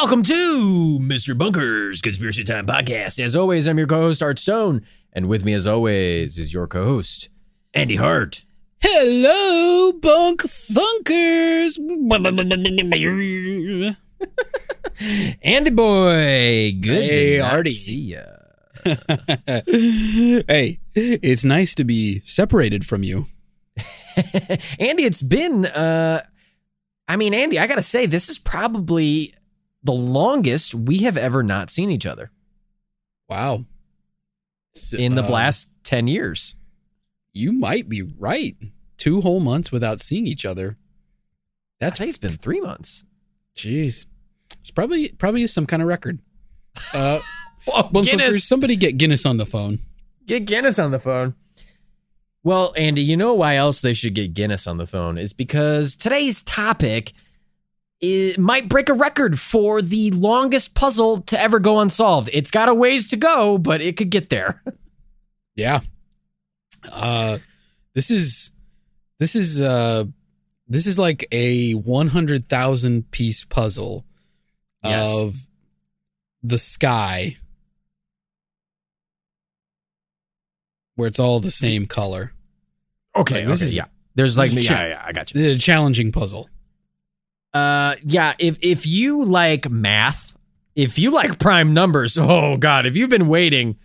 Welcome to Mr. Bunker's Conspiracy Time Podcast. As always, I'm your co-host Art Stone, and with me, as always, is your co-host Andy Hart. Hello, bunk funkers. Andy boy, good Hey, to Artie. see ya. hey, it's nice to be separated from you. Andy, it's been. uh I mean, Andy, I gotta say, this is probably the longest we have ever not seen each other Wow. So, in the uh, last ten years. You might be right. Two whole months without seeing each other. That's it's been three months. jeez. It's probably probably some kind of record. Uh, Whoa, bunk funkers, somebody get Guinness on the phone. Get Guinness on the phone. Well, Andy, you know why else they should get Guinness on the phone is because today's topic it might break a record for the longest puzzle to ever go unsolved. It's got a ways to go, but it could get there. Yeah. Uh this is this is uh this is like a 100,000 piece puzzle Yes. of the sky where it's all the same color. Okay, Like, this okay, is- yeah. There's like yeah, cha- yeah, I got you. It's a challenging puzzle. Uh yeah, if if you like math, if you like prime numbers, oh god, if you've been waiting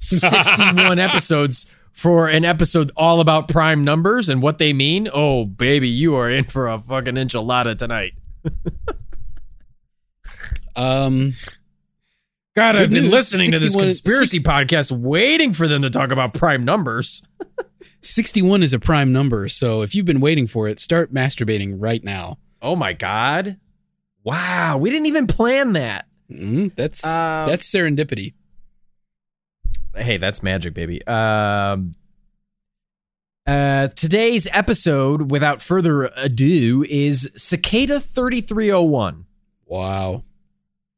61 episodes for an episode all about prime numbers and what they mean, oh baby, you are in for a fucking enchilada tonight. Um God, I've been news, listening to this conspiracy six- podcast waiting for them to talk about prime numbers. 61 is a prime number, so if you've been waiting for it, start masturbating right now. Oh my god. Wow, we didn't even plan that. Mm, that's Uh, that's serendipity. hey, that's magic, baby. Um, uh, today's episode, without further ado, is Cicada 3301. Wow.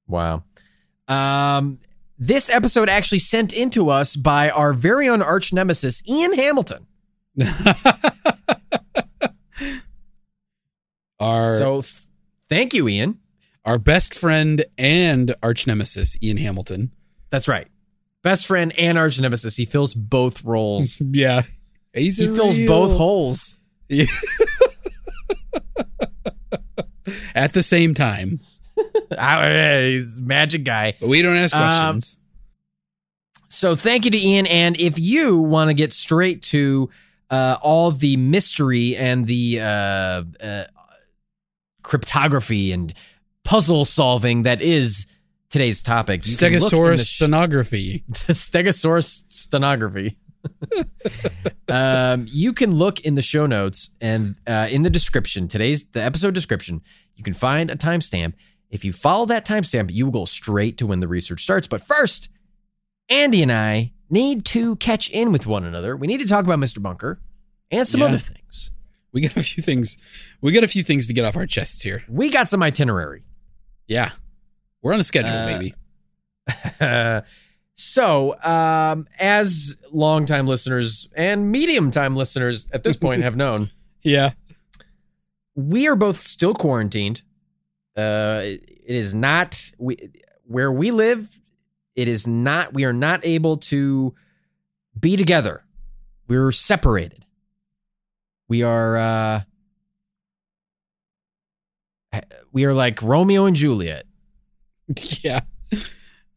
Wow. Um, this episode actually sent into us by our very own arch nemesis, Ian Hamilton. our so th- thank you, Ian. our best friend and arch nemesis, Ian Hamilton. That's right. Best friend and arch nemesis. He fills both roles. Yeah. He's he fills real- both holes. Yeah. at the same time. Ah, He's a magic guy. But we don't ask Um, questions. So thank you to Ian. And if you want to get straight to uh, all the mystery and the uh, uh, cryptography and puzzle solving that is today's topic, you Stegosaurus the sh- sonography. Stegosaurus stenography. um, you can look in the show notes and uh, in the description, today's the episode description. You can find a timestamp. If you follow that timestamp, you will go straight to when the research starts. But first, Andy and I need to catch in with one another. We need to talk about Mr. Bunker and some Yeah. other things. We got a few things. We got a few things to get off our chests here. We got some itinerary. Yeah, we're on a schedule, Uh, baby. so, um, as longtime listeners and medium time listeners at this point have known, Yeah. we are both still quarantined. Uh, it is not we where we live. It is not. We are not able to be together. We're separated. We are. uh We are like Romeo and Juliet. Yeah.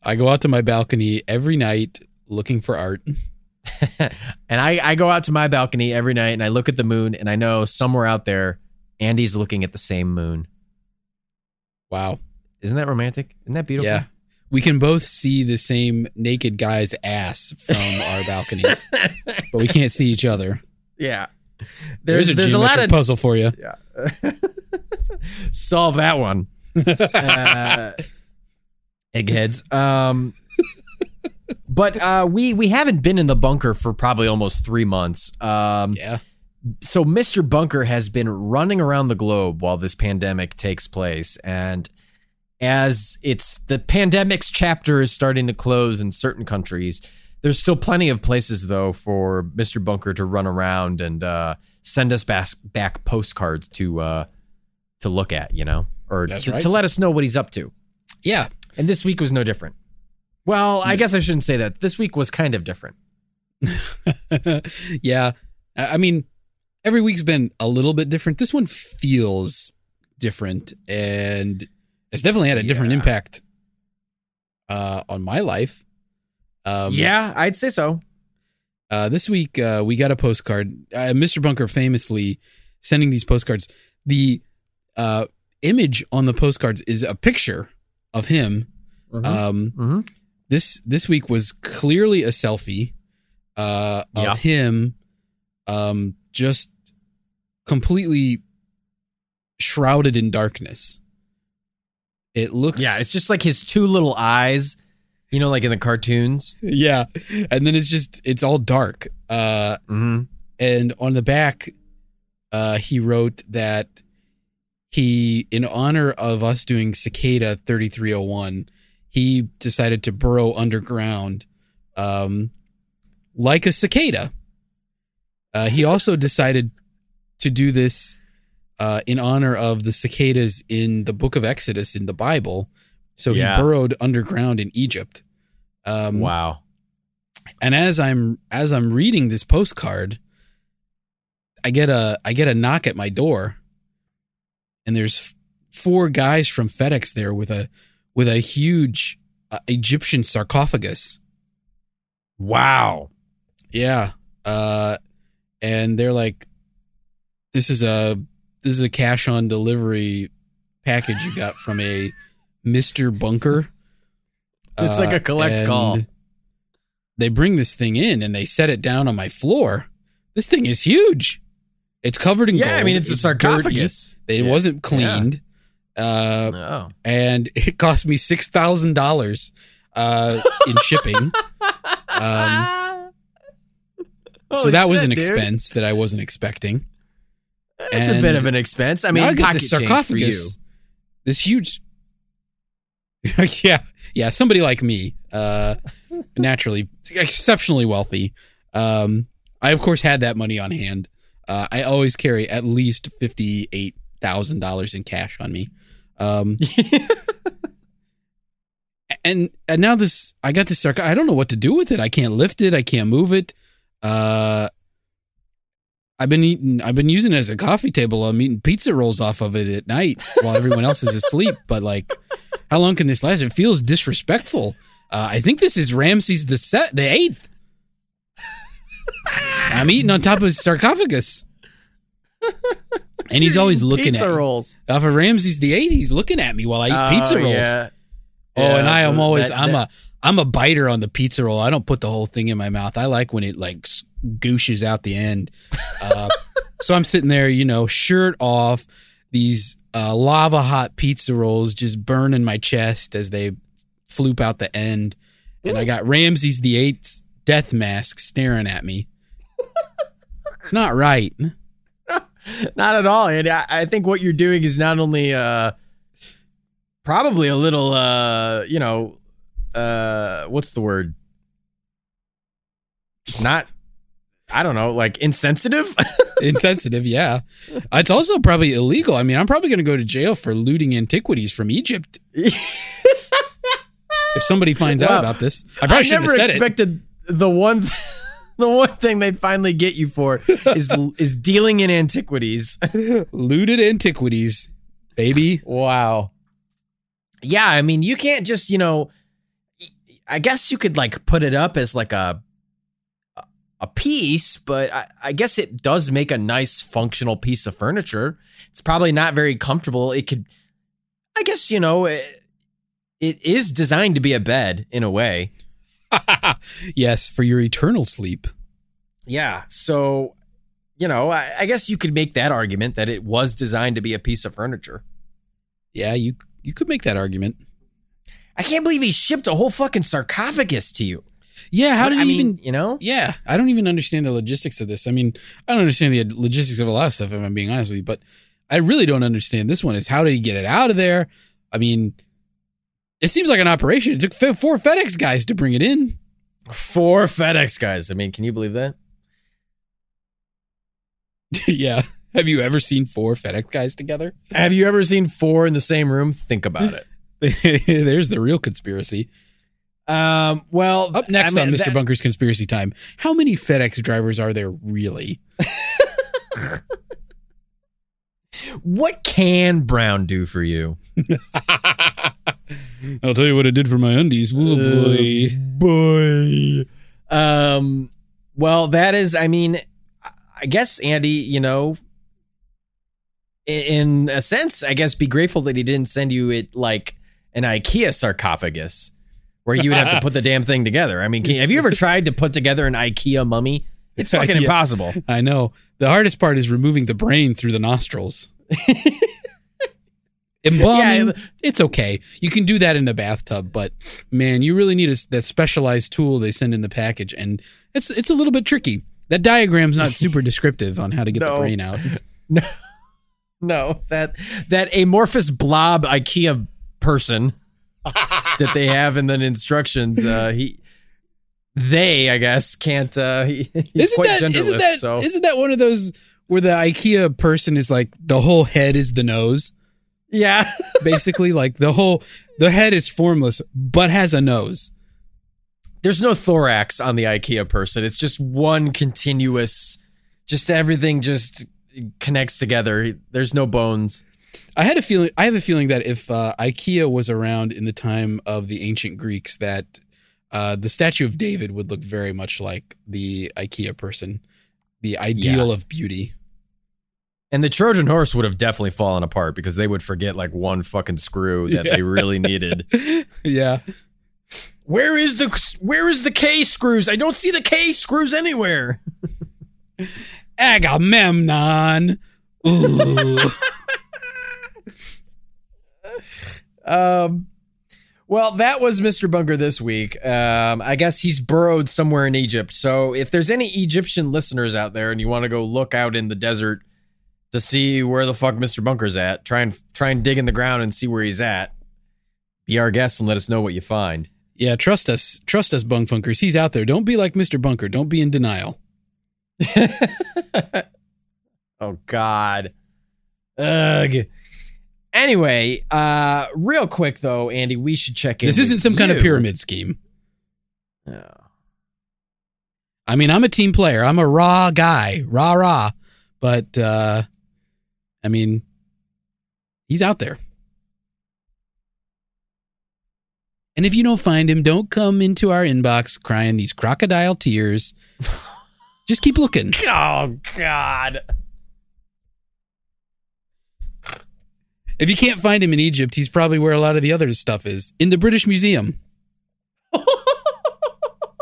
I go out to my balcony every night looking for art. and I, I go out to my balcony every night and I look at the moon and I know somewhere out there, Andy's looking at the same moon. Wow. Isn't that romantic? Isn't that beautiful? Yeah. We can both see the same naked guy's ass from our balconies, but we can't see each other. Yeah. There's, There's a there's a lot of puzzle for you. solve that one. uh, eggheads. Um, but uh, we we haven't been in the bunker for probably almost three months. Um, Yeah. so Mr. Bunker has been running around the globe while this pandemic takes place, and as it's the pandemic's chapter is starting to close in certain countries, there's still plenty of places though for Mr. Bunker to run around and uh, send us back back postcards to uh, to look at, you know, or to, right. to let us know what he's up to. Yeah. And this week was no different. Well, I guess I shouldn't say that. This week was kind of different. yeah. I mean, every week's been a little bit different. This one feels different and it's definitely had a different Yeah. impact uh, on my life. Um, yeah, I'd say so. Uh, this week, uh, we got a postcard. Uh, Mr. Bunker famously sending these postcards. The uh, image on the postcards is a picture of him. Um, hmm this this week was clearly a selfie uh, of Yeah. him, um, just completely shrouded in darkness. It looks, Yeah, it's just like his two little eyes, you know, like in the cartoons. yeah, and then it's just it's all dark. Uh, Mm-hmm. and on the back uh he wrote that he in honor of us doing cicada 3301 he decided to burrow underground um like a cicada uh he also decided to do this uh in honor of the cicadas in the book of exodus in the bible so Yeah. he burrowed underground in egypt um Wow. and as i'm as i'm reading this postcard i get a i get a knock at my door and there's four guys from fedex there with a with a huge uh, egyptian sarcophagus Wow. yeah uh and they're like this is a this is a cash on delivery package you got from a mr bunker It's like a collect call. They bring this thing in and they set it down on my floor. This thing is huge. It's covered in Yeah, gold. I mean it's, a sarcophagus. dirty. It Yeah. wasn't cleaned, uh, Oh. and it cost me six thousand dollars uh, in shipping. Um, so that was an dude. expense that I wasn't expecting. It's a bit of an expense. I mean, I pocket this change for you. sarcophagus, this huge. yeah, yeah. Somebody like me, uh, naturally exceptionally wealthy. Um, I of course had that money on hand. Uh, I always carry at least fifty eight thousand dollars in cash on me. Um, and and now this, I got this. I don't know what to do with it. I can't lift it. I can't move it. Uh, I've been eating. I've been using it as a coffee table. I'm eating pizza rolls off of it at night while everyone else is asleep. But like, how long can this last? It feels disrespectful. Uh, I think this is Ramses the set the eighth. I'm eating on top of his sarcophagus, and he's always looking pizza at me. rolls. Off of Ramses the eighth, he's looking at me while I eat pizza Oh, rolls. Yeah. Oh, and I am always that- I'm that- a I'm a biter on the pizza roll. I don't put the whole thing in my mouth. I like when it like gooshes out the end. Uh, so I'm sitting there, you know, shirt off, these uh, lava hot pizza rolls just burn in my chest as they floop out the end, and I got Ramses the Eighth's death mask staring at me. It's not right. not at all. And I, I think what you're doing is not only uh, probably a little, uh, you know, uh, what's the word? Not, I don't know, like insensitive. Insensitive, yeah. It's also probably illegal. I mean, I'm probably going to go to jail for looting antiquities from Egypt. if somebody finds out about this, I probably shouldn't never have said expected the one. The one thing they'd finally get you for is is dealing in antiquities. Looted antiquities, baby. Wow. Yeah, I mean, you can't just, you know, I guess you could like put it up as like a a piece, but I, I guess it does make a nice functional piece of furniture. It's probably not very comfortable. It could, I guess, you know, it, it is designed to be a bed in a way. yes, for your eternal sleep. Yeah. So, you know, I, I guess you could make that argument that it was designed to be a piece of furniture. Yeah, you you could make that argument. I can't believe he shipped a whole fucking sarcophagus to you. Yeah, how did I he mean, even? you know? Yeah, I don't even understand the logistics of this. I mean, I don't understand the logistics of a lot of stuff. If I'm being honest with you, but I really don't understand this one. Is how did he get it out of there? I mean, it seems like an operation. It took f- four FedEx guys to bring it in. Four FedEx guys. I mean, can you believe that? yeah. Have you ever seen four FedEx guys together? Have you ever seen four in the same room? Think about it. There's the real conspiracy. Um, well, Up next I mean, on Mr. that- Bunker's conspiracy time. How many FedEx drivers are there really? What can Brown do for you? I'll tell you what it did for my undies. Oh boy. boy. Um, well, that is, I mean, I guess Andy, you know, in a sense, I guess be grateful that he didn't send you it like an IKEA sarcophagus where you would have to put the damn thing together. I mean, can, have you ever tried to put together an IKEA mummy? It's fucking Yeah. impossible. I know. The hardest part is removing the brain through the nostrils. Embalming, Yeah, it's okay. You can do that in the bathtub, but man, you really need a, that specialized tool they send in the package, and it's it's a little bit tricky. That diagram's not super descriptive on how to get No. the brain out. No, that that amorphous blob IKEA person that they have in the instructions, uh, he they I guess can't. Uh, he, he's Isn't quite that genderless. isn't that so not that one of those where the IKEA person is like the whole head is the nose, yeah, basically like the whole the head is formless but has a nose. there's no thorax on the IKEA person. It's just one continuous, just everything just connects together. There's no bones. I had a feeling. I have a feeling that if uh, IKEA was around in the time of the ancient Greeks, that uh, the statue of David would look very much like the IKEA person, the ideal of beauty. And the Trojan horse would have definitely fallen apart because they would forget like one fucking screw that Yeah. they really needed. yeah, Where is the where is the K screws? I don't see the K screws anywhere. Agamemnon. Ooh. Um well, that was Mr. Bunker this week. Um, I guess he's burrowed somewhere in Egypt. So if there's any Egyptian listeners out there and you want to go look out in the desert to see where the fuck Mr. Bunker's at, try and try and dig in the ground and see where he's at. Be our guest and let us know what you find. yeah, trust us, trust us, Bunk Funkers. He's out there. Don't be like Mr. Bunker. Don't be in denial. oh God. Ugh. Anyway, uh, real quick though, Andy, we should check in. This isn't some kind of pyramid scheme. Oh. I mean, I'm a team player. I'm a raw guy, rah rah. But uh I mean, he's out there. And if you don't find him, don't come into our inbox crying these crocodile tears. Just keep looking. Oh God. If you can't find him in Egypt, he's probably where a lot of the other stuff is in the British Museum.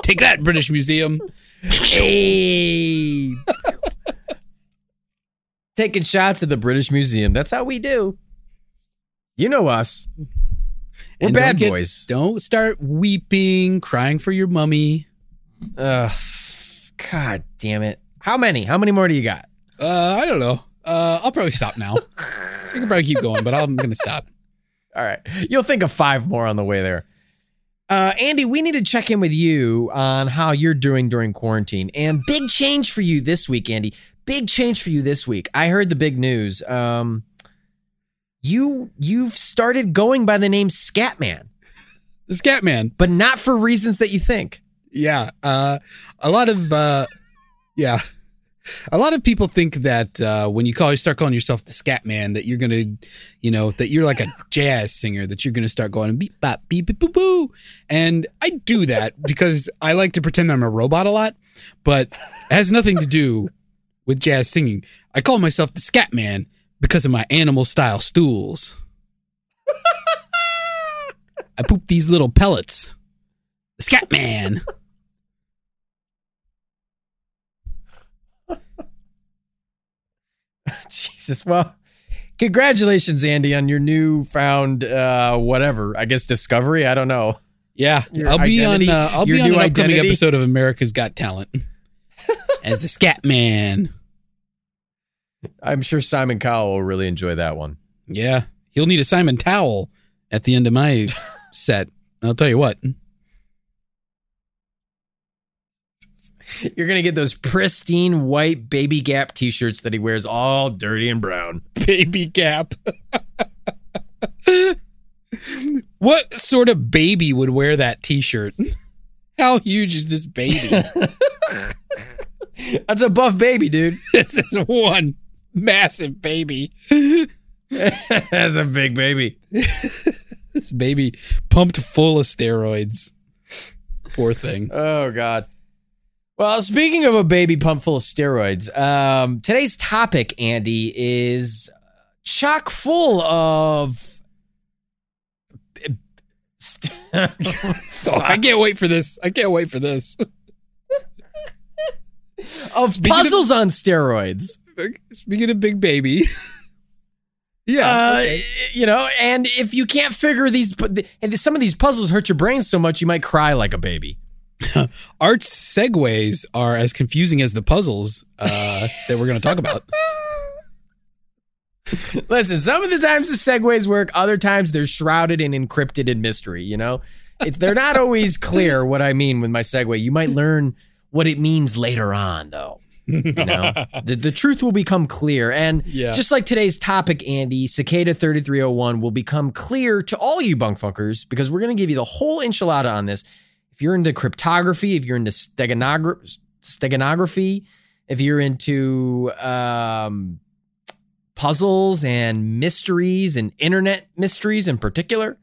Take that, British Museum. Hey. Taking shots at the British Museum. That's how we do. You know us. We're And bad don't get- boys. Don't start weeping, crying for your mummy. Ugh. God damn it. How many? How many more do you got? Uh, I don't know. Uh, I'll probably stop now. I can probably keep going, but I'm gonna stop. All right. You'll think of five more on the way there. Uh, Andy, we need to check in with you on how you're doing during quarantine. And big change for you this week, Andy. Big change for you this week. I heard the big news. Um, you you've started going by the name Scatman, The Scatman. but not for reasons that you think. Yeah. Uh, a lot of uh, yeah. A lot of people think that uh, when you call you start calling yourself the scat man, that you're gonna, you know, that you're like a jazz singer, that you're gonna start going beep bop beep beep boo boo. And I do that because I like to pretend I'm a robot a lot, but it has nothing to do with jazz singing. I call myself the scat man because of my animal style stools. I poop these little pellets. The scat man. Jesus. Well, congratulations, Andy, on your newfound uh, whatever. I guess discovery. I don't know. Yeah, Your I'll be identity? on. Uh, I'll Your be on new an upcoming identity? episode of America's Got Talent as the Scat Man. I'm sure Simon Cowell will really enjoy that one. Yeah, he'll need a Simon Towel at the end of my set. I'll tell you what. You're gonna get those pristine white baby gap t-shirts that he wears all dirty and brown. Baby Gap. what sort of baby would wear that T-shirt? How huge is this baby? That's a buff baby, dude. this is one massive baby. That's a big baby. This baby pumped full of steroids. Poor thing. Oh God. Well, speaking of a baby pump full of steroids, um, today's topic, Andy, is chock full of. I can't wait for this. I can't wait for this. of Speaking of- puzzles on steroids. Speaking of big baby. yeah. Uh, okay. You know, and if you can't figure these, and some of these puzzles hurt your brain so much you might cry like a baby. Art's segues are as confusing as the puzzles uh, that we're going to talk about. Listen, some of the times the segues work, other times they're shrouded and encrypted in mystery, you know? It, they're not always clear what I mean with my segue. You might learn what it means later on, though. You know, the, the truth will become clear. And Yeah. just like today's topic, Andy, Cicada 3301 will become clear to all you bunk funkers because we're going to give you the whole enchilada on this. If you're into cryptography, if you're into steganography, steganography if you're into um, puzzles and mysteries and internet mysteries in particular,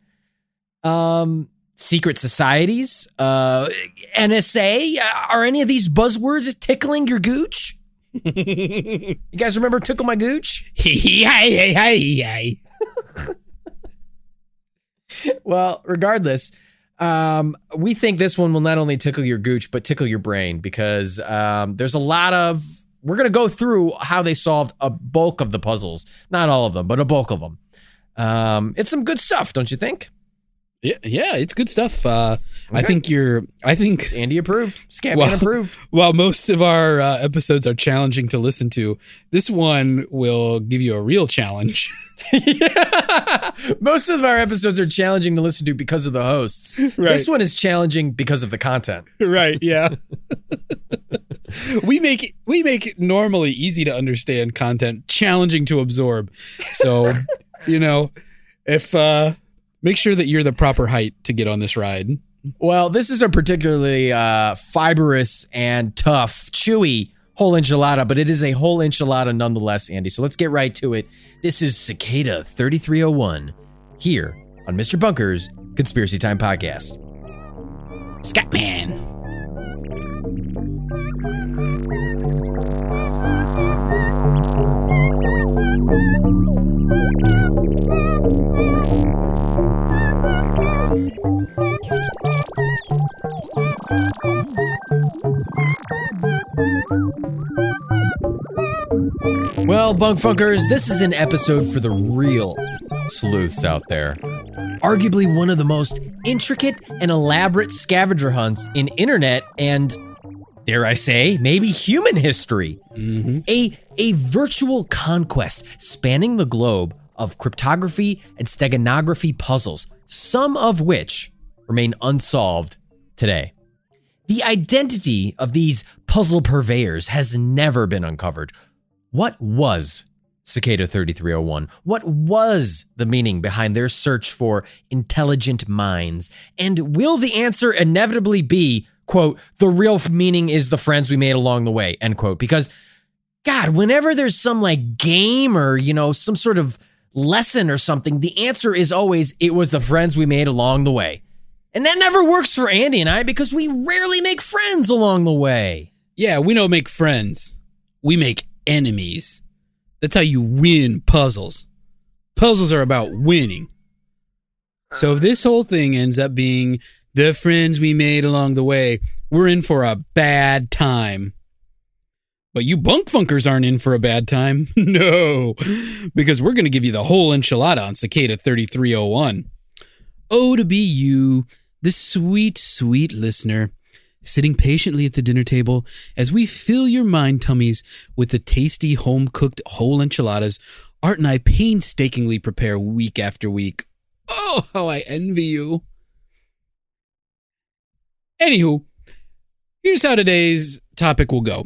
um, secret societies, uh, NSA, are any of these buzzwords tickling your gooch? You guys remember Tickle My Gooch? hey, hey, hey, hey. Well, regardless, um, we think this one will not only tickle your gooch, but tickle your brain because um, there's a lot of. We're going to go through how they solved a bulk of the puzzles. Not all of them, but a bulk of them. Um, it's some good stuff, don't you think? Yeah, yeah, it's good stuff. Uh, I think you're. I think It's Andy approved. Scatman Well- approved. while most of our uh, episodes are challenging to listen to, this one will give you a real challenge. Yeah. Most of our episodes are challenging to listen to because of the hosts. This one is challenging because of the content. right yeah we make we make it normally easy to understand content challenging to absorb so you know if uh make sure that you're the proper height to get on this ride Well, this is a particularly uh, fibrous and tough, chewy whole enchilada, but it is a whole enchilada nonetheless, Andy. So let's get right to it. This is Cicada 3301 here on Mr. Bunker's Conspiracy Time Podcast. scatman Well, Bunk Funkers, this is an episode for the real sleuths out there. Arguably one of the most intricate and elaborate scavenger hunts in internet and dare I say, maybe human history. Mm-hmm. A, a virtual conquest spanning the globe of cryptography and steganography puzzles, some of which remain unsolved today. The identity of these puzzle purveyors has never been uncovered. What was Cicada 3301? What was the meaning behind their search for intelligent minds? And will the answer inevitably be, quote, the real meaning is the friends we made along the way, end quote? Because, God, whenever there's some like game or, you know, some sort of lesson or something, the answer is always, it was the friends we made along the way. And that never works for Andy and I because we rarely make friends along the way. Yeah, we don't make friends. We make enemies. That's how you win puzzles. Puzzles are about winning. So if this whole thing ends up being the friends we made along the way, we're in for a bad time. But you bunk funkers aren't in for a bad time. no, because we're going to give you the whole enchilada on Cicada 3301. Oh, to be you, the sweet, sweet listener, sitting patiently at the dinner table as we fill your mind tummies with the tasty home cooked whole enchiladas Art and I painstakingly prepare week after week. Oh, how I envy you. Anywho, here's how today's topic will go.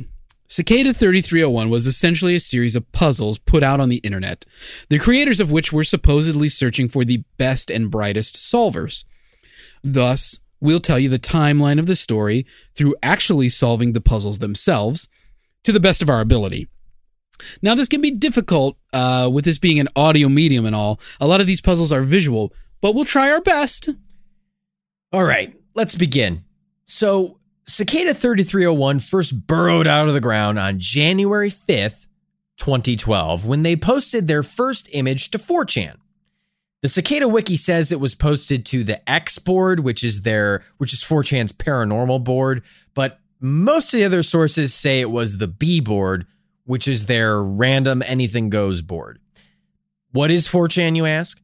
Cicada 3301 was essentially a series of puzzles put out on the internet, the creators of which were supposedly searching for the best and brightest solvers. Thus, we'll tell you the timeline of the story through actually solving the puzzles themselves to the best of our ability. Now, this can be difficult uh, with this being an audio medium and all. A lot of these puzzles are visual, but we'll try our best. All right, let's begin. So, Cicada 3301 first burrowed out of the ground on January 5th, 2012, when they posted their first image to 4chan. The Cicada Wiki says it was posted to the X board, which is their which is 4chan's paranormal board, but most of the other sources say it was the B board, which is their random anything goes board. What is 4chan, you ask?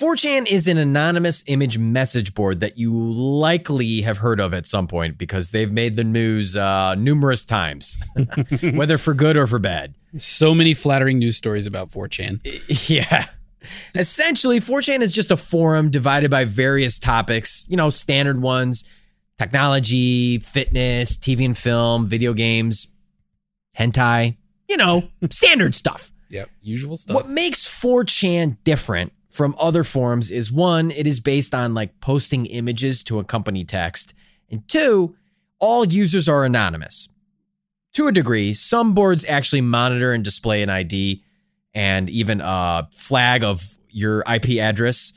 4chan is an anonymous image message board that you likely have heard of at some point because they've made the news uh, numerous times, whether for good or for bad. So many flattering news stories about 4chan. Yeah. Essentially, 4chan is just a forum divided by various topics, you know, standard ones technology, fitness, TV and film, video games, hentai, you know, standard stuff. Yep, usual stuff. What makes 4chan different from other forums is one, it is based on like posting images to accompany text, and two, all users are anonymous. To a degree, some boards actually monitor and display an ID and even a flag of your IP address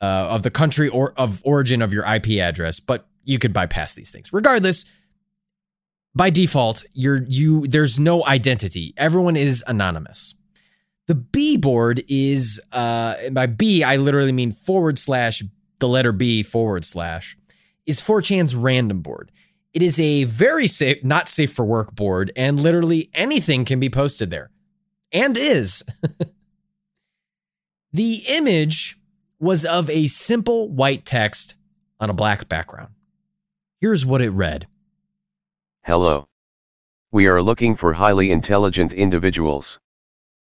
uh, of the country or of origin of your IP address, but you could bypass these things. Regardless, by default, you're you there's no identity. Everyone is anonymous. The B board is uh and by B I literally mean forward slash the letter B forward slash is 4chan's random board. It is a very safe, not safe for work board, and literally anything can be posted there. And is. the image was of a simple white text on a black background. Here's what it read Hello. We are looking for highly intelligent individuals.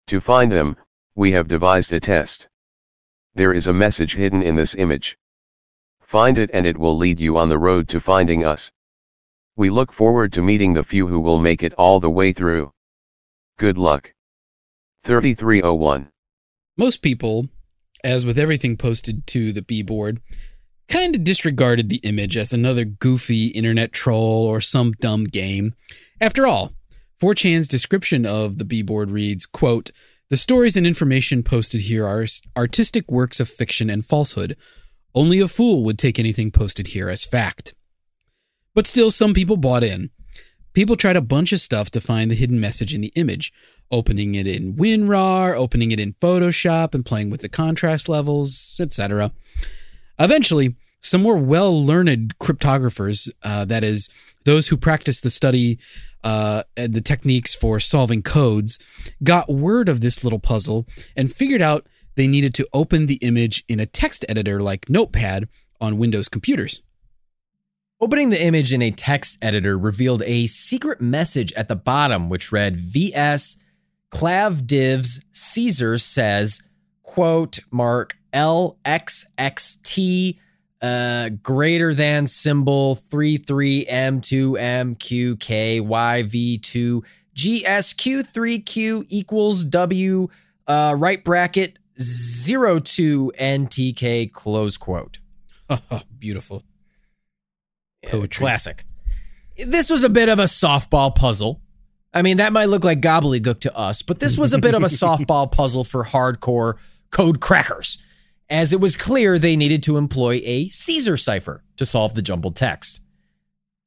To find them, we have devised a test. There is a message hidden in this image. Find it and it will lead you on the road to finding us. We look forward to meeting the few who will make it all the way through. Good luck. 3301. Most people, as with everything posted to the B board, kind of disregarded the image as another goofy internet troll or some dumb game. After all, 4chan's description of the B board reads, quote, the stories and information posted here are artistic works of fiction and falsehood. Only a fool would take anything posted here as fact. But still, some people bought in. People tried a bunch of stuff to find the hidden message in the image, opening it in WinRAR, opening it in Photoshop, and playing with the contrast levels, etc. Eventually, some more well learned cryptographers, uh, that is, those who practice the study uh, and the techniques for solving codes, got word of this little puzzle and figured out they needed to open the image in a text editor like Notepad on Windows computers. Opening the image in a text editor revealed a secret message at the bottom, which read VS Clavdivs Caesar says, quote, mark LXXT uh, greater than symbol 33M2MQKYV2 GSQ3Q equals W uh, right bracket 02NTK close quote. Beautiful. Poetry. Classic. This was a bit of a softball puzzle. I mean, that might look like gobbledygook to us, but this was a bit of a softball puzzle for hardcore code crackers, as it was clear they needed to employ a Caesar cipher to solve the jumbled text.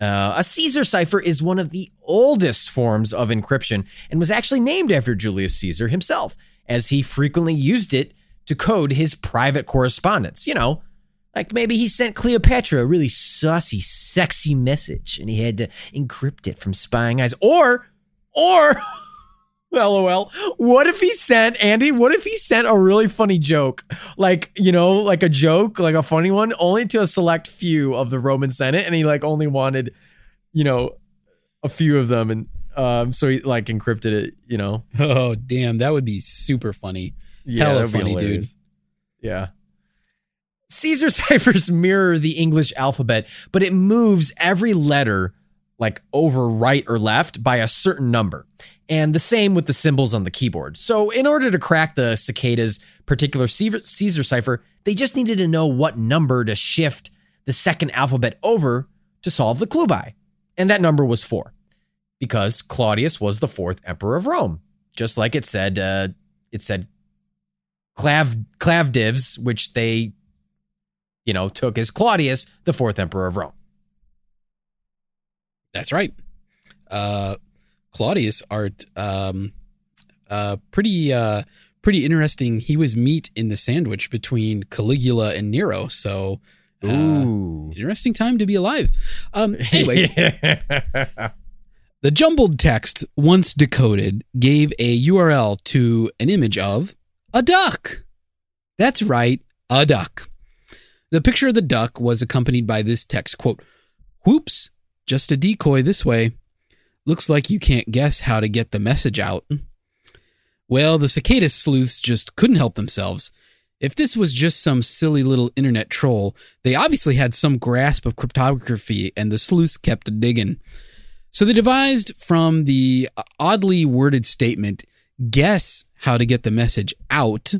Uh, a Caesar cipher is one of the oldest forms of encryption and was actually named after Julius Caesar himself, as he frequently used it to code his private correspondence. You know, like maybe he sent Cleopatra a really saucy, sexy message and he had to encrypt it from spying eyes. Or, or, lol, what if he sent, Andy, what if he sent a really funny joke? Like, you know, like a joke, like a funny one, only to a select few of the Roman Senate and he like only wanted, you know, a few of them. And um, so he like encrypted it, you know? Oh, damn. That would be super funny. Yeah, Hella funny, dude. Yeah. Caesar ciphers mirror the English alphabet, but it moves every letter like over right or left by a certain number. And the same with the symbols on the keyboard. So, in order to crack the cicada's particular Caesar cipher, they just needed to know what number to shift the second alphabet over to solve the clue by. And that number was four, because Claudius was the fourth emperor of Rome. Just like it said, uh, it said Clav Clavdivs, which they, you know, took as Claudius, the fourth emperor of Rome. That's right. Uh, Claudius art, um, uh, pretty, uh, pretty interesting. He was meat in the sandwich between Caligula and Nero. So, uh, Ooh. interesting time to be alive. Um, anyway, the jumbled text, once decoded, gave a URL to an image of a duck. That's right, a duck. The picture of the duck was accompanied by this text quote, Whoops, just a decoy this way. Looks like you can't guess how to get the message out. Well, the cicada sleuths just couldn't help themselves. If this was just some silly little internet troll, they obviously had some grasp of cryptography, and the sleuths kept digging. So they devised from the oddly worded statement, guess how to get the message out,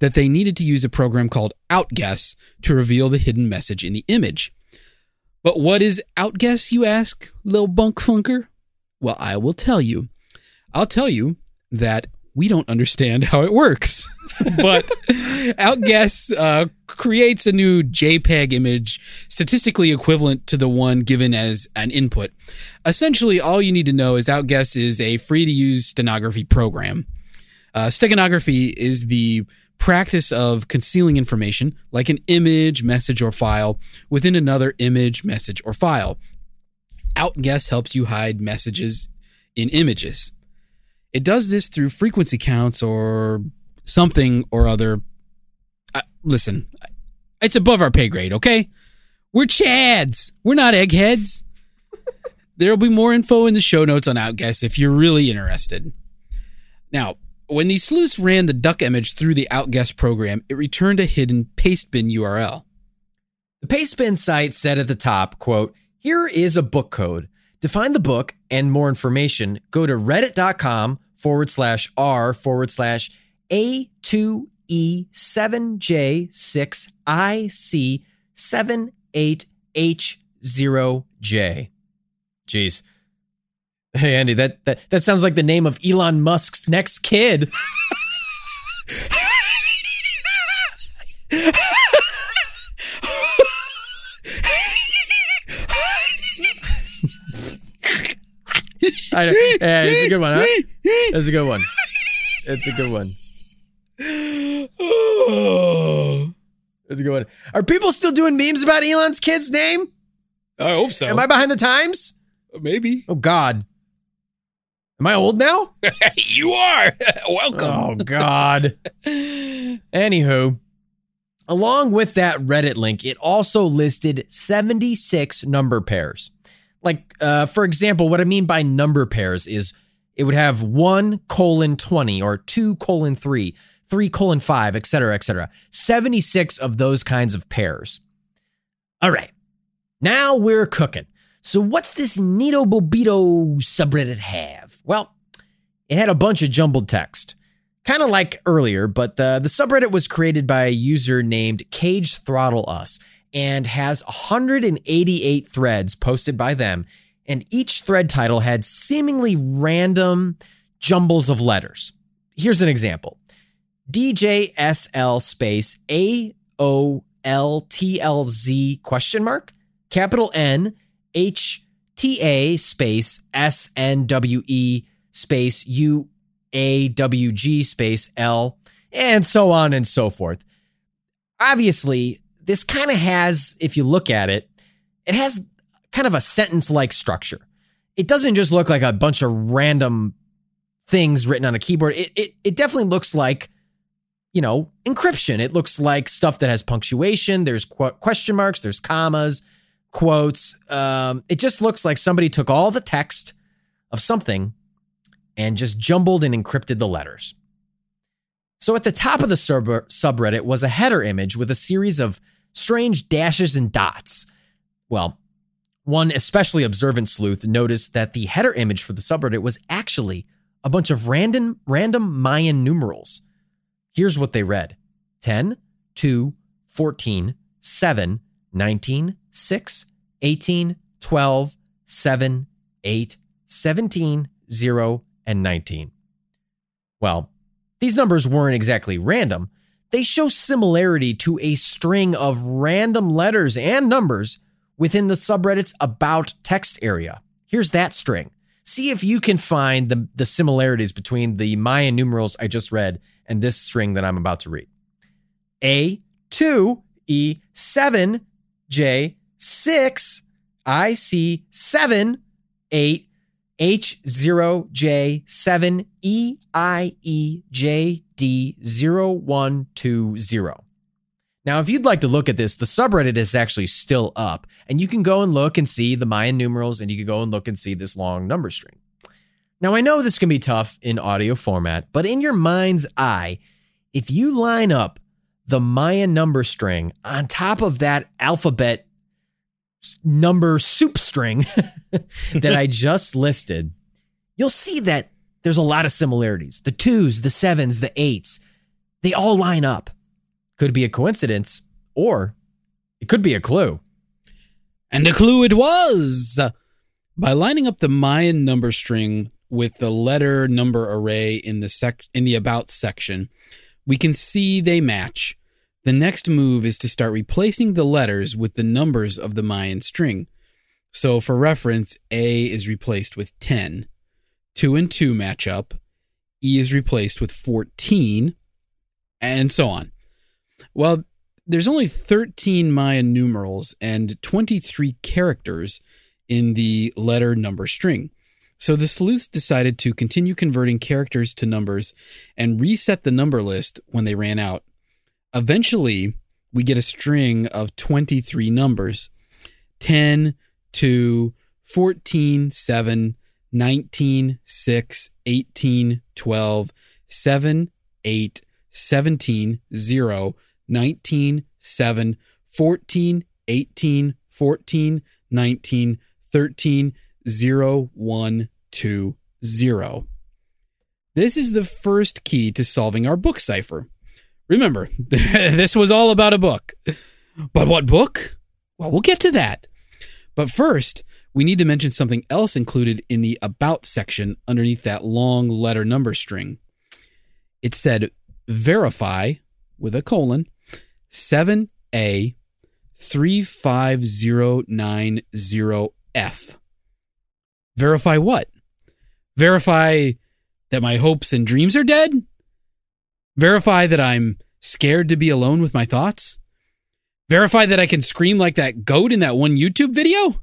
that they needed to use a program called OutGuess to reveal the hidden message in the image. But what is OutGuess, you ask, Lil Bunk Funker? Well, I will tell you. I'll tell you that we don't understand how it works. but OutGuess uh, creates a new JPEG image statistically equivalent to the one given as an input. Essentially, all you need to know is OutGuess is a free to use stenography program. Uh, steganography is the practice of concealing information, like an image, message, or file, within another image, message, or file. OutGuess helps you hide messages in images. It does this through frequency counts or something or other. Listen, it's above our pay grade, okay? We're Chads. We're not eggheads. There'll be more info in the show notes on OutGuess if you're really interested. Now, when the sleuths ran the duck image through the OutGuess program, it returned a hidden pastebin URL. The Pastebin site said at the top, quote, here is a book code. To find the book and more information, go to reddit.com forward slash r forward slash A2E7J6IC78H0J. Jeez. Hey Andy, that, that that sounds like the name of Elon Musk's next kid. I know. Yeah, it's a good one, huh? It's a good one. It's a good one. It's a good one. Are people still doing memes about Elon's kid's name? I hope so. Am I behind the times? Maybe. Oh God. Am I old now? you are. Welcome. Oh God. Anywho, Along with that Reddit link, it also listed 76 number pairs. Like, uh, for example, what I mean by number pairs is it would have one colon 20 or two colon three, three colon five, et cetera, et cetera. 76 of those kinds of pairs. All right. Now we're cooking. So, what's this Nito Bobito subreddit have? Well, it had a bunch of jumbled text, kind of like earlier, but the, the subreddit was created by a user named Cage Throttle Us and has 188 threads posted by them. And each thread title had seemingly random jumbles of letters. Here's an example DJSL space A O L T L Z question mark, capital N H T A space S N W E space U A W G space L, and so on and so forth. Obviously, this kind of has, if you look at it, it has kind of a sentence like structure. It doesn't just look like a bunch of random things written on a keyboard. It, it, it definitely looks like, you know, encryption. It looks like stuff that has punctuation, there's qu- question marks, there's commas, quotes. Um, it just looks like somebody took all the text of something and just jumbled and encrypted the letters. So at the top of the sub- subreddit was a header image with a series of strange dashes and dots. Well, one especially observant sleuth noticed that the header image for the subreddit was actually a bunch of random random Mayan numerals. Here's what they read 10, 2, 14, 7, 19, 6, 18, 12, 7, 8, 17, 0, and 19. Well, these numbers weren't exactly random. They show similarity to a string of random letters and numbers within the subreddit's about text area. Here's that string. See if you can find the, the similarities between the Mayan numerals I just read and this string that I'm about to read. A2E7 J6, IC7, 8, H0J7, E I E J D zero one two zero. Now, if you'd like to look at this, the subreddit is actually still up, and you can go and look and see the Mayan numerals, and you can go and look and see this long number string. Now, I know this can be tough in audio format, but in your mind's eye, if you line up the Mayan number string on top of that alphabet number soup string that I just listed, you'll see that there's a lot of similarities. The twos, the sevens, the eights, they all line up. Could be a coincidence, or it could be a clue. And a clue it was! By lining up the Mayan number string with the letter number array in the sec- in the about section, we can see they match. The next move is to start replacing the letters with the numbers of the Mayan string. So for reference, A is replaced with 10. 2 and 2 match up. E is replaced with 14, and so on. Well, there's only 13 Mayan numerals and 23 characters in the letter number string. So the sleuths decided to continue converting characters to numbers and reset the number list when they ran out. Eventually, we get a string of 23 numbers 10, 2, 14, 7, 19, 6, 18, 12, 7, 8, 17, 0, 19, 7, 14, 18, 14, 19, 13, 0, 1, 2, 0. This is the first key to solving our book cipher. Remember, this was all about a book. But what book? Well, we'll get to that. But first, we need to mention something else included in the About section underneath that long letter number string. It said verify with a colon 7A 35090F. Verify what? Verify that my hopes and dreams are dead? Verify that I'm scared to be alone with my thoughts? Verify that I can scream like that goat in that one YouTube video?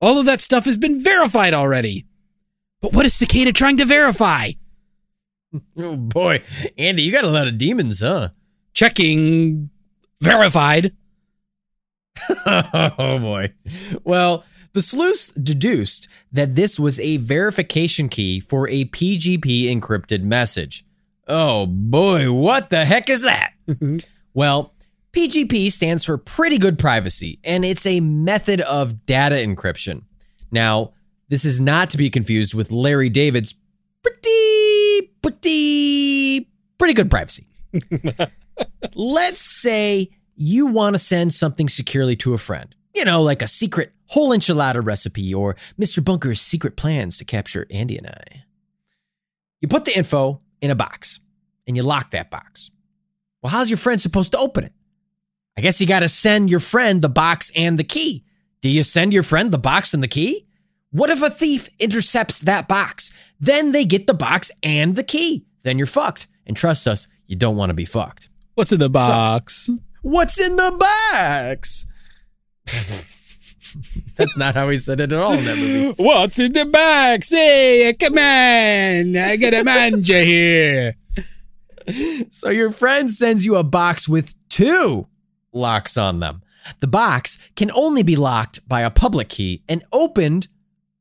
All of that stuff has been verified already. But what is Cicada trying to verify? Oh boy, Andy, you got a lot of demons, huh? Checking. Verified. oh boy. Well, the sleuths deduced that this was a verification key for a PGP encrypted message. Oh boy, what the heck is that? Mm-hmm. well, PGP stands for pretty good privacy, and it's a method of data encryption. Now, this is not to be confused with Larry David's pretty, pretty, pretty good privacy. Let's say you want to send something securely to a friend. You know, like a secret whole enchilada recipe or Mr. Bunker's secret plans to capture Andy and I. You put the info in a box and you lock that box. Well, how's your friend supposed to open it? I guess you got to send your friend the box and the key. Do you send your friend the box and the key? What if a thief intercepts that box? Then they get the box and the key. Then you're fucked. And trust us, you don't want to be fucked. What's in the box? What's in the box? That's not how he said it at all in that movie. What's in the box? Hey, come on. I got a manja here. So your friend sends you a box with two locks on them. The box can only be locked by a public key and opened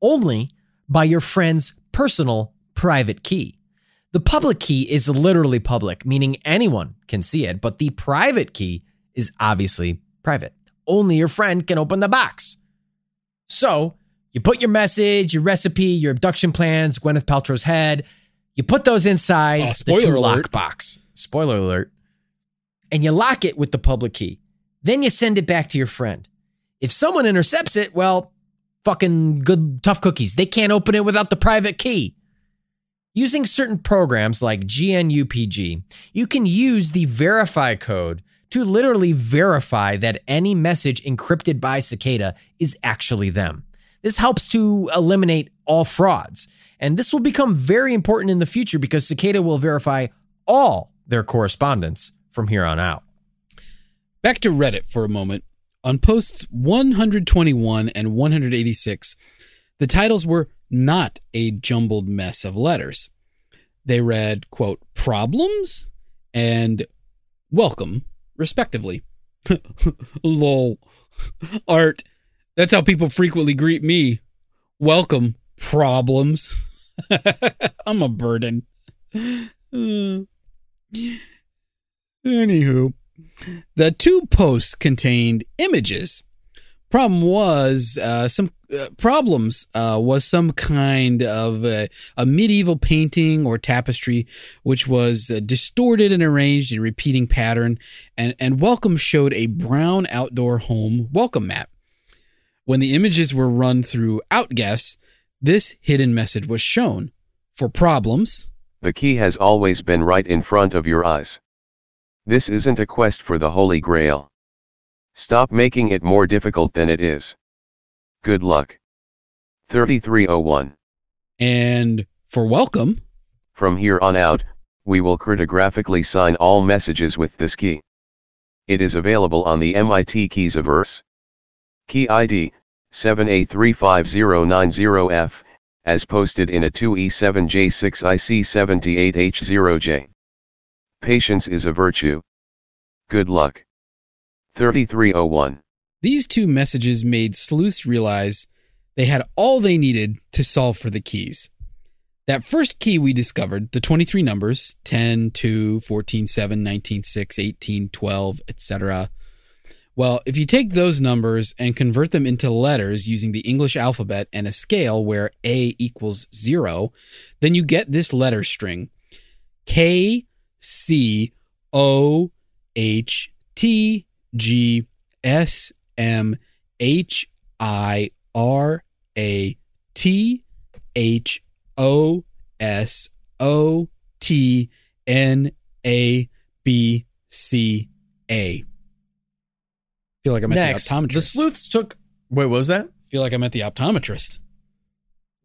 only by your friend's personal private key. The public key is literally public, meaning anyone can see it, but the private key is obviously private. Only your friend can open the box. So you put your message, your recipe, your abduction plans, Gwyneth Paltrow's head, you put those inside Oh, the two alert. lock box. Spoiler alert. And you lock it with the public key. Then you send it back to your friend. If someone intercepts it, well, fucking good tough cookies. They can't open it without the private key. Using certain programs like GNUPG, you can use the verify code to literally verify that any message encrypted by Cicada is actually them. This helps to eliminate all frauds. And this will become very important in the future because Cicada will verify all their correspondence from here on out. Back to Reddit for a moment. On posts 121 and 186, the titles were not a jumbled mess of letters. They read, quote, problems and welcome, respectively. Lol. Art. That's how people frequently greet me. Welcome, problems. I'm a burden. Uh, Anywho, the two posts contained images. Problem was uh, some uh, problems uh, was some kind of uh, a medieval painting or tapestry, which was uh, distorted and arranged in repeating pattern, and and welcome showed a brown outdoor home welcome map. When the images were run through Outguess, this hidden message was shown. For problems, The key has always been right in front of your eyes. This isn't a quest for the Holy Grail. Stop making it more difficult than it is. Good luck. 3301. and for welcome, From here on out, we will cryptographically sign all messages with this key. It is available on the MIT Keyserver. Key ID 78359090F, as posted in a 2E7J6IC78H0J. Patience is a virtue. Good luck. 3301. These two messages made sleuths realize they had all they needed to solve for the keys. That first key we discovered, the 23 numbers 10, 2, 14, 7, 19, 6, 18, 12, etc. Well, if you take those numbers and convert them into letters using the English alphabet and a scale where A equals 0, then you get this letter string K, C, O, H, T, G, S, M, H, I, R, A, T, H, O, S, O, T, N, A, B, C, A. Feel like I'm at Next, the optometrist. the sleuths took. Wait, what was that? Feel like I'm at the optometrist.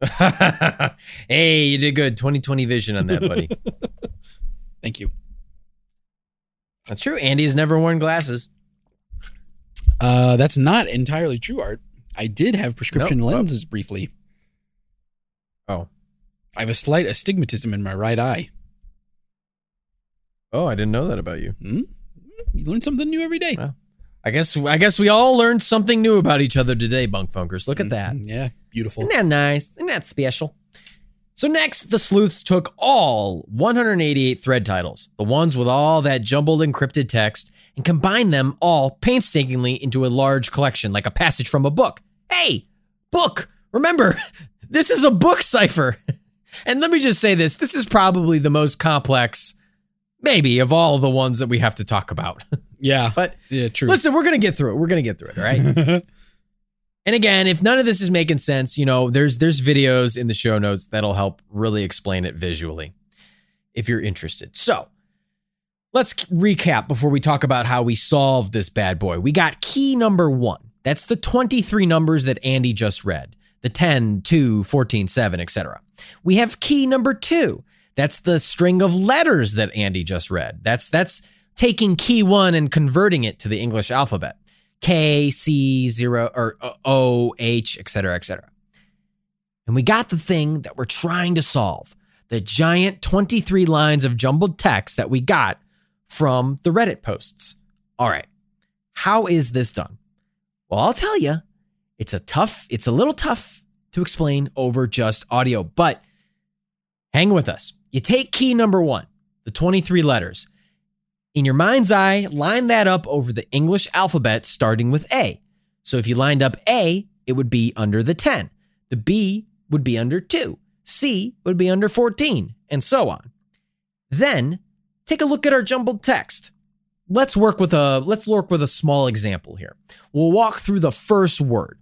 hey, you did good. 2020 vision on that, buddy. Thank you. That's true. Andy has never worn glasses. Uh, that's not entirely true, Art. I did have prescription Nope. lenses briefly. Oh. I have a slight astigmatism in my right eye. Oh, I didn't know that about you. Hmm? you learn something new every day. Well, I guess I guess we all learned something new about each other today, bunk funkers. Look at that. Mm, Yeah, beautiful. Isn't that nice? Isn't that special? So next, the sleuths took all 188 thread titles, the ones with all that jumbled encrypted text, and combine them all painstakingly into a large collection, like a passage from a book. Hey, book! Remember, this is a book cipher. And let me just say this: this is probably the most complex, maybe, of all the ones that we have to talk about. Yeah, But yeah, true. listen, we're gonna get through it. We're gonna get through it, all right? And again, if none of this is making sense, you know, there's there's videos in the show notes that'll help really explain it visually if you're interested. So, let's recap before we talk about how we solve this bad boy. We got key number 1. That's the 23 numbers that Andy just read. The 10, 2, 14, 7, etc. We have key number 2. That's the string of letters that Andy just read. That's that's taking key 1 and converting it to the English alphabet. K, C, zero, or uh, O, H, etc., cetera, et cetera. And we got the thing that we're trying to solve the giant 23 lines of jumbled text that we got from the Reddit posts. All right. How is this done? Well, I'll tell you, it's a tough, it's a little tough to explain over just audio, but hang with us. You take key number one, the 23 letters, in your mind's eye, line that up over the English alphabet starting with A. So if you lined up A, it would be under the 10. The B would be under 2. C would be under 14, and so on. Then take a look at our jumbled text. Let's work with a let's work with a small example here. We'll walk through the first word.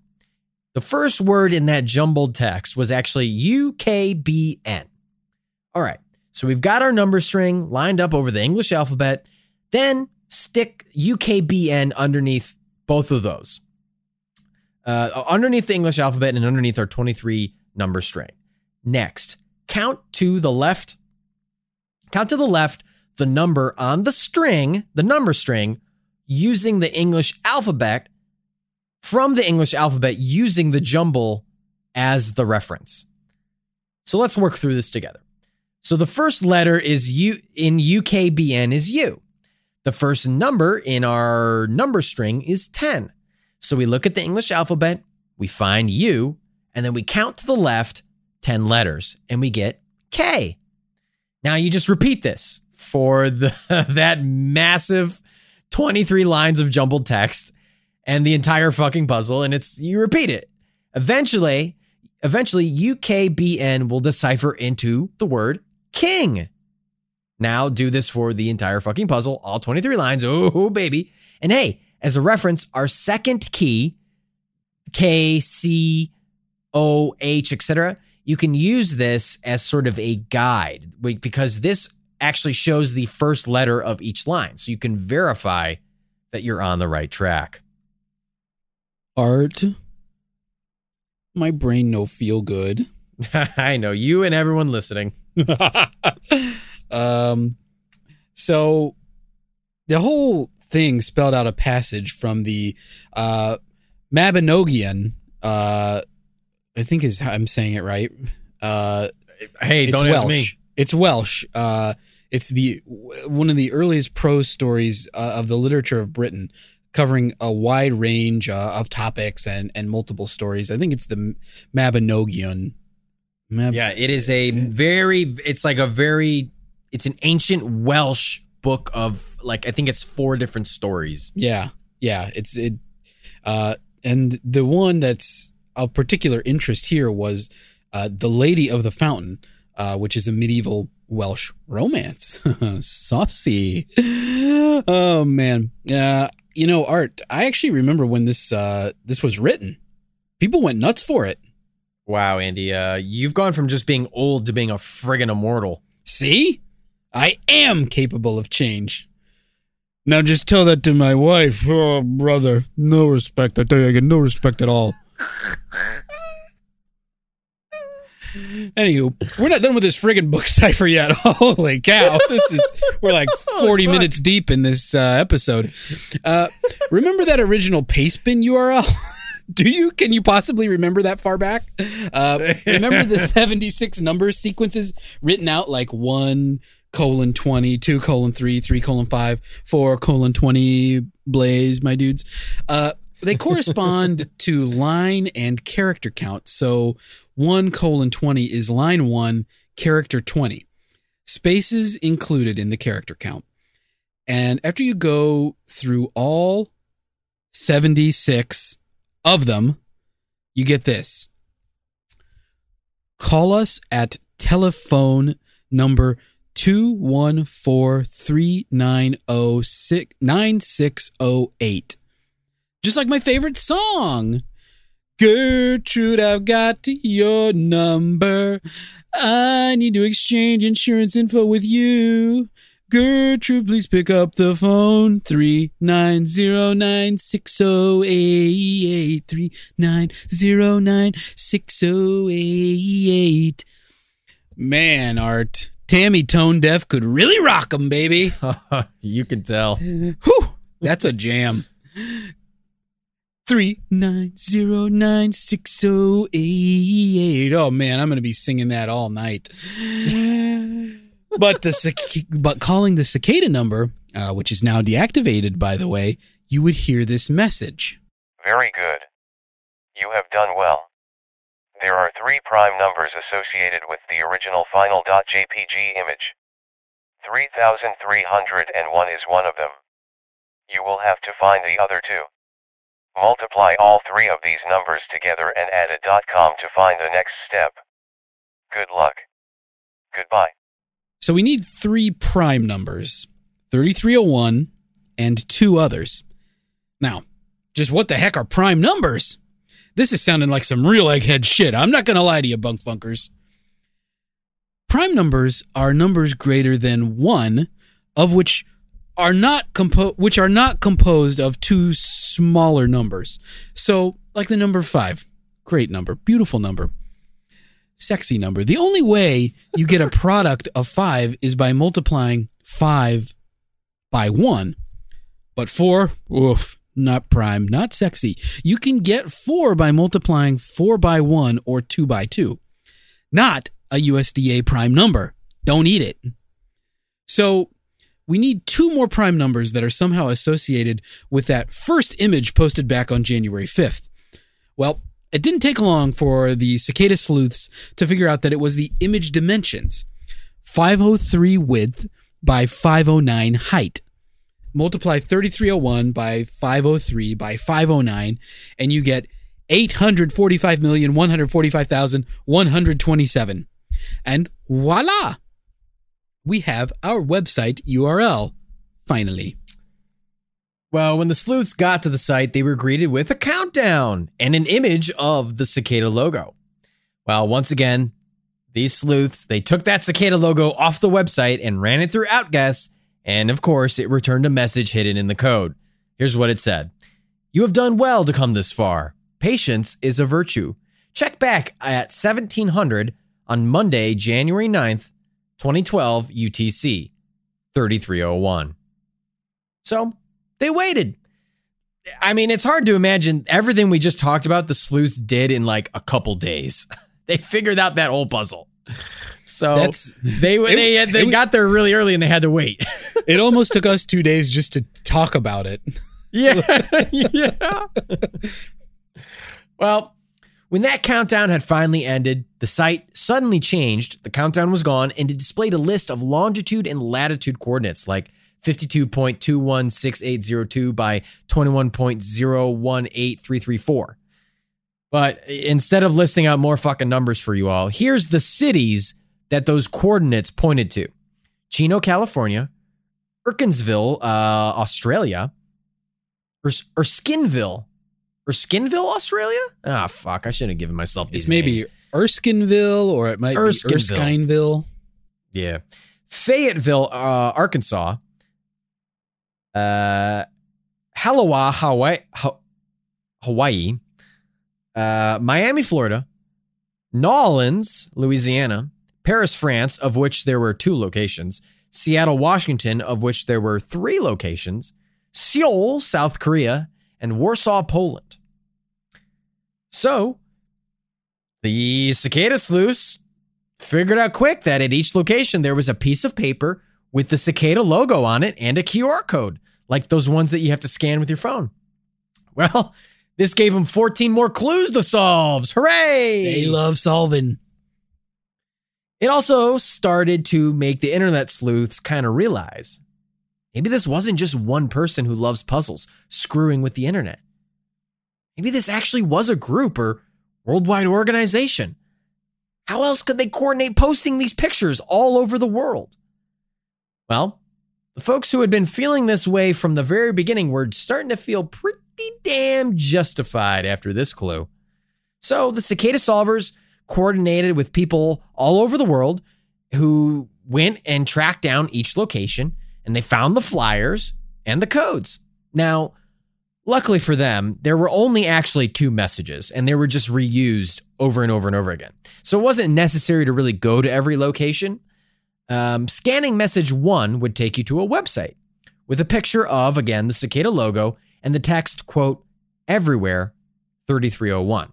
The first word in that jumbled text was actually UKBN. All right. So we've got our number string lined up over the English alphabet. Then stick UKBN underneath both of those. Uh, underneath the English alphabet and underneath our 23 number string. Next, count to the left. Count to the left the number on the string, the number string, using the English alphabet from the English alphabet using the jumble as the reference. So let's work through this together. So the first letter is U in UKBN is U. The first number in our number string is 10. So we look at the English alphabet, we find U, and then we count to the left 10 letters and we get K. Now you just repeat this for the that massive 23 lines of jumbled text and the entire fucking puzzle and it's you repeat it. Eventually, eventually UKBN will decipher into the word king. Now do this for the entire fucking puzzle, all 23 lines. Oh, baby. And hey, as a reference, our second key, K, C, O, H, etc., you can use this as sort of a guide because this actually shows the first letter of each line. So you can verify that you're on the right track. Art. My brain no feel good. I know you and everyone listening. um, so the whole thing spelled out a passage from the uh, Mabinogion. Uh, I think is how I'm saying it right. Uh, Hey, don't Welsh. ask me. It's Welsh. Uh, it's the one of the earliest prose stories uh, of the literature of Britain, covering a wide range uh, of topics and and multiple stories. I think it's the Mabinogion. Mab- Yeah, it is a very. It's like a very. It's an ancient Welsh book of like I think it's four different stories. Yeah, yeah. It's it, uh, and the one that's of particular interest here was uh, the Lady of the Fountain, uh, which is a medieval Welsh romance. Saucy. Oh man. Uh, you know, Art. I actually remember when this uh, this was written. People went nuts for it. Wow, Andy, uh, you've gone from just being old to being a friggin' immortal. See, I am capable of change. Now just tell that to my wife. Oh, brother. No respect. I tell you, I get no respect at all. Anywho, we're not done with this friggin' book cipher yet. Holy cow. This is, we're like 40 fuck. minutes deep in this uh, episode. Uh, remember that original Pastebin URL? Do you? Can you possibly remember that far back? Uh, remember the 76 number sequences written out like 1 colon 20, 2 colon 3, 3 colon 5, 4 colon 20, blaze, my dudes. Uh, they correspond to line and character count. So 1 colon 20 is line 1, character 20. Spaces included in the character count. And after you go through all 76 of them, you get this. Call us at telephone number 214-390-9608. Just like my favorite song. Gertrude, I've got your number. I need to exchange insurance info with you. Gertrude, please pick up the phone. Three nine zero nine six zero eight. Three nine zero nine six zero eight. Man, Art. Tammy Tone Deaf could really rock 'em, baby. you can tell. Whew, that's a jam. Three nine zero nine six zero eight. Oh man, I'm gonna be singing that all night. but the but calling the cicada number, uh, which is now deactivated, by the way, you would hear this message. Very good. You have done well. There are three prime numbers associated with the original final.jpg image. 3301 is one of them. You will have to find the other two. Multiply all three of these numbers together and add a .com to find the next step. Good luck. Goodbye. So we need three prime numbers 3301 and two others. Now, just what the heck are prime numbers? This is sounding like some real egghead shit. I'm not going to lie to you, bunk funkers. Prime numbers are numbers greater than 1 of which are not compo- which are not composed of two smaller numbers. So, like the number 5. Great number, beautiful number. Sexy number. The only way you get a product of 5 is by multiplying 5 by 1. But 4, oof, not prime, not sexy. You can get 4 by multiplying 4 by 1 or 2 by 2. Not a USDA prime number. Don't eat it. So, we need two more prime numbers that are somehow associated with that first image posted back on January 5th. Well, it didn't take long for the cicada sleuths to figure out that it was the image dimensions 503 width by 509 height. Multiply 3301 by 503 by 509, and you get 845,145,127. And voila! We have our website URL, finally. Well, when the sleuths got to the site, they were greeted with a countdown and an image of the cicada logo. Well, once again, these sleuths, they took that cicada logo off the website and ran it through Outguess, and of course, it returned a message hidden in the code. Here's what it said. You have done well to come this far. Patience is a virtue. Check back at 1700 on Monday, January 9th, 2012 UTC 3301. So they waited. I mean, it's hard to imagine everything we just talked about the sleuths did in like a couple days. they figured out that whole puzzle. So That's- they they it- they it- got there really early and they had to wait. It almost took us two days just to talk about it. yeah. yeah. well, when that countdown had finally ended, the site suddenly changed. The countdown was gone and it displayed a list of longitude and latitude coordinates like 52.216802 by 21.018334. But instead of listing out more fucking numbers for you all, here's the cities that those coordinates pointed to Chino, California, Erkinsville, uh, Australia, or Erskineville, Erskineville, Australia. Ah, fuck! I shouldn't have given myself these. It's maybe names. Erskineville or it might Erskineville. be Erskineville. yeah, Fayetteville, uh, Arkansas. Uh, Halawa, Hawaii, Ha- Hawaii. Uh, Miami, Florida. Nolens, Louisiana. Paris, France, of which there were two locations. Seattle, Washington, of which there were three locations. Seoul, South Korea, and Warsaw, Poland. So the cicada sleuths figured out quick that at each location there was a piece of paper with the cicada logo on it and a QR code, like those ones that you have to scan with your phone. Well, this gave them 14 more clues to solve. Hooray! They love solving. It also started to make the internet sleuths kind of realize maybe this wasn't just one person who loves puzzles screwing with the internet. Maybe this actually was a group or worldwide organization. How else could they coordinate posting these pictures all over the world? Well, the folks who had been feeling this way from the very beginning were starting to feel pretty damn justified after this clue. So the cicada solvers coordinated with people all over the world who went and tracked down each location and they found the flyers and the codes. Now, luckily for them, there were only actually two messages and they were just reused over and over and over again. So it wasn't necessary to really go to every location. Um, scanning message one would take you to a website with a picture of, again, the cicada logo and the text, quote, everywhere 3301.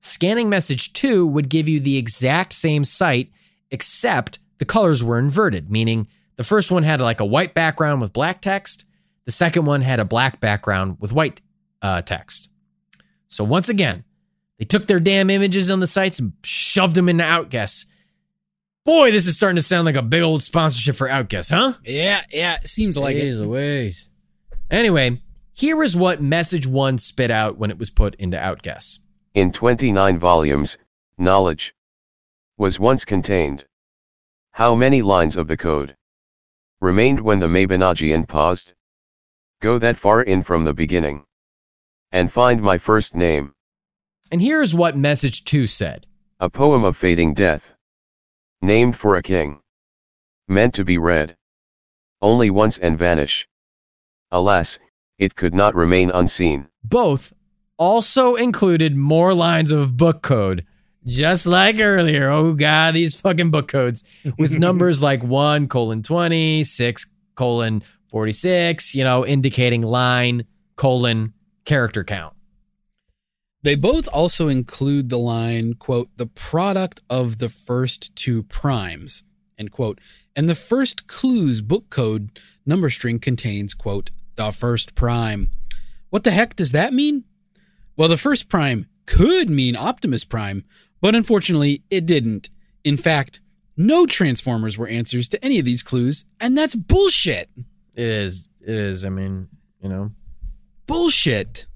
Scanning message two would give you the exact same site, except the colors were inverted, meaning the first one had like a white background with black text, the second one had a black background with white uh, text. So once again, they took their damn images on the sites and shoved them into Outguess. Boy, this is starting to sound like a big old sponsorship for Outguess, huh? Yeah, yeah, it seems like Jeez it. Ways. Anyway, here is what message one spit out when it was put into Outguess. In 29 volumes, knowledge was once contained. How many lines of the code remained when the Mabinogion paused? Go that far in from the beginning and find my first name. And here's what message two said A poem of fading death. Named for a king. Meant to be read. Only once and vanish. Alas, it could not remain unseen. Both also included more lines of book code, just like earlier. Oh, God, these fucking book codes with numbers like 1 colon 20, 6 colon 46, you know, indicating line colon character count. They both also include the line, quote, the product of the first two primes, end quote. And the first clue's book code number string contains, quote, the first prime. What the heck does that mean? Well, the first prime could mean Optimus Prime, but unfortunately it didn't. In fact, no Transformers were answers to any of these clues, and that's bullshit. It is. It is. I mean, you know. Bullshit.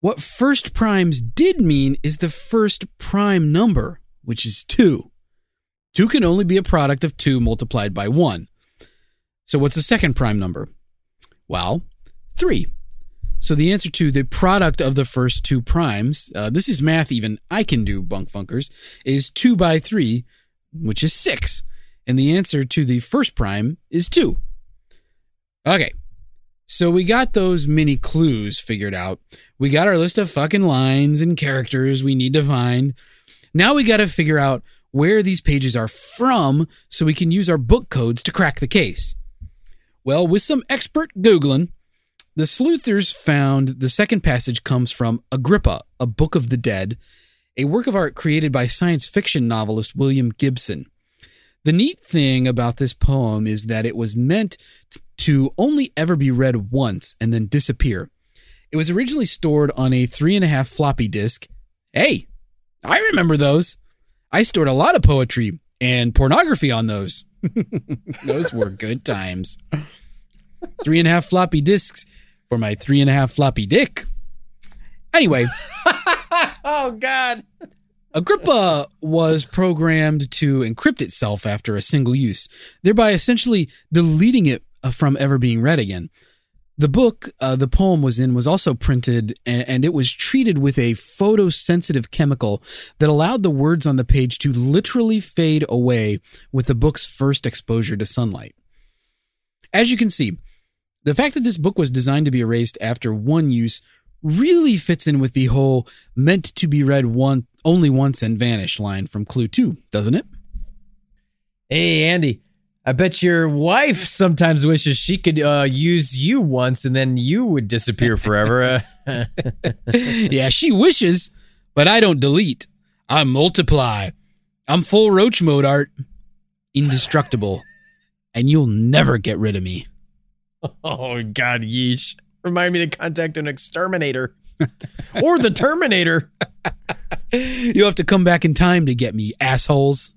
What first primes did mean is the first prime number, which is 2. 2 can only be a product of 2 multiplied by 1. So what's the second prime number? Well, 3. So the answer to the product of the first two primes, uh, this is math even I can do, bunk funkers, is 2 by 3, which is 6. And the answer to the first prime is 2. Okay. So we got those mini clues figured out. We got our list of fucking lines and characters we need to find. Now we got to figure out where these pages are from so we can use our book codes to crack the case. Well, with some expert Googling, the sleuthers found the second passage comes from Agrippa, a Book of the Dead, a work of art created by science fiction novelist William Gibson. The neat thing about this poem is that it was meant to only ever be read once and then disappear. It was originally stored on a three and a half floppy disk. Hey, I remember those. I stored a lot of poetry and pornography on those. those were good times. Three and a half floppy disks for my three and a half floppy dick. Anyway. oh, God. Agrippa was programmed to encrypt itself after a single use, thereby essentially deleting it from ever being read again. The book uh, the poem was in was also printed and, and it was treated with a photosensitive chemical that allowed the words on the page to literally fade away with the book's first exposure to sunlight. As you can see, the fact that this book was designed to be erased after one use really fits in with the whole meant to be read one only once and vanish line from Clue 2, doesn't it? Hey, Andy. I bet your wife sometimes wishes she could uh, use you once and then you would disappear forever. Uh, yeah, she wishes, but I don't delete. I multiply. I'm full roach mode art. Indestructible. and you'll never get rid of me. Oh God, yeesh. Remind me to contact an exterminator. or the Terminator. You'll have to come back in time to get me, assholes.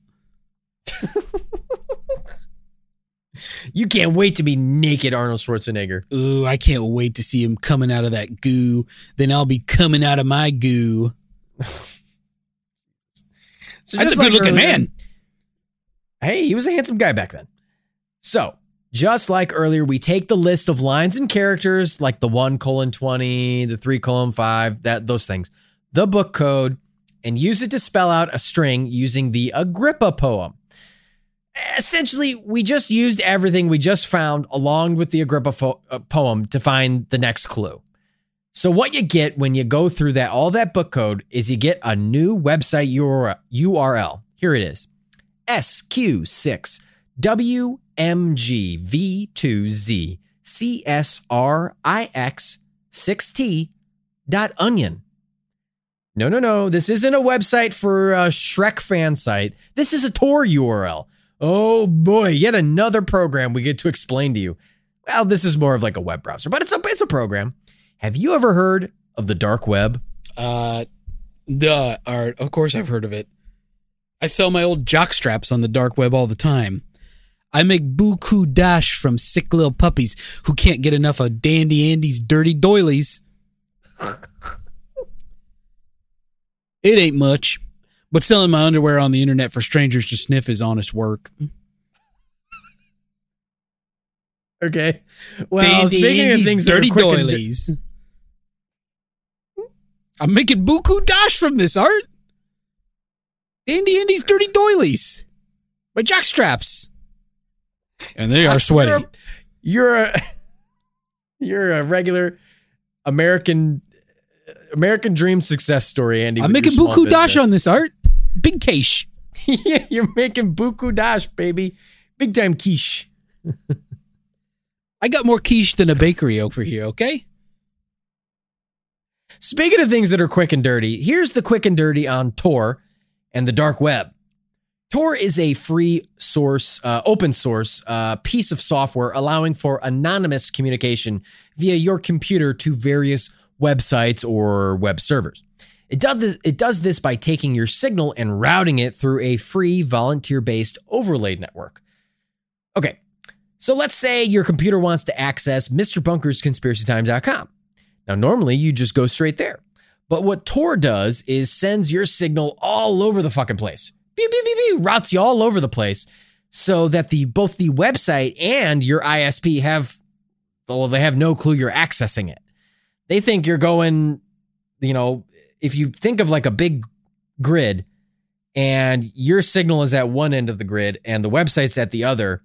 You can't wait to be naked, Arnold Schwarzenegger. Ooh, I can't wait to see him coming out of that goo. Then I'll be coming out of my goo. so That's a good looking man. Hey, he was a handsome guy back then. So, just like earlier, we take the list of lines and characters, like the one colon 20, the three colon five, that those things, the book code, and use it to spell out a string using the Agrippa poem. Essentially, we just used everything we just found along with the Agrippa fo- uh, poem to find the next clue. So what you get when you go through that all that book code is you get a new website URL. Here it is. SQ6 WMGV2Z CSRIX 6T dot onion. No, no, no. This isn't a website for a Shrek fan site. This is a Tor URL. Oh boy, yet another program we get to explain to you. Well, this is more of like a web browser, but it's a it's a program. Have you ever heard of the dark web? Uh, duh. art. Of course, I've heard of it. I sell my old jock straps on the dark web all the time. I make buku dash from sick little puppies who can't get enough of Dandy Andy's dirty doilies. it ain't much, but selling my underwear on the internet for strangers to sniff is honest work. Okay. Well, Dandy speaking of things dirty doilies. Di- I'm making buku dash from this art. Dandy Andy's dirty doilies. My jock straps and they are sweaty. You're a, you're a, regular American American dream success story, Andy. I'm making buku dash on this art. Big quiche. yeah, you're making buku dash, baby. Big time quiche. I got more quiche than a bakery over here, okay? Speaking of things that are quick and dirty, here's the quick and dirty on Tor and the dark web. Tor is a free source, uh, open source uh, piece of software allowing for anonymous communication via your computer to various websites or web servers. It does this, it does this by taking your signal and routing it through a free volunteer based overlay network. Okay, so let's say your computer wants to access Mr. Bunker's conspiracytime.com. Now, normally you just go straight there. But what Tor does is sends your signal all over the fucking place pew, pew, pew, pew, routes you all over the place so that the both the website and your ISP have well, they have no clue you're accessing it. They think you're going, you know, if you think of like a big grid and your signal is at one end of the grid and the website's at the other,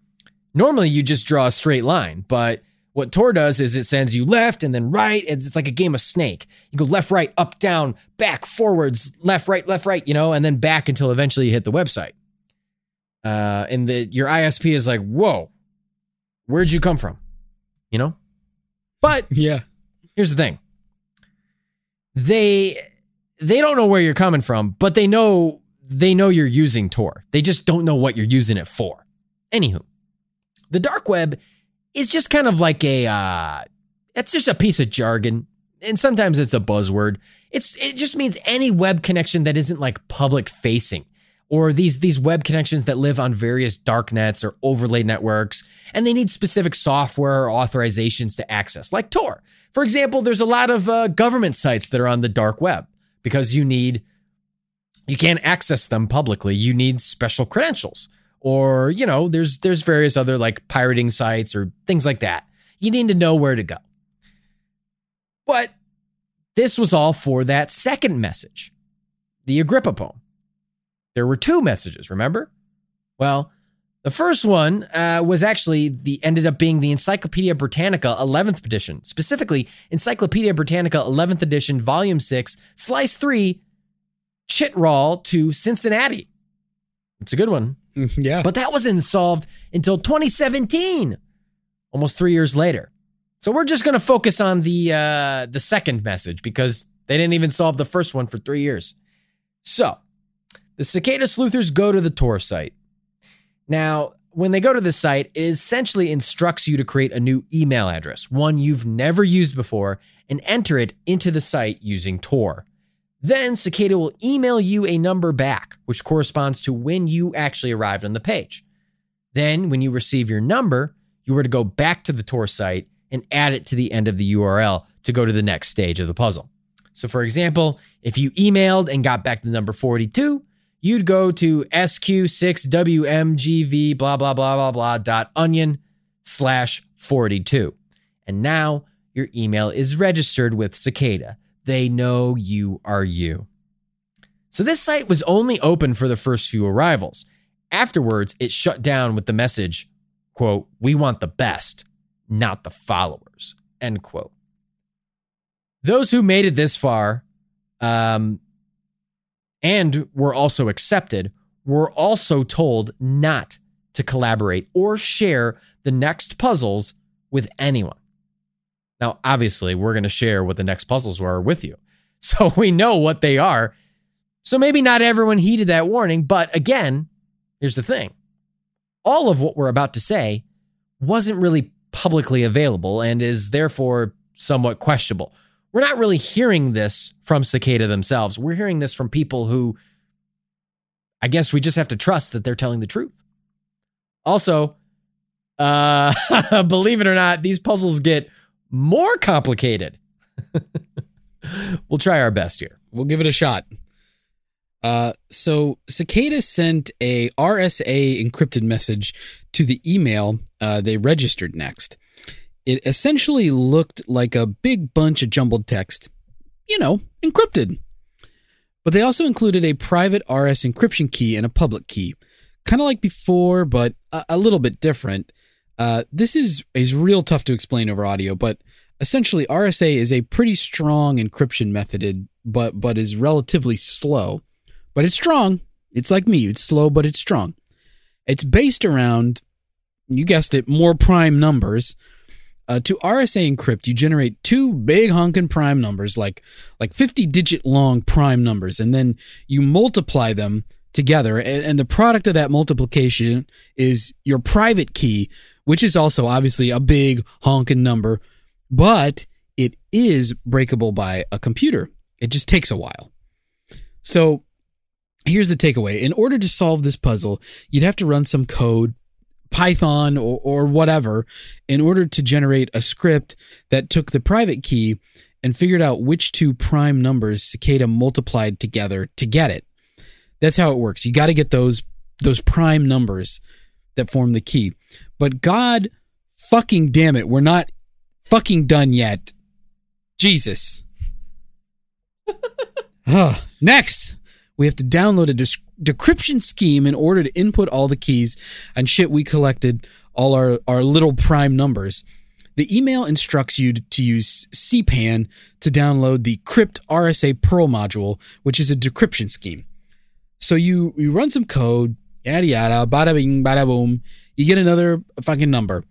normally you just draw a straight line, but what Tor does is it sends you left and then right. It's like a game of snake. You go left, right, up, down, back, forwards, left, right, left, right, you know, and then back until eventually you hit the website. Uh, and the your ISP is like, whoa, where'd you come from? You know? But yeah, here's the thing. They they don't know where you're coming from, but they know they know you're using Tor. They just don't know what you're using it for. Anywho, the dark web is just kind of like a uh it's just a piece of jargon and sometimes it's a buzzword. It's it just means any web connection that isn't like public facing or these these web connections that live on various dark nets or overlay networks and they need specific software or authorizations to access like tor for example there's a lot of uh, government sites that are on the dark web because you need you can't access them publicly. You need special credentials or you know there's there's various other like pirating sites or things like that. You need to know where to go. But this was all for that second message the agrippa poem. There were two messages remember? Well the first one uh, was actually the ended up being the encyclopedia britannica 11th edition specifically encyclopedia britannica 11th edition volume 6 slice 3 chitral to cincinnati it's a good one Mm, yeah. But that wasn't solved until 2017, almost three years later. So we're just going to focus on the uh, the second message because they didn't even solve the first one for three years. So the cicada sleuthers go to the Tor site. Now, when they go to the site, it essentially instructs you to create a new email address, one you've never used before, and enter it into the site using Tor. Then Cicada will email you a number back, which corresponds to when you actually arrived on the page. Then, when you receive your number, you were to go back to the Tor site and add it to the end of the URL to go to the next stage of the puzzle. So, for example, if you emailed and got back the number 42, you'd go to sq6wmgv blah blah blah blah blah dot onion slash 42. And now your email is registered with Cicada. They know you are you. So this site was only open for the first few arrivals. Afterwards, it shut down with the message, quote, we want the best, not the followers, end quote. Those who made it this far um, and were also accepted were also told not to collaborate or share the next puzzles with anyone. Now, obviously, we're going to share what the next puzzles were with you. So we know what they are. So maybe not everyone heeded that warning, but again, here's the thing all of what we're about to say wasn't really publicly available and is therefore somewhat questionable. We're not really hearing this from Cicada themselves. We're hearing this from people who I guess we just have to trust that they're telling the truth. Also, uh, believe it or not, these puzzles get more complicated. we'll try our best here. We'll give it a shot. Uh, so Cicada sent a RSA encrypted message to the email uh, they registered next. It essentially looked like a big bunch of jumbled text, you know, encrypted. But they also included a private RS encryption key and a public key, kind of like before, but a, a little bit different. Uh, this is is real tough to explain over audio, but essentially RSA is a pretty strong encryption method, but but is relatively slow. But it's strong. It's like me. It's slow, but it's strong. It's based around, you guessed it, more prime numbers. Uh, to RSA encrypt, you generate two big honkin' prime numbers, like like 50 digit long prime numbers, and then you multiply them together. And, and the product of that multiplication is your private key, which is also obviously a big honking number, but it is breakable by a computer. It just takes a while. So here's the takeaway. In order to solve this puzzle, you'd have to run some code, Python or, or whatever, in order to generate a script that took the private key and figured out which two prime numbers Cicada multiplied together to get it. That's how it works. You got to get those those prime numbers that form the key. But God fucking damn it, we're not fucking done yet. Jesus. next, we have to download a de- decryption scheme in order to input all the keys and shit we collected, all our, our little prime numbers. The email instructs you to, to use CPAN to download the Crypt RSA Perl module, which is a decryption scheme. So you, you run some code, yada yada, bada bing, bada boom. You get another fucking number.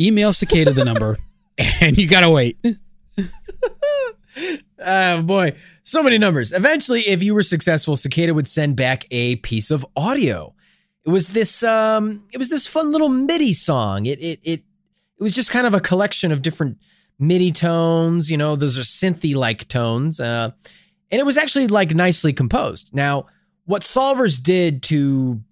Email Cicada the number, and you gotta wait. Oh boy, so many numbers. Eventually, if you were successful, Cicada would send back a piece of audio. It was this um it was this fun little MIDI song. It it it it was just kind of a collection of different MIDI tones, you know, those are synthy like tones. Uh and it was actually like nicely composed. Now, what solvers did to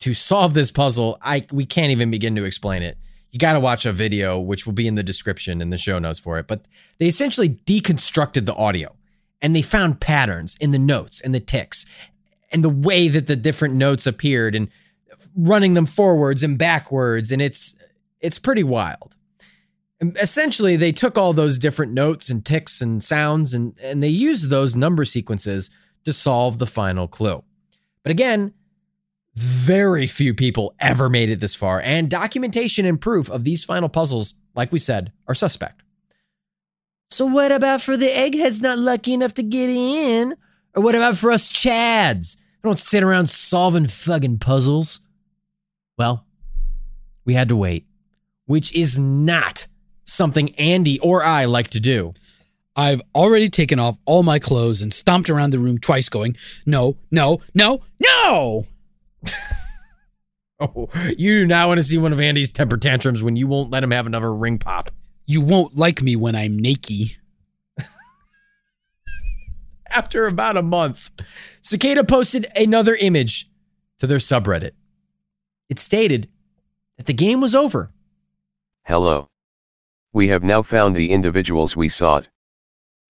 to solve this puzzle, I we can't even begin to explain it you got to watch a video, which will be in the description in the show notes for it. But they essentially deconstructed the audio and they found patterns in the notes and the ticks and the way that the different notes appeared and running them forwards and backwards. And it's, it's pretty wild. And essentially, they took all those different notes and ticks and sounds and, and they used those number sequences to solve the final clue. But again, very few people ever made it this far, and documentation and proof of these final puzzles, like we said, are suspect. So, what about for the eggheads not lucky enough to get in? Or what about for us Chads? who don't sit around solving fucking puzzles. Well, we had to wait, which is not something Andy or I like to do. I've already taken off all my clothes and stomped around the room twice, going, no, no, no, no. Oh, you do not want to see one of Andy's temper tantrums when you won't let him have another ring pop. You won't like me when I'm naked. After about a month, Cicada posted another image to their subreddit. It stated that the game was over. Hello. We have now found the individuals we sought.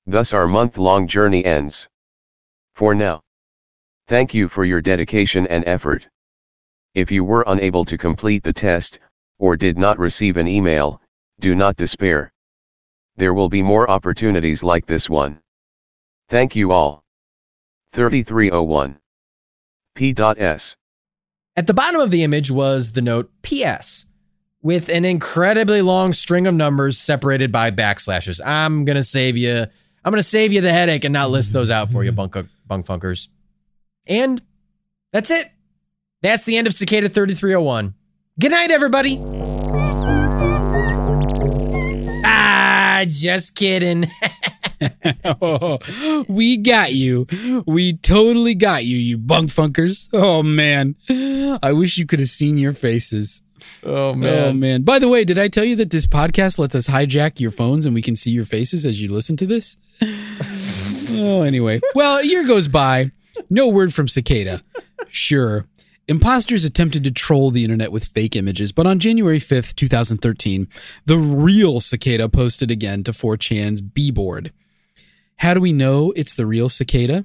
Thus our month-long journey ends. For now. Thank you for your dedication and effort. If you were unable to complete the test, or did not receive an email, do not despair. There will be more opportunities like this one. Thank you all. 3301. P.S. At the bottom of the image was the note PS with an incredibly long string of numbers separated by backslashes. I'm going to save you. I'm going to save you the headache and not list those out for you, bunk, bunk funkers. And that's it. That's the end of Cicada 3301. Good night, everybody. Ah, just kidding. we got you. We totally got you, you bunk funkers. Oh man. I wish you could have seen your faces. oh, man. Oh man. By the way, did I tell you that this podcast lets us hijack your phones and we can see your faces as you listen to this? oh, anyway. Well, a year goes by. No word from Cicada. Sure. Imposters attempted to troll the internet with fake images, but on January 5th, 2013, the real Cicada posted again to 4chan's B board. How do we know it's the real Cicada?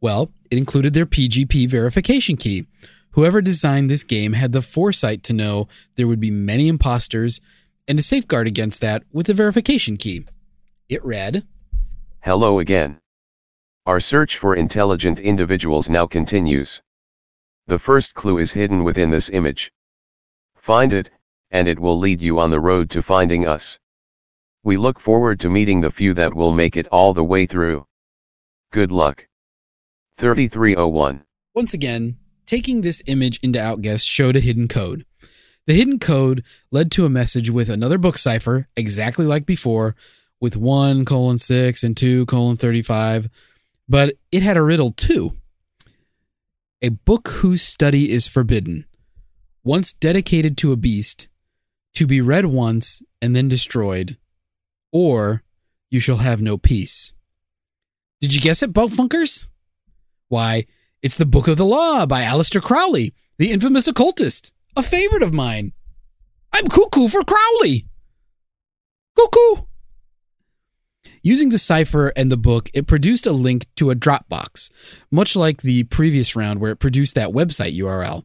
Well, it included their PGP verification key. Whoever designed this game had the foresight to know there would be many imposters and to safeguard against that with the verification key. It read, Hello again. Our search for intelligent individuals now continues. The first clue is hidden within this image. Find it, and it will lead you on the road to finding us. We look forward to meeting the few that will make it all the way through. Good luck. 3301. Once again, taking this image into Outguess showed a hidden code. The hidden code led to a message with another book cipher, exactly like before, with 1 colon 6 and 2 colon 35, but it had a riddle too. A book whose study is forbidden, once dedicated to a beast, to be read once and then destroyed, or you shall have no peace. Did you guess it, Funkers? Why, it's the Book of the Law by Aleister Crowley, the infamous occultist, a favorite of mine. I'm cuckoo for Crowley. Cuckoo. Using the cipher and the book, it produced a link to a Dropbox, much like the previous round where it produced that website URL.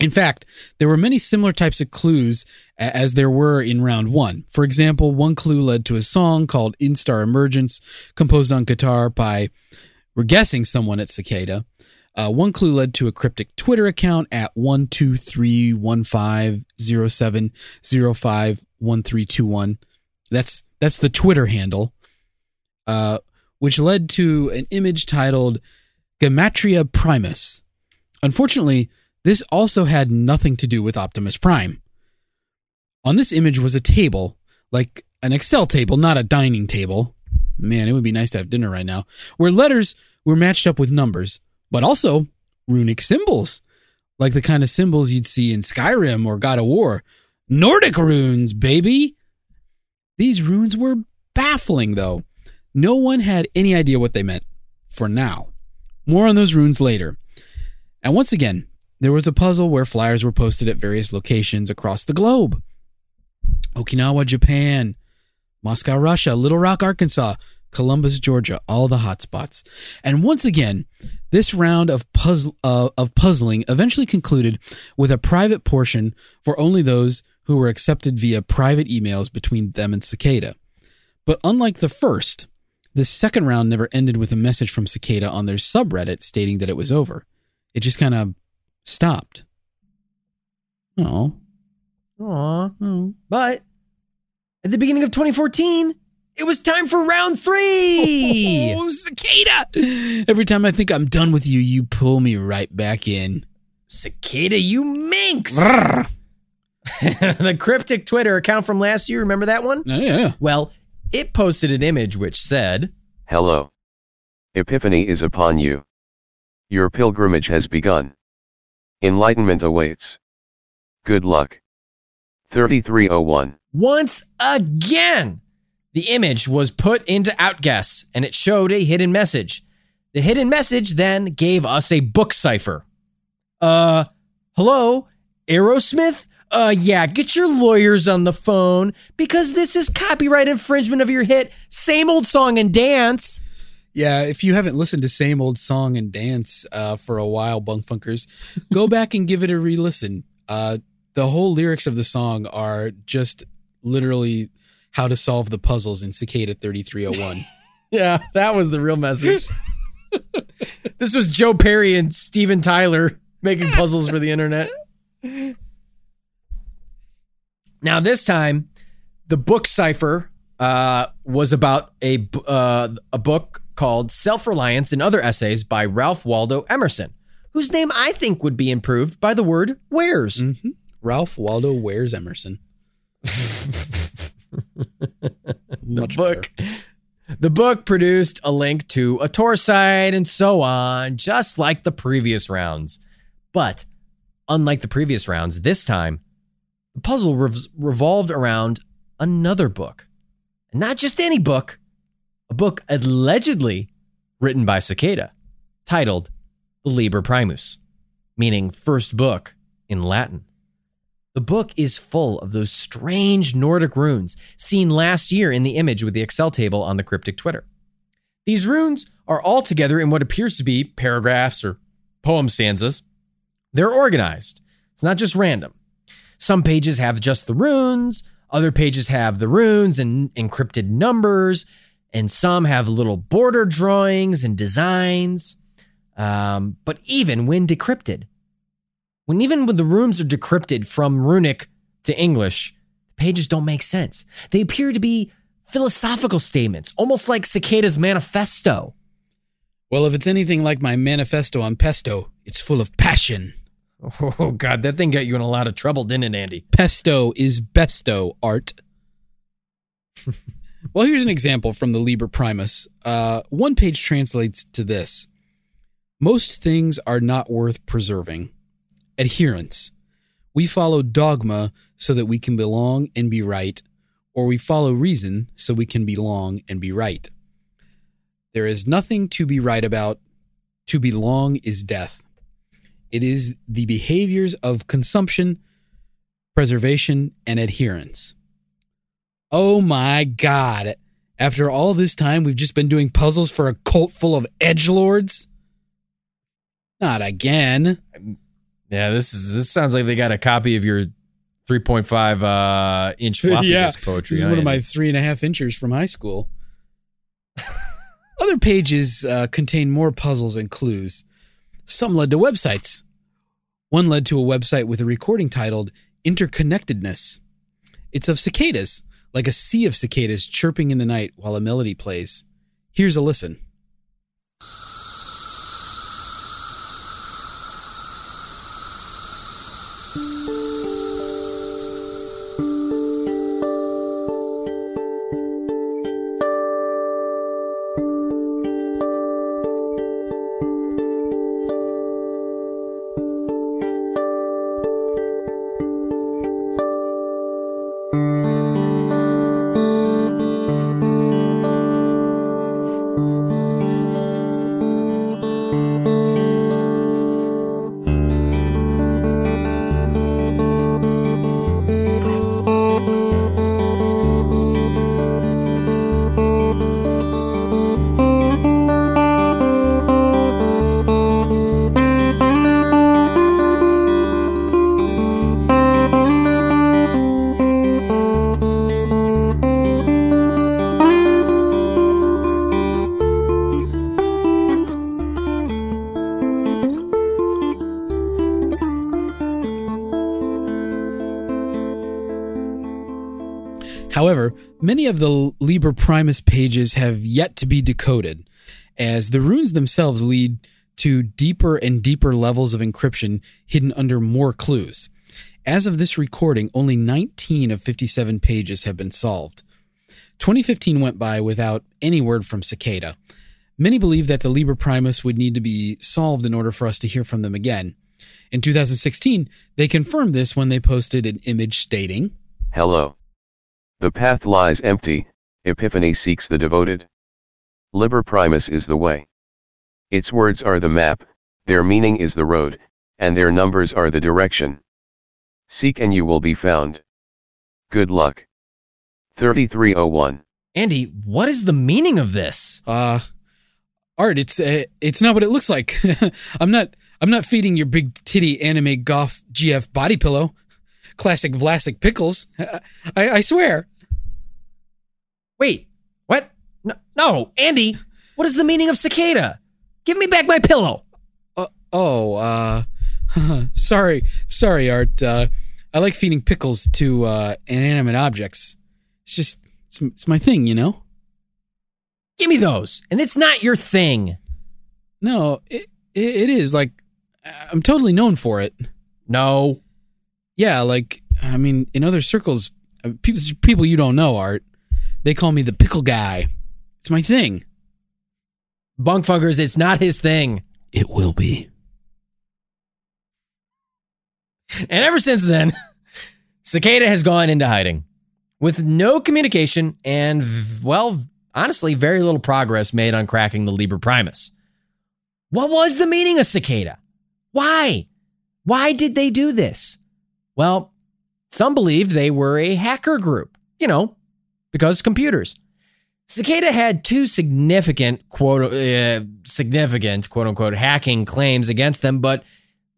In fact, there were many similar types of clues as there were in round one. For example, one clue led to a song called Instar Emergence, composed on guitar by, we're guessing, someone at Cicada. Uh, one clue led to a cryptic Twitter account at 1231507051321. That's that's the Twitter handle. Uh, which led to an image titled Gematria Primus. Unfortunately, this also had nothing to do with Optimus Prime. On this image was a table, like an Excel table, not a dining table. Man, it would be nice to have dinner right now, where letters were matched up with numbers, but also runic symbols, like the kind of symbols you'd see in Skyrim or God of War. Nordic runes, baby! These runes were baffling, though. No one had any idea what they meant, for now. More on those runes later. And once again, there was a puzzle where flyers were posted at various locations across the globe Okinawa, Japan, Moscow, Russia, Little Rock, Arkansas, Columbus, Georgia, all the hotspots. And once again, this round of puzzle uh, of puzzling eventually concluded with a private portion for only those who were accepted via private emails between them and Cicada. But unlike the first, the second round never ended with a message from Cicada on their subreddit stating that it was over. It just kind of stopped. Oh, Aw. oh. But at the beginning of 2014, it was time for round three. Oh, cicada! Every time I think I'm done with you, you pull me right back in. Cicada, you minx. the cryptic Twitter account from last year, remember that one? Oh, yeah. Well, it posted an image which said, Hello. Epiphany is upon you. Your pilgrimage has begun. Enlightenment awaits. Good luck. 3301. Once again, the image was put into Outguess and it showed a hidden message. The hidden message then gave us a book cipher. Uh, hello, Aerosmith? Uh, yeah, get your lawyers on the phone because this is copyright infringement of your hit Same Old Song and Dance. Yeah, if you haven't listened to Same Old Song and Dance uh, for a while, Bunk Funkers, go back and give it a re listen. Uh, the whole lyrics of the song are just literally how to solve the puzzles in Cicada 3301. Yeah, that was the real message. this was Joe Perry and Steven Tyler making puzzles for the internet. Now, this time, the book cipher uh, was about a uh, a book called "Self Reliance and Other Essays" by Ralph Waldo Emerson, whose name I think would be improved by the word "wears." Mhm. Ralph Waldo Wears Emerson. Much book. better. The book produced a link to a Tor site and so on, just like the previous rounds. But unlike the previous rounds, this time the puzzle rev- revolved around another book. And not just any book, a book allegedly written by Cicada, titled The Liber Primus, meaning first book in Latin. The book is full of those strange Nordic runes seen last year in the image with the Excel table on the cryptic Twitter. These runes are all together in what appears to be paragraphs or poem stanzas. They're organized, it's not just random. Some pages have just the runes, other pages have the runes and encrypted numbers, and some have little border drawings and designs. Um, but even when decrypted, when even when the runes are decrypted from runic to English, the pages don't make sense. They appear to be philosophical statements, almost like Cicada's manifesto. Well, if it's anything like my manifesto on pesto, it's full of passion. Oh, God, that thing got you in a lot of trouble, didn't it, Andy? Pesto is besto art. well, here's an example from the Liber Primus. Uh, one page translates to this Most things are not worth preserving. Adherence. We follow dogma so that we can belong and be right, or we follow reason so we can belong and be right. There is nothing to be right about. To belong is death. It is the behaviors of consumption, preservation, and adherence. Oh my God. After all this time, we've just been doing puzzles for a cult full of edge lords? Not again. Yeah, this is this sounds like they got a copy of your 3.5 uh, inch floppy disk poetry. This is one of my three and a half inches from high school. Other pages uh, contain more puzzles and clues. Some led to websites. One led to a website with a recording titled Interconnectedness. It's of cicadas, like a sea of cicadas chirping in the night while a melody plays. Here's a listen. Of the Liber Primus pages have yet to be decoded, as the runes themselves lead to deeper and deeper levels of encryption hidden under more clues. As of this recording, only 19 of 57 pages have been solved. 2015 went by without any word from Cicada. Many believe that the Liber Primus would need to be solved in order for us to hear from them again. In 2016, they confirmed this when they posted an image stating, Hello. The path lies empty, Epiphany seeks the devoted. Liber Primus is the way. Its words are the map, their meaning is the road, and their numbers are the direction. Seek and you will be found. Good luck. 3301. Andy, what is the meaning of this? "Uh, Art, it's uh, it's not what it looks like. I'm not I'm not feeding your big titty anime goth GF body pillow, classic Vlasic pickles. I, I swear." Wait, what? No, no, Andy, what is the meaning of cicada? Give me back my pillow. Uh, oh, uh, sorry, sorry, Art. Uh, I like feeding pickles to uh, inanimate objects. It's just, it's, it's my thing, you know? Give me those. And it's not your thing. No, it, it, it is. Like, I'm totally known for it. No. Yeah, like, I mean, in other circles, uh, people, people you don't know, Art, they call me the pickle guy. It's my thing. Bunk Funkers, it's not his thing. It will be. And ever since then, Cicada has gone into hiding with no communication and, well, honestly, very little progress made on cracking the Liber Primus. What was the meaning of Cicada? Why? Why did they do this? Well, some believed they were a hacker group, you know, because computers. Cicada had two significant quote uh, significant quote unquote hacking claims against them, but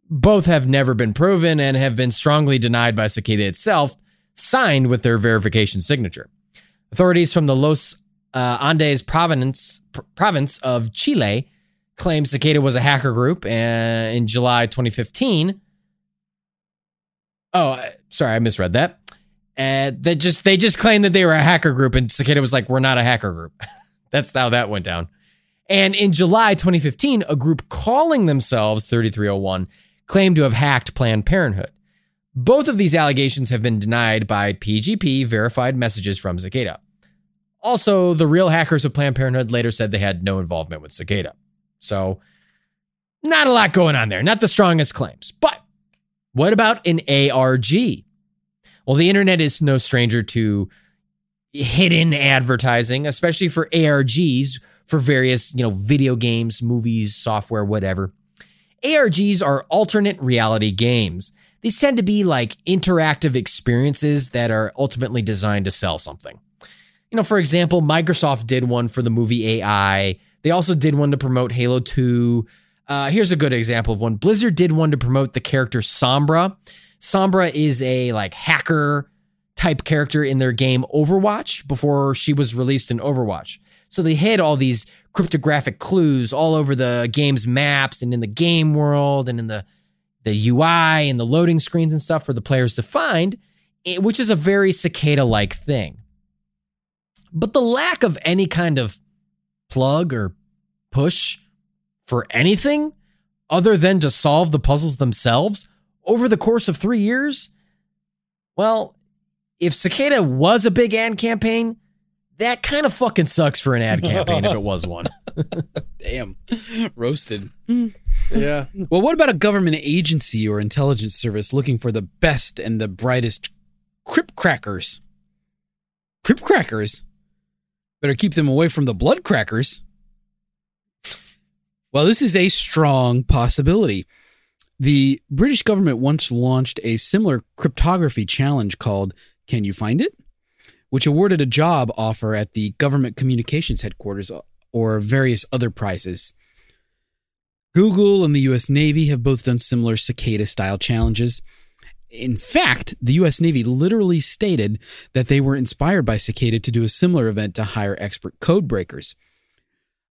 both have never been proven and have been strongly denied by Cicada itself, signed with their verification signature. Authorities from the Los uh, Andes province pr- province of Chile claim Cicada was a hacker group, and in July 2015. Oh, sorry, I misread that. Uh, they just they just claimed that they were a hacker group, and Cicada was like, "We're not a hacker group." That's how that went down. And in July 2015, a group calling themselves 3301 claimed to have hacked Planned Parenthood. Both of these allegations have been denied by PGP verified messages from Cicada. Also, the real hackers of Planned Parenthood later said they had no involvement with Cicada. So, not a lot going on there. Not the strongest claims. But what about an ARG? Well, the internet is no stranger to hidden advertising, especially for ARGs for various, you know, video games, movies, software, whatever. ARGs are alternate reality games. These tend to be like interactive experiences that are ultimately designed to sell something. You know, for example, Microsoft did one for the movie AI. They also did one to promote Halo 2. Uh, here's a good example of one. Blizzard did one to promote the character Sombra. Sombra is a like hacker type character in their game Overwatch before she was released in Overwatch. So they hid all these cryptographic clues all over the game's maps and in the game world and in the the UI and the loading screens and stuff for the players to find, eh, which is a very cicada like thing. But the lack of any kind of plug or push for anything other than to solve the puzzles themselves over the course of three years, well, if Cicada was a big ad campaign, that kind of fucking sucks for an ad campaign if it was one. Damn. Roasted. Hmm. yeah. Well, what about a government agency or intelligence service looking for the best and the brightest crypt crackers? Crypt crackers? Better keep them away from the blood crackers. Well, this is a strong possibility. The British government once launched a similar cryptography challenge called Can You Find It? which awarded a job offer at the government communications headquarters uh, or various other prizes. Google and the US Navy have both done similar cicada style challenges. In fact, the US Navy literally stated that they were inspired by Cicada to do a similar event to hire expert code breakers.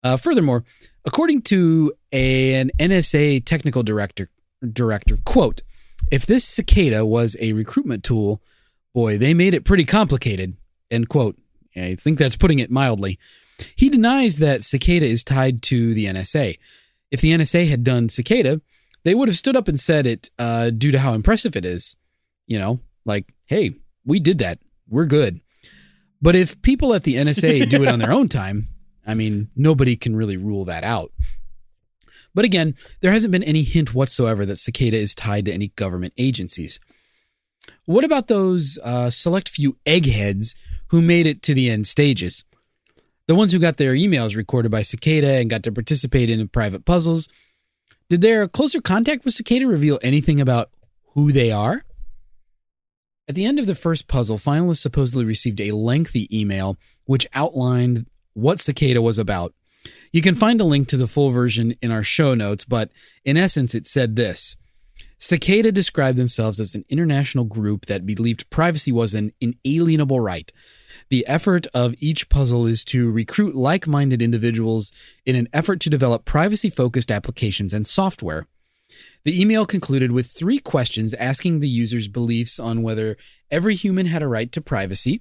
Uh, furthermore, according to a, an NSA technical director, director, quote, if this cicada was a recruitment tool, boy, they made it pretty complicated, end quote. I think that's putting it mildly. He denies that cicada is tied to the NSA. If the NSA had done cicada, they would have stood up and said it uh, due to how impressive it is. You know, like, hey, we did that. We're good. But if people at the NSA do it on their own time, I mean, nobody can really rule that out. But again, there hasn't been any hint whatsoever that Cicada is tied to any government agencies. What about those uh, select few eggheads who made it to the end stages? The ones who got their emails recorded by Cicada and got to participate in private puzzles. Did their closer contact with Cicada reveal anything about who they are? At the end of the first puzzle, finalists supposedly received a lengthy email which outlined what Cicada was about. You can find a link to the full version in our show notes, but in essence, it said this Cicada described themselves as an international group that believed privacy was an inalienable right. The effort of each puzzle is to recruit like minded individuals in an effort to develop privacy focused applications and software. The email concluded with three questions asking the user's beliefs on whether every human had a right to privacy,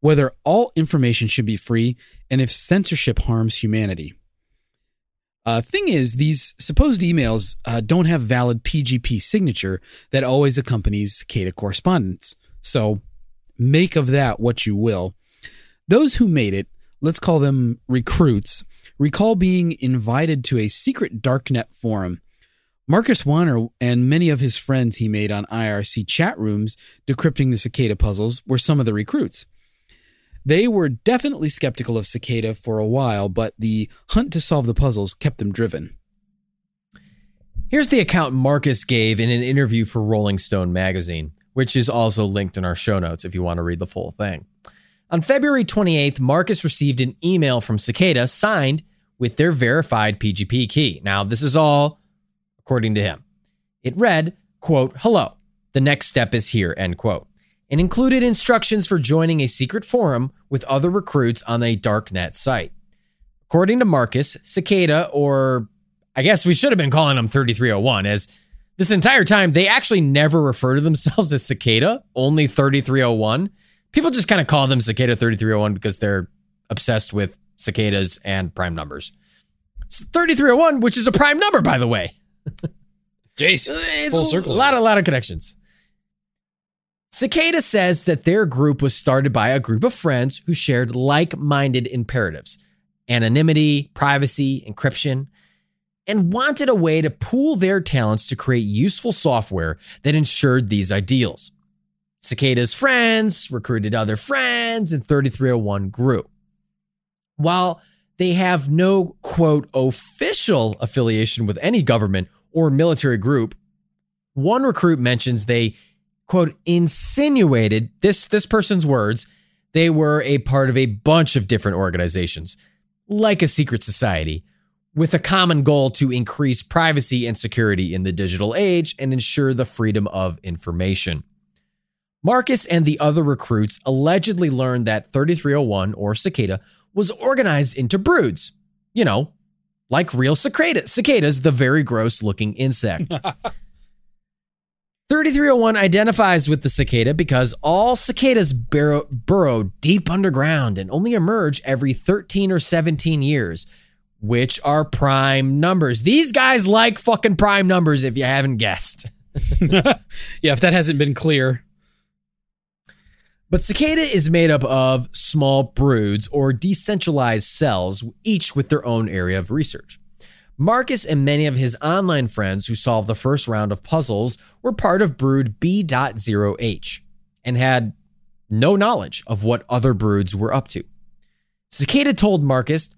whether all information should be free, and if censorship harms humanity. Uh, thing is, these supposed emails uh, don't have valid PGP signature that always accompanies Cicada correspondence. So make of that what you will. Those who made it, let's call them recruits, recall being invited to a secret darknet forum. Marcus Wanner and many of his friends he made on IRC chat rooms decrypting the cicada puzzles were some of the recruits. They were definitely skeptical of Cicada for a while, but the hunt to solve the puzzles kept them driven. Here's the account Marcus gave in an interview for Rolling Stone magazine, which is also linked in our show notes if you want to read the full thing. On February 28th, Marcus received an email from Cicada signed with their verified PGP key. Now, this is all according to him. It read, quote, hello, the next step is here, end quote and included instructions for joining a secret forum with other recruits on a darknet site. According to Marcus, Cicada, or I guess we should have been calling them 3301, as this entire time they actually never refer to themselves as Cicada, only 3301. People just kind of call them Cicada 3301 because they're obsessed with cicadas and prime numbers. It's 3301, which is a prime number, by the way. Jason, full circle. A lot, a lot of connections. Cicada says that their group was started by a group of friends who shared like minded imperatives anonymity, privacy, encryption, and wanted a way to pool their talents to create useful software that ensured these ideals. Cicada's friends recruited other friends, and 3301 grew. While they have no, quote, official affiliation with any government or military group, one recruit mentions they quote insinuated this this person's words they were a part of a bunch of different organizations like a secret society with a common goal to increase privacy and security in the digital age and ensure the freedom of information. Marcus and the other recruits allegedly learned that 3301 or Cicada was organized into broods. You know, like real cicada, cicadas, the very gross looking insect. 3301 identifies with the cicada because all cicadas burrow, burrow, deep underground and only emerge every 13 or 17 years, which are prime numbers. These guys like fucking prime numbers if you haven't guessed. yeah, if that hasn't been clear. But cicada is made up of small broods or decentralized cells, each with their own area of research. Marcus and many of his online friends who solved the first round of puzzles were part of brood B.0H and had no knowledge of what other broods were up to. Cicada told Marcus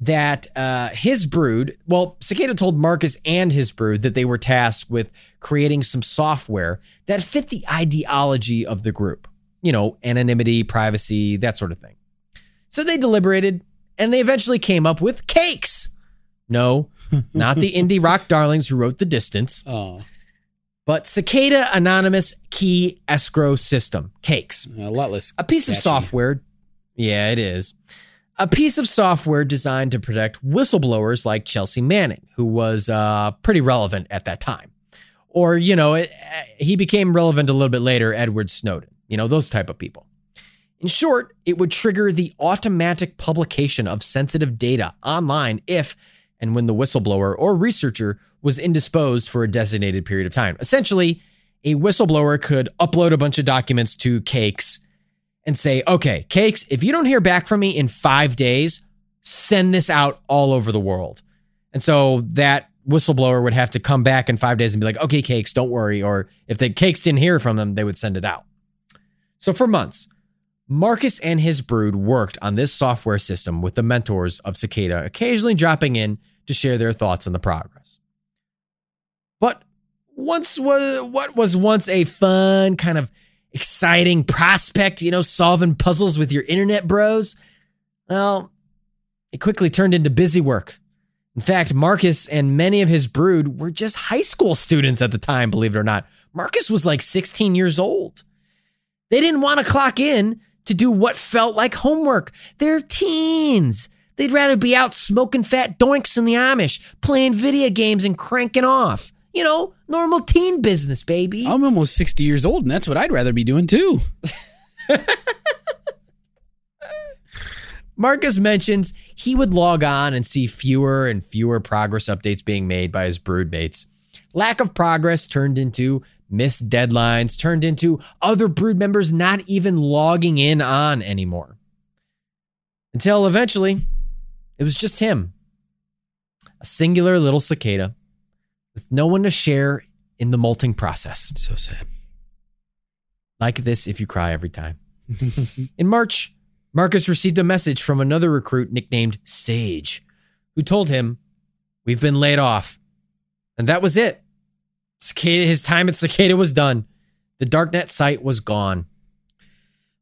that uh, his brood, well, Cicada told Marcus and his brood that they were tasked with creating some software that fit the ideology of the group. You know, anonymity, privacy, that sort of thing. So they deliberated and they eventually came up with cakes. No, not the indie rock darlings who wrote The Distance, Oh, but Cicada Anonymous Key Escrow System, CAKES. a lot less. A piece of software. Yeah, it is. A piece of software designed to protect whistleblowers like Chelsea Manning, who was uh, pretty relevant at that time. Or, you know, it, he became relevant a little bit later, Edward Snowden, you know, those type of people. In short, it would trigger the automatic publication of sensitive data online if and when the whistleblower or researcher was indisposed for a designated period of time. Essentially, a whistleblower could upload a bunch of documents to Cakes and say, okay, Cakes, if you don't hear back from me in five days, send this out all over the world. And so that whistleblower would have to come back in five days and be like, okay, Cakes, don't worry. Or if the Cakes didn't hear from them, they would send it out. So for months, Marcus and his brood worked on this software system with the mentors of Cicada, occasionally dropping in to share their thoughts on the progress. Once was what was once a fun kind of exciting prospect, you know, solving puzzles with your internet bros, well, it quickly turned into busy work. In fact, Marcus and many of his brood were just high school students at the time, believe it or not. Marcus was like 16 years old. They didn't want to clock in to do what felt like homework. They're teens. They'd rather be out smoking fat doinks in the Amish, playing video games and cranking off. You know, normal teen business, baby. I'm almost 60 years old, and that's what I'd rather be doing too. Marcus mentions he would log on and see fewer and fewer progress updates being made by his broodmates. Lack of progress turned into missed deadlines, turned into other brood members not even logging in on anymore. Until eventually, it was just him, a singular little cicada with no one to share in the molting process. So sad. Like this if you cry every time. in March, Marcus received a message from another recruit nicknamed Sage, who told him, We've been laid off. And that was it. Cicada, his time at Cicada was done. The Darknet site was gone.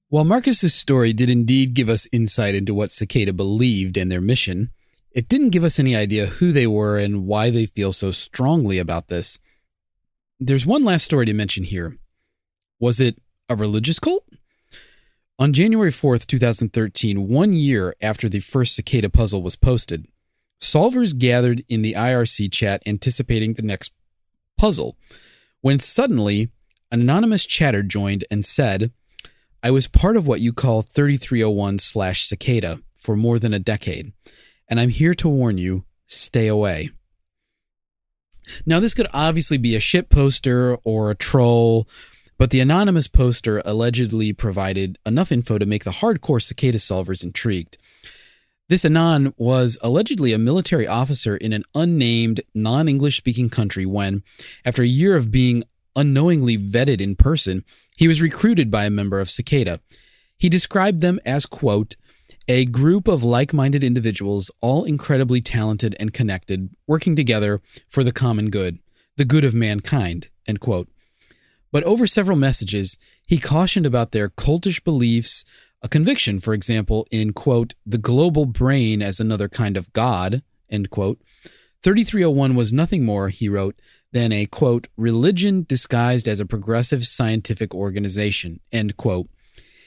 While Marcus's story did indeed give us insight into what Cicada believed and their mission, it didn't give us any idea who they were and why they feel so strongly about this. There's one last story to mention here. Was it a religious cult? On January 4th, 2013, one year after the first cicada puzzle was posted, solvers gathered in the IRC chat anticipating the next puzzle, when suddenly an anonymous chatter joined and said, I was part of what you call 3301 slash cicada for more than a decade, and I'm here to warn you stay away. Now, this could obviously be a ship poster or a troll, but the anonymous poster allegedly provided enough info to make the hardcore cicada solvers intrigued. This Anon was allegedly a military officer in an unnamed, non English speaking country when, after a year of being unknowingly vetted in person, he was recruited by a member of Cicada. He described them as, quote, a group of like minded individuals, all incredibly talented and connected, working together for the common good, the good of mankind, end quote. But over several messages, he cautioned about their cultish beliefs, a conviction, for example, in, quote, the global brain as another kind of God, end quote. 3301 was nothing more, he wrote, than a, quote, religion disguised as a progressive scientific organization, end quote.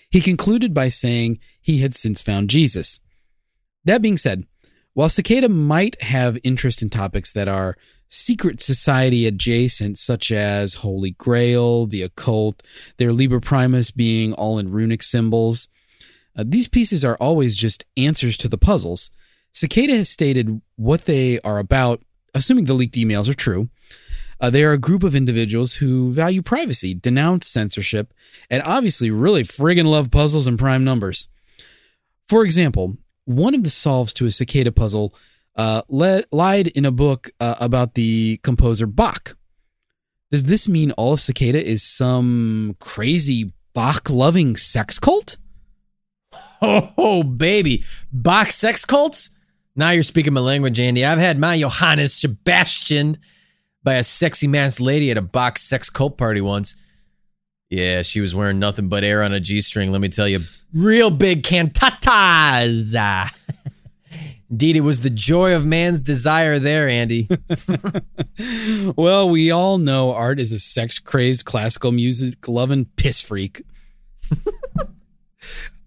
He concluded by saying he had since found Jesus. That being said, while Cicada might have interest in topics that are secret society adjacent, such as Holy Grail, the occult, their Liber Primus being all in runic symbols, uh, these pieces are always just answers to the puzzles. Cicada has stated what they are about, assuming the leaked emails are true. Uh, they are a group of individuals who value privacy, denounce censorship, and obviously really friggin' love puzzles and prime numbers. For example, one of the solves to a cicada puzzle uh, le- lied in a book uh, about the composer Bach. Does this mean all of Cicada is some crazy Bach loving sex cult? Oh, baby. Bach sex cults? Now you're speaking my language, Andy. I've had my Johannes Sebastian by a sexy masked lady at a box sex cult party once. Yeah, she was wearing nothing but air on a G string, let me tell you. Real big cantatas. Indeed, it was the joy of man's desire there, Andy. well, we all know Art is a sex crazed classical music loving piss freak.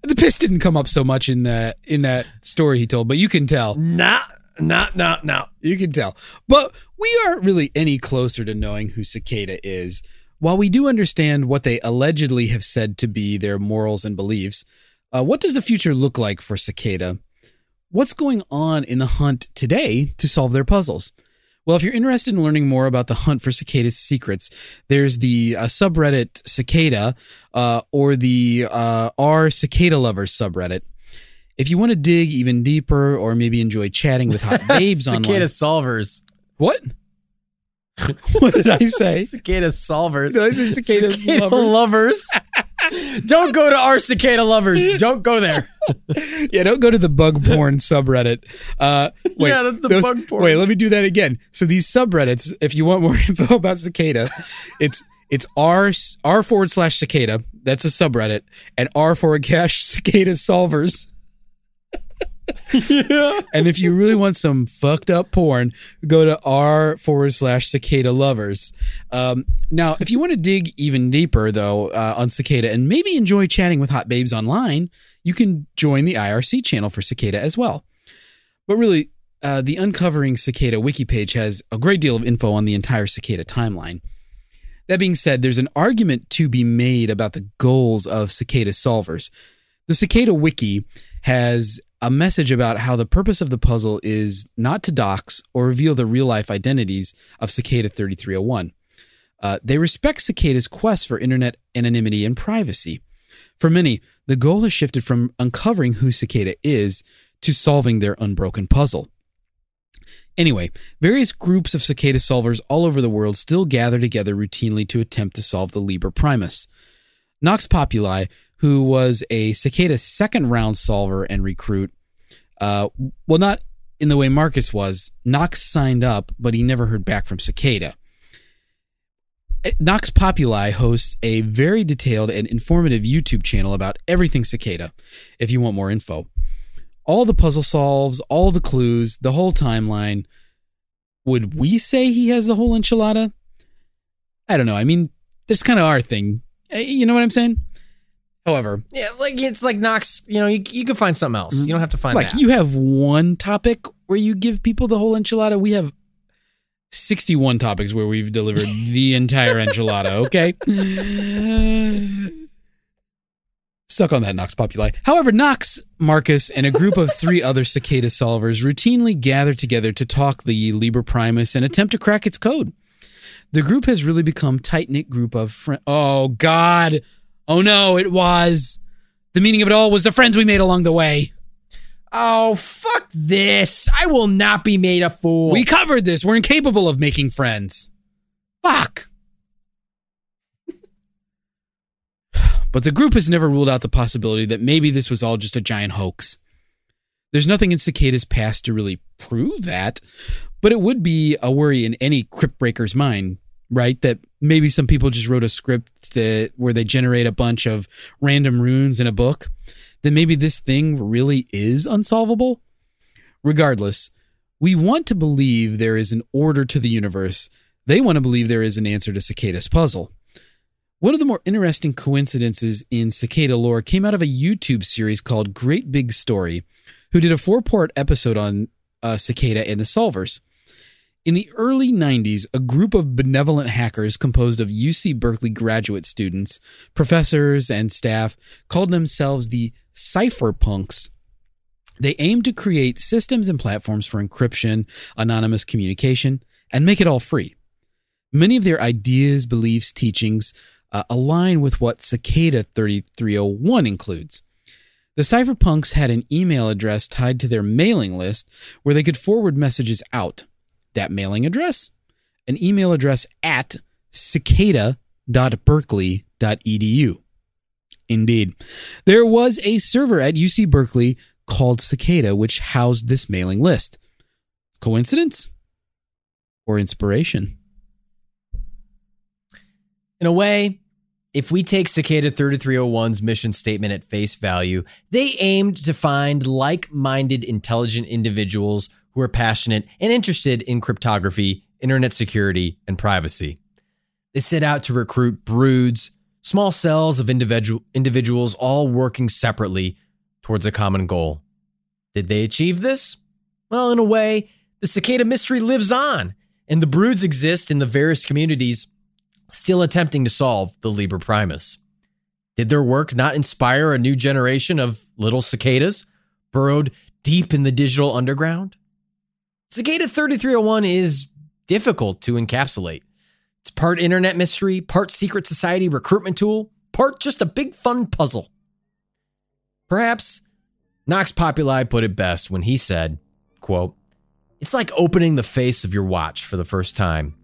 the piss didn't come up so much in that in that story he told, but you can tell. Nah, nah, nah, nah. You can tell. But we aren't really any closer to knowing who Cicada is. While we do understand what they allegedly have said to be their morals and beliefs, uh, what does the future look like for Cicada? What's going on in the hunt today to solve their puzzles? Well, if you're interested in learning more about the hunt for cicada's secrets, there's the uh, subreddit Cicada uh, or the uh, R Cicada Lovers subreddit. If you want to dig even deeper or maybe enjoy chatting with hot babes on. Cicada online. solvers. What? what did I say? Cicada solvers. Did I say cicada lovers? Don't go to our cicada lovers. Don't go there. yeah, don't go to the bug porn subreddit. Uh, wait, Yeah, that's the bug porn. Wait, let me do that again. So these subreddits, if you want more info about cicada, it's it's r r forward slash cicada. That's a subreddit, and r forward slash cicada solvers. Yeah. And if you really want some fucked up porn, go to r forward slash cicada lovers. Um, now, if you want to dig even deeper, though, uh, on cicada and maybe enjoy chatting with hot babes online, you can join the IRC channel for cicada as well. But really, uh, the Uncovering Cicada wiki page has a great deal of info on the entire cicada timeline. That being said, there's an argument to be made about the goals of cicada solvers. The Cicada Wiki has a message about how the purpose of the puzzle is not to dox or reveal the real life identities of Cicada 3301. Uh, they respect Cicada's quest for internet anonymity and privacy. For many, the goal has shifted from uncovering who Cicada is to solving their unbroken puzzle. Anyway, various groups of cicada solvers all over the world still gather together routinely to attempt to solve the Liber Primus. Nox Populi, who was a cicada second round solver and recruit, uh, well, not in the way Marcus was. Nox signed up, but he never heard back from Cicada. Nox Populi hosts a very detailed and informative YouTube channel about everything cicada if you want more info. All the puzzle solves, all the clues, the whole timeline. Would we say he has the whole enchilada? I don't know. I mean, that's kind of our thing. Eh, You know what I'm saying? However, Yeah, like it's like Nox, you know, you, you can find something else. You don't have to find like that. you have one topic where you give people the whole enchilada. We have 61 topics where we've delivered the entire enchilada, okay? Suck on that, Nox Populi. However, Nox, Marcus, and a group of three other cicada solvers routinely gather together to talk the Liber Primus and attempt to crack its code. The group has really become tight knit group of friends. Oh God! Oh no! It was the meaning of it all was the friends we made along the way. oh, fuck this. I will not be made a fool. We covered this. We're incapable of making friends. Fuck. but the group has never ruled out the possibility that maybe this was all just a giant hoax. There's nothing in Cicada's past to really prove that, but it would be a worry in any crypt breaker's mind, right? That maybe some people just wrote a script that where they generate a bunch of random runes in a book. Then maybe this thing really is unsolvable. Regardless, we want to believe there is an order to the universe. They want to believe there is an answer to Cicada's puzzle. One of the more interesting coincidences in cicada lore came out of a YouTube series called Great Big Story, who did a four part episode on uh, cicada and the solvers. In the early 90s, a group of benevolent hackers composed of UC Berkeley graduate students, professors, and staff called themselves the Cypherpunks. They aimed to create systems and platforms for encryption, anonymous communication, and make it all free. Many of their ideas, beliefs, teachings uh, align with what Cicada 3301 includes. The cypherpunks had an email address tied to their mailing list where they could forward messages out. That mailing address? An email address at cicada.berkeley.edu. Indeed. There was a server at UC Berkeley called Cicada, which housed this mailing list. Coincidence? Or inspiration? In a way, if we take Cicada 3301's mission statement at face value, they aimed to find like minded, intelligent individuals who are passionate and interested in cryptography, internet security, and privacy. They set out to recruit broods, small cells of individual, individuals all working separately towards a common goal. Did they achieve this? Well, in a way, the cicada mystery lives on, and the broods exist in the various communities still attempting to solve the Liber Primus. Did their work not inspire a new generation of little cicadas burrowed deep in the digital underground? Cicada 3301 is difficult to encapsulate. It's part internet mystery, part secret society recruitment tool, part just a big fun puzzle. Perhaps Nox Populi put it best when he said, quote, It's like opening the face of your watch for the first time.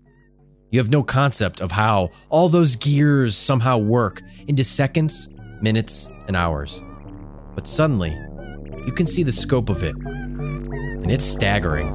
You have no concept of how all those gears somehow work into seconds, minutes, and hours. But suddenly, you can see the scope of it, and it's staggering.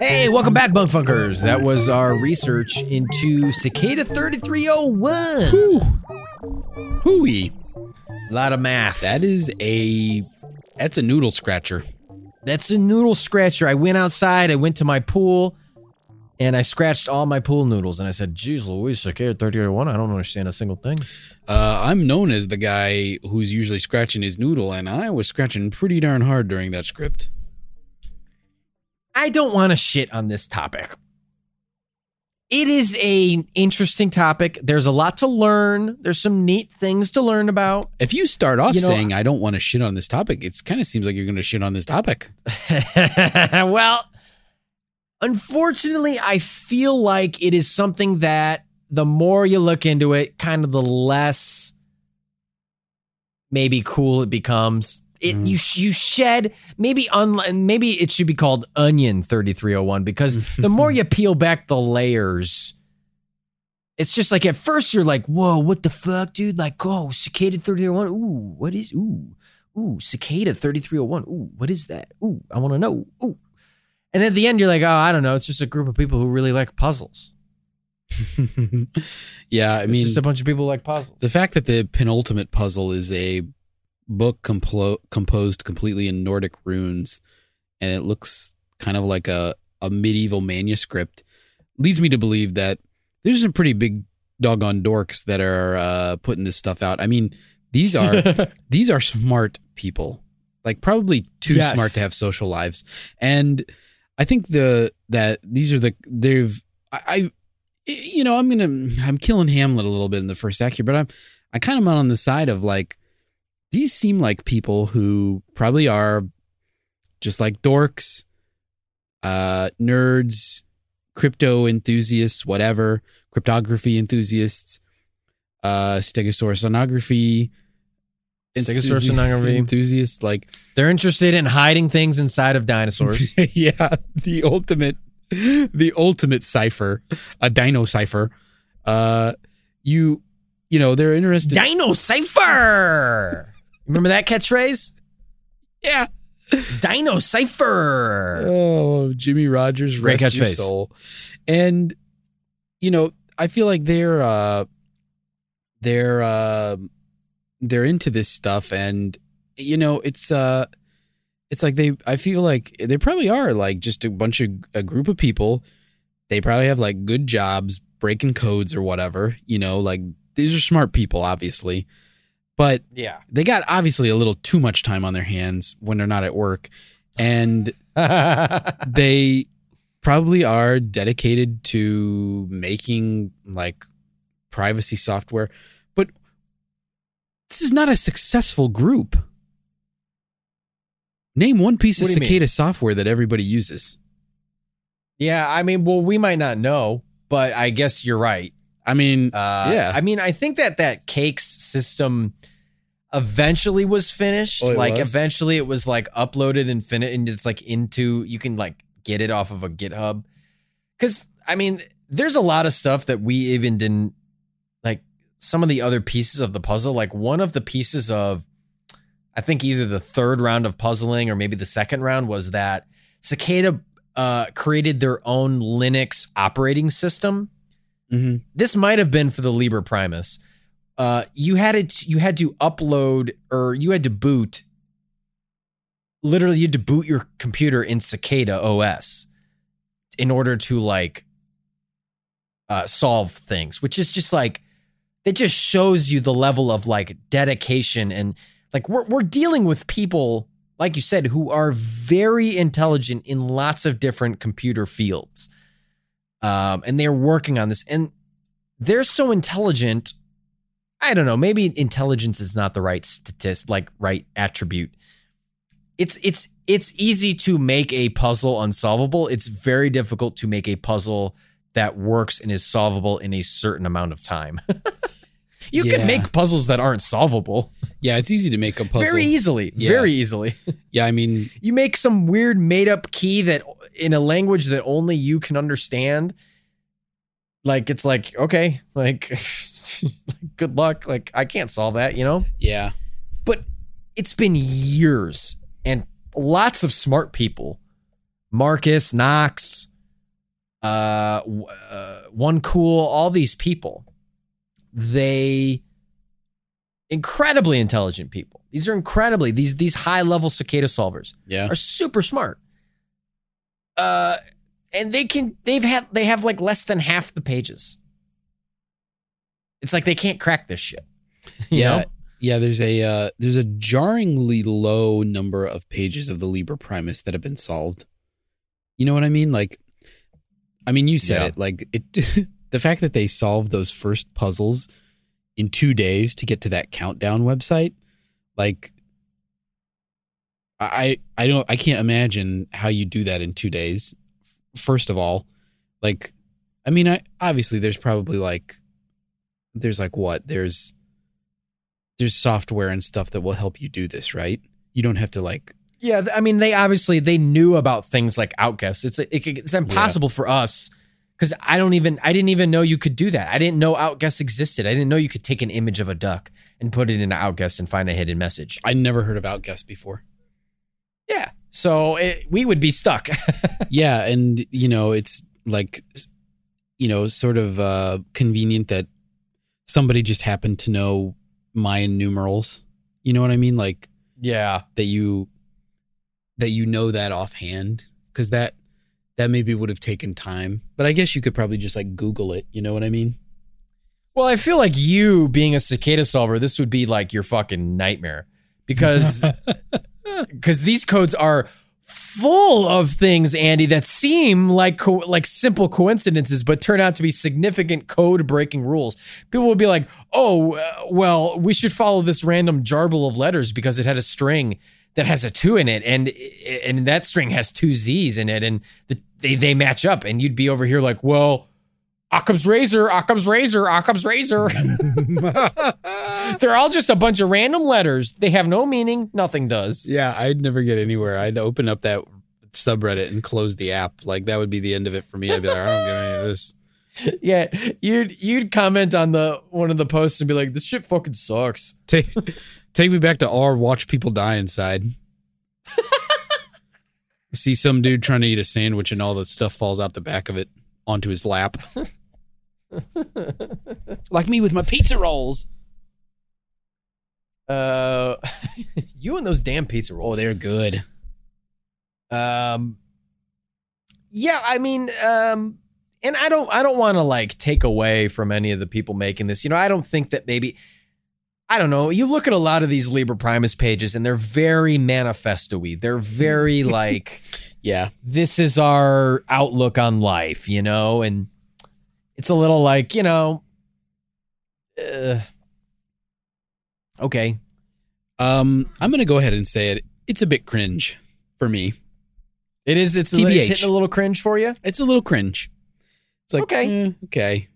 Hey, welcome back, Bunk Funkers. That was our research into Cicada 3301. Hooey. A lot of math. That is a that's a noodle scratcher. That's a noodle scratcher. I went outside, I went to my pool, and I scratched all my pool noodles. And I said, Geez, Louise, Cicada 3301, I don't understand a single thing. Uh, I'm known as the guy who's usually scratching his noodle, and I was scratching pretty darn hard during that script. I don't want to shit on this topic. It is a interesting topic. There's a lot to learn. There's some neat things to learn about. If you start off You know- saying I don't want to shit on this topic, it kind of seems like you're going to shit on this topic. well, unfortunately, I feel like it is something that the more you look into it, kind of the less maybe cool it becomes. It Mhm. you you shed maybe un- maybe it should be called onion 3301 because the more you peel back the layers it's just like at first you're like, whoa, what the fuck, dude? Like, oh, cicada 3301. Ooh, what is ooh, ooh, cicada 3301. Ooh, what is that? Ooh, I want to know. Ooh. And at the end, you're like, oh, I don't know. It's just a group of people who really like puzzles. yeah, I It's mean, just a bunch of people like puzzles. the fact that the penultimate puzzle is a book complo- composed completely in Nordic runes and it looks kind of like a, a medieval manuscript leads me to believe that there's some pretty big doggone dorks that are uh, putting this stuff out. I mean, these are these are smart people, like probably too Yes. smart to have social lives, and I think the that these are the they've I, I you know I'm gonna I'm killing Hamlet a little bit in the first act here, but I'm I kind of am on the side of like these seem like people who probably are just like dorks, uh, nerds, crypto enthusiasts, whatever, cryptography enthusiasts, uh, stegosaurus sonography, Stegosaurus sonography. enthusiasts, like They're interested in hiding things inside of dinosaurs. yeah, the ultimate, the ultimate cipher, a dino cipher. Uh, you, you know, they're interested. Dino Cipher! Remember that catchphrase? yeah. Dino Cipher! Oh, Jimmy Rogers, Great rest your catchphrase. soul. And you know, I feel like they're uh, they're uh, they're into this stuff, and you know, it's uh, it's like they. I feel like they probably are like just a bunch of a group of people. They probably have like good jobs, breaking codes or whatever. You know, like these are smart people, obviously, but Yeah. they got obviously a little too much time on their hands when they're not at work, and they probably are dedicated to making like privacy software, but this is not a successful group. Name one piece of you mean? cicada software that everybody uses. yeah, I mean, well, we might not know, but I guess you're right. I mean, Uh, Yeah. I mean, I think that that cakes system eventually was finished. Oh, like, was? eventually it was like uploaded and finished, and it's like into, you can like get it off of a GitHub. Cause I mean, there's a lot of stuff that we even didn't like some of the other pieces of the puzzle. Like, one of the pieces of, I think either the third round of puzzling or maybe the second round was that Cicada uh, created their own Linux operating system mhm. this might have been for the Liber Primus. Uh, you had it. You had to upload, or you had to boot. Literally, you had to boot your computer in Cicada OS in order to like uh, solve things, which is just like it just shows you the level of like dedication and like we're we're dealing with people like you said, who are very intelligent in lots of different computer fields. Um, and they're working on this. And they're so intelligent. I don't know, maybe intelligence is not the right statist, like right attribute. It's it's it's easy to make a puzzle unsolvable. It's very difficult to make a puzzle that works and is solvable in a certain amount of time. you Yeah. can make puzzles that aren't solvable Yeah, it's easy to make a puzzle. very easily, Yeah. very easily. Yeah, I mean, you make some weird made up key that in a language that only you can understand. Like it's like okay, like good luck. Like I can't solve that, you know. yeah. But it's been years and lots of smart people, Marcus Nox, uh, uh, one cool, all these people, they incredibly intelligent people. These are incredibly these these high level cicada solvers Yeah. are super smart. Uh, and they can they've had they have like less than half the pages. It's like they can't crack this shit. You yeah. know? Yeah, there's a uh, there's a jarringly low number of pages of the Liber Primus that have been solved. You know what I mean? Like, I mean, you said Yeah. it. Like it, the fact that they solved those first puzzles in two days to get to that countdown website, like, I I don't I can't imagine how you do that in two days. First of all, like, I mean, I obviously there's probably like, there's like what there's there's software and stuff that will help you do this, right? You don't have to like Yeah, I mean, they obviously they knew about things like Outguess. It's it, it's impossible for us because I don't even I didn't even know you could do that. I didn't know Outguess existed. I didn't know you could take an image of a duck and put it into Outguess and find a hidden message. I never heard of Outguess before. Yeah, so it, we would be stuck. yeah, and you know, it's like you know, sort of uh convenient that somebody just happened to know Mayan numerals. You know what I mean? Like yeah, that you that you know that offhand because that that maybe would have taken time. But I guess you could probably just like Google it. You know what I mean? Well, I feel like you being a cicada solver, this would be like your fucking nightmare because because these codes are full of things, Andy, that seem like co- like simple coincidences, but turn out to be significant code breaking rules. People will be like, "Oh, well, we should follow this random jarble of letters because it had a string." That has a two in it, and and that string has two Z's in it, and the, they they match up, and you'd be over here like, well, Occam's razor, Occam's razor, Occam's razor. They're all just a bunch of random letters. They have no meaning. Nothing does. Yeah, I'd never get anywhere. I'd open up that subreddit and close the app. Like that would be the end of it for me. I'd be like, I don't get any of this. Yeah, you'd you'd comment on the one of the posts and be like, "This shit fucking sucks." Take take me back to R. Watch people die inside. See some dude trying to eat a sandwich and all the stuff falls out the back of it onto his lap. like me with my pizza rolls. Uh, you and those damn pizza rolls. Oh, rolls. they're good. Um, yeah, I mean, um, and I don't, I don't want to like take away from any of the people making this. You know, I don't think that maybe, I don't know. You look at a lot of these Liber Primus pages, and they're very manifesto-y. They're very like, Yeah. this is our outlook on life, you know, and it's a little like, you know, uh, okay, Um, I'm gonna go ahead and say it. It's a bit cringe for me. it is. It's, a, TBH. it's hitting a little cringe for you. It's a little cringe. It's like Okay. eh, okay.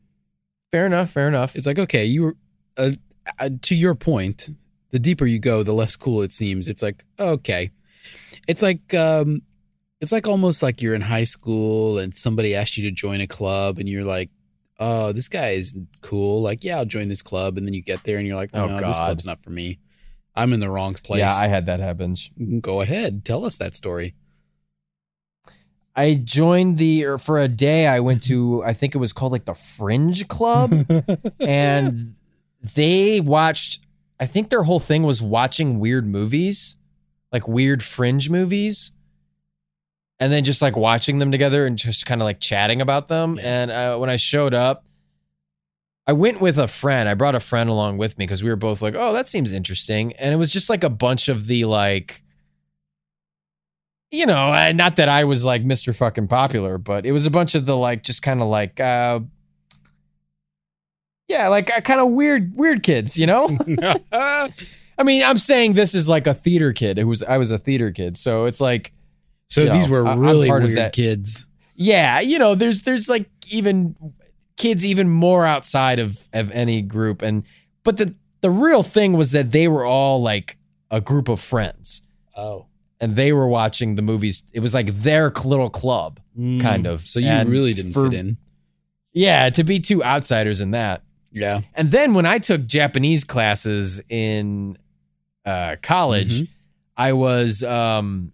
Fair enough. Fair enough. It's like okay, you were uh, uh, to your point. The deeper you go, the less cool it seems. It's like okay, it's like um, it's like almost like you're in high school and somebody asked you to join a club and you're like, oh, this guy is cool. Like, yeah, I'll join this club. And then you get there and you're like, Oh, no, this club's not for me. I'm in the wrong place. Yeah, I had that happen. go ahead, tell us that story. I joined the or for a day. I went to I think it was called like the Fringe Club, and they watched. I think their whole thing was watching weird movies, like weird fringe movies, and then just like watching them together and just kind of like chatting about them. And uh, when I showed up, I went with a friend. I brought a friend along with me because we were both like, "Oh, that seems interesting." And it was just like a bunch of the like you know, uh, not that I was like Mr. fucking popular, but it was a bunch of the like, just kind of like, uh, yeah, like uh, kind of weird, weird kids, you know? I mean, I'm saying this is like a theater kid who was, I was a theater kid. So it's like, So You these know, were really part of weird that. kids. yeah, you know, there's, there's like even kids even more outside of, of any group. And, but the, the real thing was that they were all like a group of friends Oh. and they were watching the movies. It was like their little club. Kind of. Mm. So you And really didn't for- fit in. Yeah, to be two outsiders in that. Yeah. And then when I took Japanese classes in uh, college, Mhm. I was um,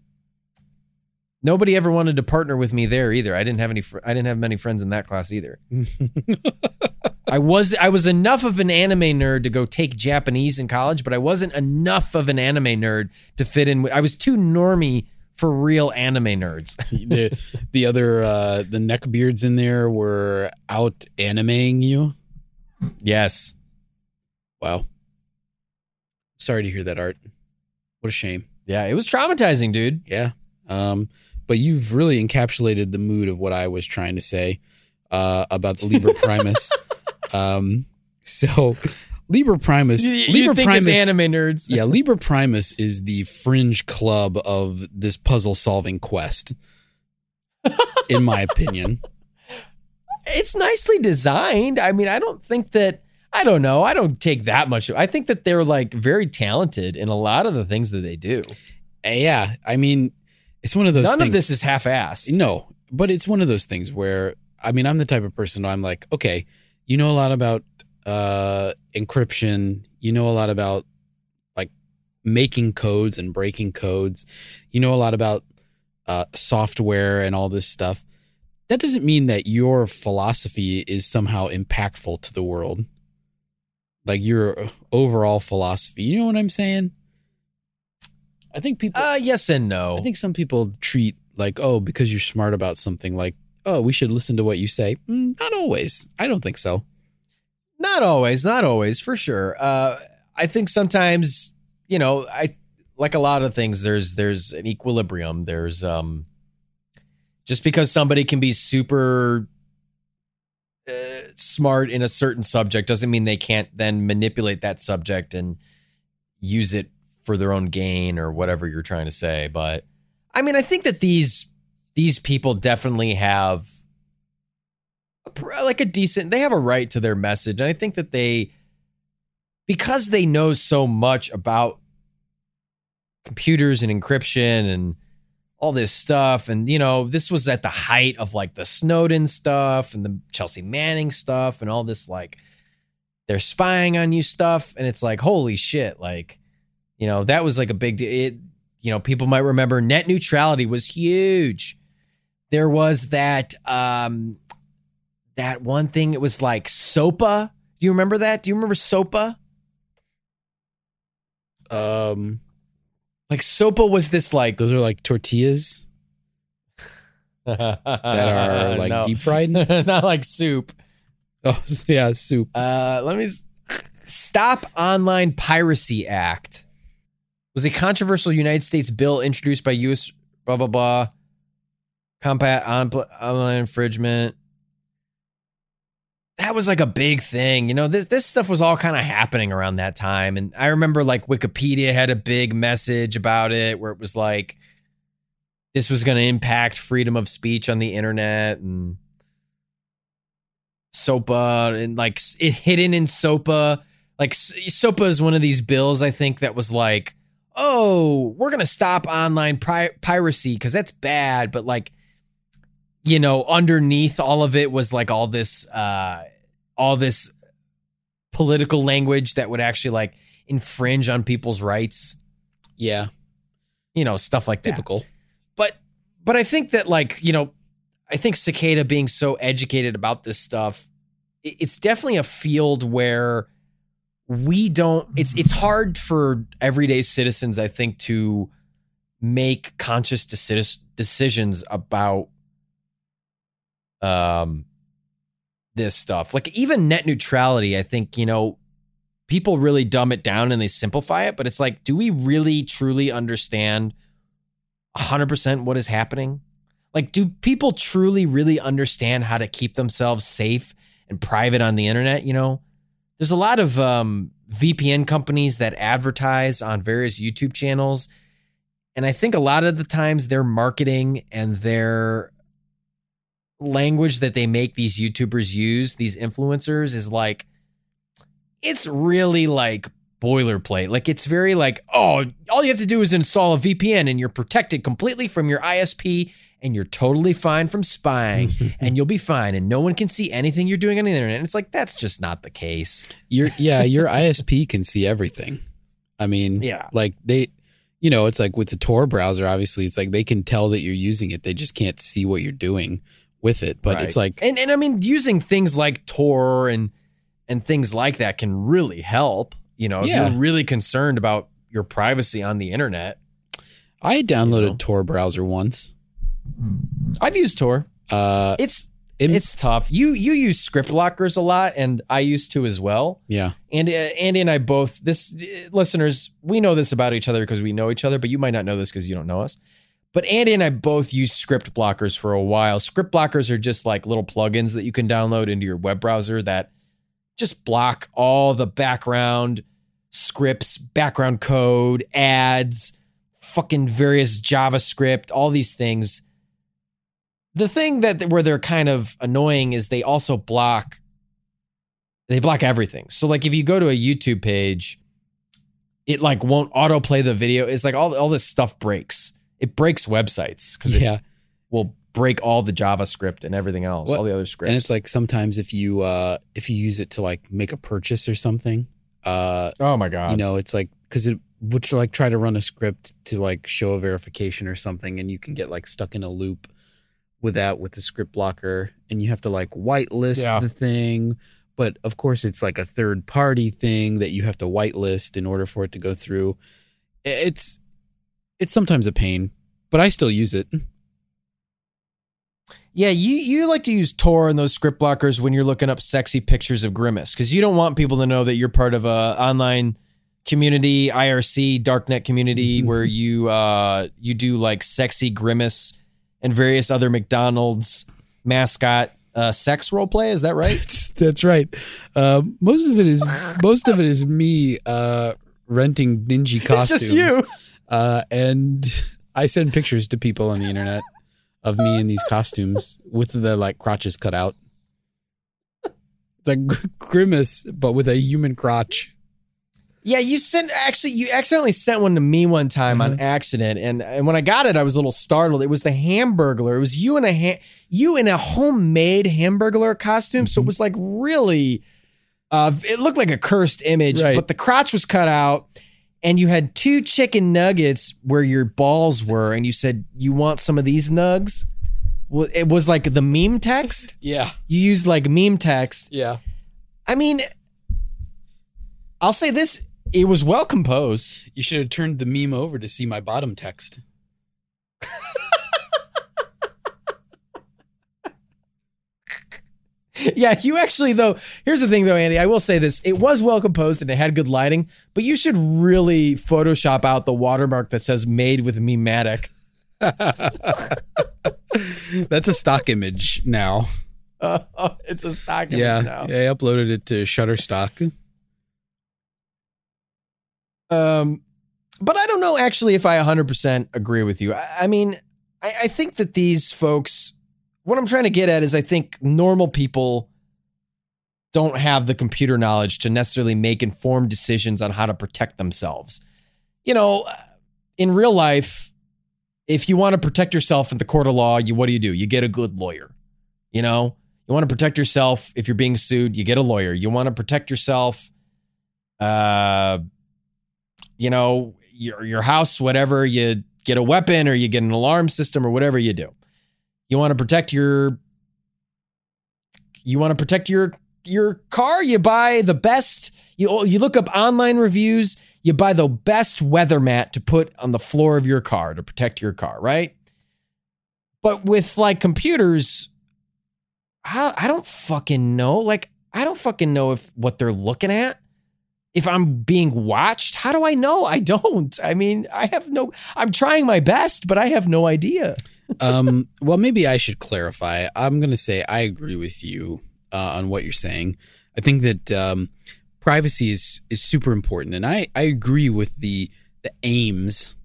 nobody ever wanted to partner with me there either. I didn't have any. Fr- I didn't have many friends in that class either. I was I was enough of an anime nerd to go take Japanese in college, but I wasn't enough of an anime nerd to fit in. with- I was too normy for real anime nerds. the the other uh the neckbeards in there were out animating you. yes. Wow. Sorry to hear that, Art. What a shame. Yeah, it was traumatizing, dude. Yeah. Um, but you've really encapsulated the mood of what I was trying to say uh, about the Liber Primus. um, so, Liber Primus. You, you think Primus, it's anime nerds? Yeah, Liber Primus is the fringe club of this puzzle solving quest, in my opinion. it's nicely designed. I mean, I don't think that I don't know. I don't take that much. I think that they're like very talented in a lot of the things that they do. Uh, yeah, I mean, it's one of those. None things, of this is half-assed. No, but it's one of those things where I mean, I'm the type of person I'm like, okay, you know a lot about uh encryption, you know a lot about like making codes and breaking codes. You know a lot about uh software and all this stuff. That doesn't mean that your philosophy is somehow impactful to the world. Like your overall philosophy. You know what I'm saying? I think people Uh, yes and no. I think some people treat like, oh, because you're smart about something, like, oh, we should listen to what you say. Mm, not always. I don't think so. Not always, not always, for sure. Uh, I think sometimes, you know, I like a lot of things. There's there's an equilibrium. There's um, just because somebody can be super uh, smart in a certain subject doesn't mean they can't then manipulate that subject and use it for their own gain or whatever you're trying to say. But I mean, I think that these these people definitely have a like a decent they have a right to their message and i think that they because they know so much about computers and encryption and all this stuff and you know this was at the height of like the snowden stuff and the chelsea manning stuff and all this like they're spying on you stuff and it's like holy shit like you know that was like a big deal it you know people might remember net neutrality was huge. There was that um that one thing it was like sopa. Do you remember that? Do you remember sopa? Um, like sopa was this like those are like tortillas? That are like deep fried. not like soup. Oh, yeah, soup. uh let me s- stop online piracy act was a controversial united states bill introduced by us blah blah blah combat on online infringement that was like a big thing. You know, this this stuff was all kind of happening around that time. And I remember like Wikipedia had a big message about it where it was like this was going to impact freedom of speech on the internet and SOPA and like it hidden in SOPA. Like SOPA is one of these bills I think that was like, "Oh, we're going to stop online pri- piracy cuz that's bad." But like you know, underneath all of it was like all this uh all this political language that would actually like infringe on people's rights, Yeah, you know, stuff like that. typical. But but I think that like, you know, I think Cicada being so educated about this stuff, it's definitely a field where we don't it's it's hard for everyday citizens I think to make conscious deci- decisions about um this stuff. Like even net neutrality, I think, you know, people really dumb it down and they simplify it, but it's like do we really truly understand 100% what is happening? Like, do people truly really understand how to keep themselves safe and private on the internet? You know, there's a lot of um, VPN companies that advertise on various YouTube channels. And I think a lot of the times their marketing and their language that they make these YouTubers use, these influencers, is like, it's really like boilerplate. Like it's very like, oh, all you have to do is install a VPN and you're protected completely from your ISP and you're totally fine from spying and you'll be fine and no one can see anything you're doing on the internet. And it's like that's just not the case. Your yeah, your ISP can see everything. I mean, Yeah. like they you know, it's like with the Tor browser, obviously it's like they can tell that you're using it. They just can't see what you're doing with it. But it's like and and I mean using things like Tor and and things like that can really help. You know, if Yeah. you're really concerned about your privacy on the internet. I downloaded You know? Tor browser once. I've used Tor. Uh It's it- it's tough. You you use script blockers a lot, and I used to as well. yeah. And uh, Andy and I both this uh, listeners we know this about each other because we know each other, but you might not know this because you don't know us. But Andy and I both use script blockers for a while. Script blockers are just like little plugins that you can download into your web browser that just block all the background scripts, background code, ads, fucking various JavaScript, all these things. The thing that where they're kind of annoying is they also block they block everything. So like if you go to a YouTube page, it like won't autoplay the video. It's like all all this stuff breaks. It breaks websites because it Yeah. will break all the JavaScript and everything else, What- all the other scripts. And it's like sometimes if you uh if you use it to like make a purchase or something, uh oh my god, you know, it's like cuz it would like try to run a script to like show a verification or something and you can get like stuck in a loop with that with the script blocker and you have to like whitelist Yeah. the thing. But of course it's like a third party thing that you have to whitelist in order for it to go through. It's it's sometimes a pain but i still use it Yeah, you you like to use Tor and those script blockers when you're looking up sexy pictures of Grimace because you don't want people to know that you're part of a online community, IRC, darknet community Mhm. where you uh you do like sexy Grimace and various other McDonald's mascot uh sex role play. Is that right? that's, right uh, most of it is most of it is me uh renting dingy costumes just you. uh, and I send pictures to people on the internet of me in these costumes with the like crotches cut out. It's like gr- grimace, but with a human crotch. Yeah, you sent actually you accidentally sent one to me one time on accident, and and when I got it, I was a little startled. It was the Hamburglar. It was you in a ha- you in a homemade Hamburglar costume, so it was like really, uh, it looked like a cursed image. Right. But the crotch was cut out, and you had two chicken nuggets where your balls were, and you said you want some of these nugs. Well, it was like the meme text. Yeah, You used like meme text, yeah. I mean, I'll say this: it was well composed. You should have turned the meme over to see my bottom text. Yeah, you actually though. Here's the thing, though, Andy. I will say this: it was well composed and it had good lighting, but you should really Photoshop out the watermark that says "Made with Mematic." That's a stock image now. Uh, it's a stock image Yeah, now. yeah, I uploaded it to Shutterstock. Um, but I don't know actually if I 100% agree with you. I, I mean, I, I think that these folks, what I'm trying to get at is I think normal people don't have the computer knowledge to necessarily make informed decisions on how to protect themselves. You know, in real life, if you want to protect yourself in the court of law, you what do you do? You get a good lawyer. You know, you want to protect yourself if you're being sued, you get a lawyer. You want to protect yourself uh you know, your your house, whatever, you get a weapon or you get an alarm system or whatever you do. You want to protect your you want to protect your your car, you buy the best you oh, you look up online reviews, you buy the best weather mat to put on the floor of your car to protect your car, right? But with like computers, I, I don't fucking know. Like I don't fucking know if what they're looking at if I'm being watched? How do I know? I don't. I mean, I have no. I'm trying my best, but I have no idea. Um, well, maybe I should clarify. I'm going to say I agree with you uh, on what you're saying. I think that um, privacy is is super important, and I I agree with the the aims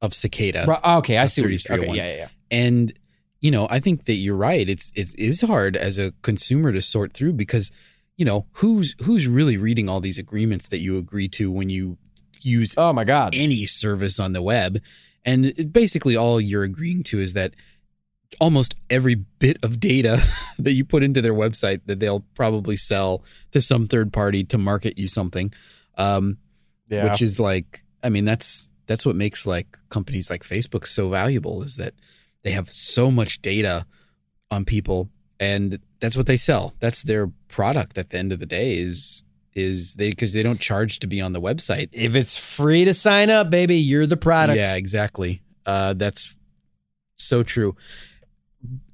of Cicada. Right, okay, I see. What you're, okay, yeah, yeah, yeah. and you know i think that you're right it's it is hard as a consumer to sort through because you know who's who's really reading all these agreements that you agree to when you use Oh my god. any service on the web and it, basically all you're agreeing to is that almost every bit of data that you put into their website that they'll probably sell to some third party to market you something um, Yeah. which is like i mean that's that's what makes like companies like facebook so valuable is that they have so much data on people and that's what they sell that's their product at the end of the day is is they because they don't charge to be on the website if it's free to sign up, baby, you're the product. yeah exactly uh that's so true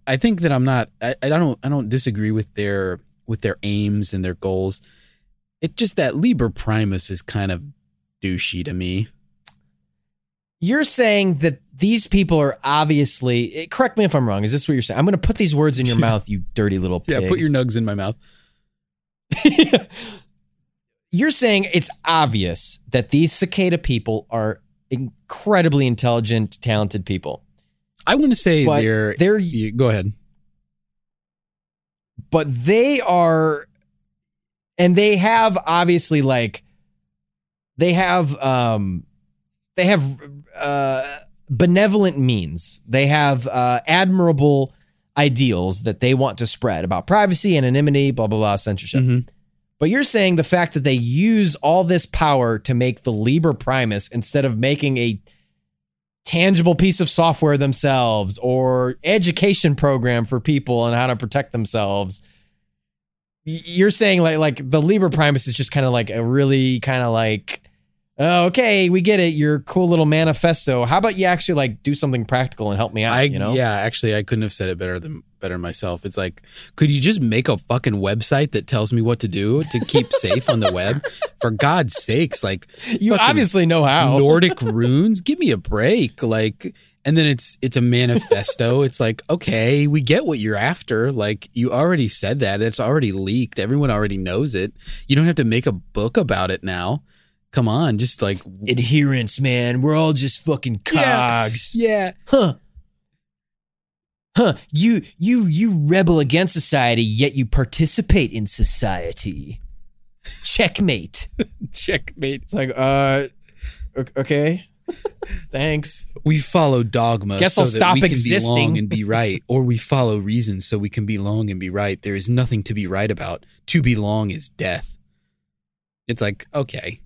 i think that i'm not I, I don't i don't disagree with their with their aims and their goals it just that liber primus is kind of douchey to me You're saying that these people are obviously. eh, Correct me if I'm wrong. Is this what you're saying? I'm going to put these words in your mouth, you dirty little pig. yeah put your nugs in my mouth You're saying it's obvious that these cicada people are incredibly intelligent, talented people, I want to say But they're they're you, go ahead. but they are, and they have obviously like, they have um, they have uh benevolent means. They have uh admirable ideals that they want to spread about privacy, anonymity, blah blah blah, censorship. Mhm. But you're saying the fact that they use all this power to make the Liber Primus instead of making a tangible piece of software themselves or education program for people on how to protect themselves. You're saying like like the Liber Primus is just kind of like a really kind of like Uh, okay, we get it. Your cool little manifesto. How about you actually like do something practical and help me out? I you know? yeah, actually I couldn't have said it better than better myself. It's like, could you just make a fucking website that tells me what to do to keep safe on the web? For God's sakes, like You obviously know how. Nordic runes, give me a break. Like and then it's it's a manifesto. it's like, okay, we get what you're after. Like you already said that. It's already leaked. Everyone already knows it. You don't have to make a book about it now. Come on, just like Adherence, man. We're all just fucking cogs. yeah. yeah. Huh. Huh. You you you rebel against society, yet you participate in society. Checkmate. Checkmate. It's like, uh okay. Thanks. We follow dogma Guess so I'll stop we can existing. be long and be right, or we follow reason so we can be long and be right. There is nothing to be right about. To be long is death. It's like, okay.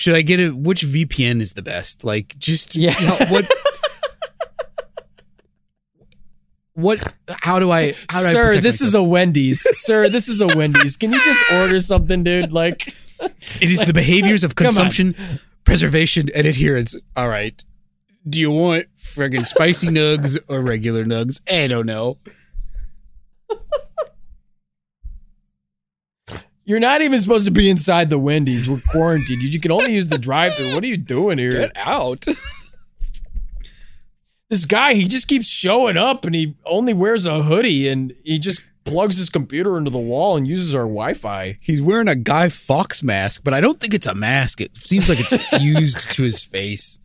Should I get it? Which VPN is the best? Like, just Yeah. what? What? How do I? How do Sir, protect this is a Wendy's. Sir, this is a Wendy's. Can you just order something, dude? Like It is the behaviors of consumption, preservation, and adherence. All right. Do you want friggin' spicy nugs or regular nugs? I don't know. You're not even supposed to be inside the Wendy's. We're quarantined. You, you can only use the drive-thru. What are you doing here? Get out. this guy he just keeps showing up and he only wears a hoodie and he just plugs his computer into the wall and uses our wi-fi He's wearing a Guy Fawkes mask, but I don't think it's a mask. It seems like it's fused to his face.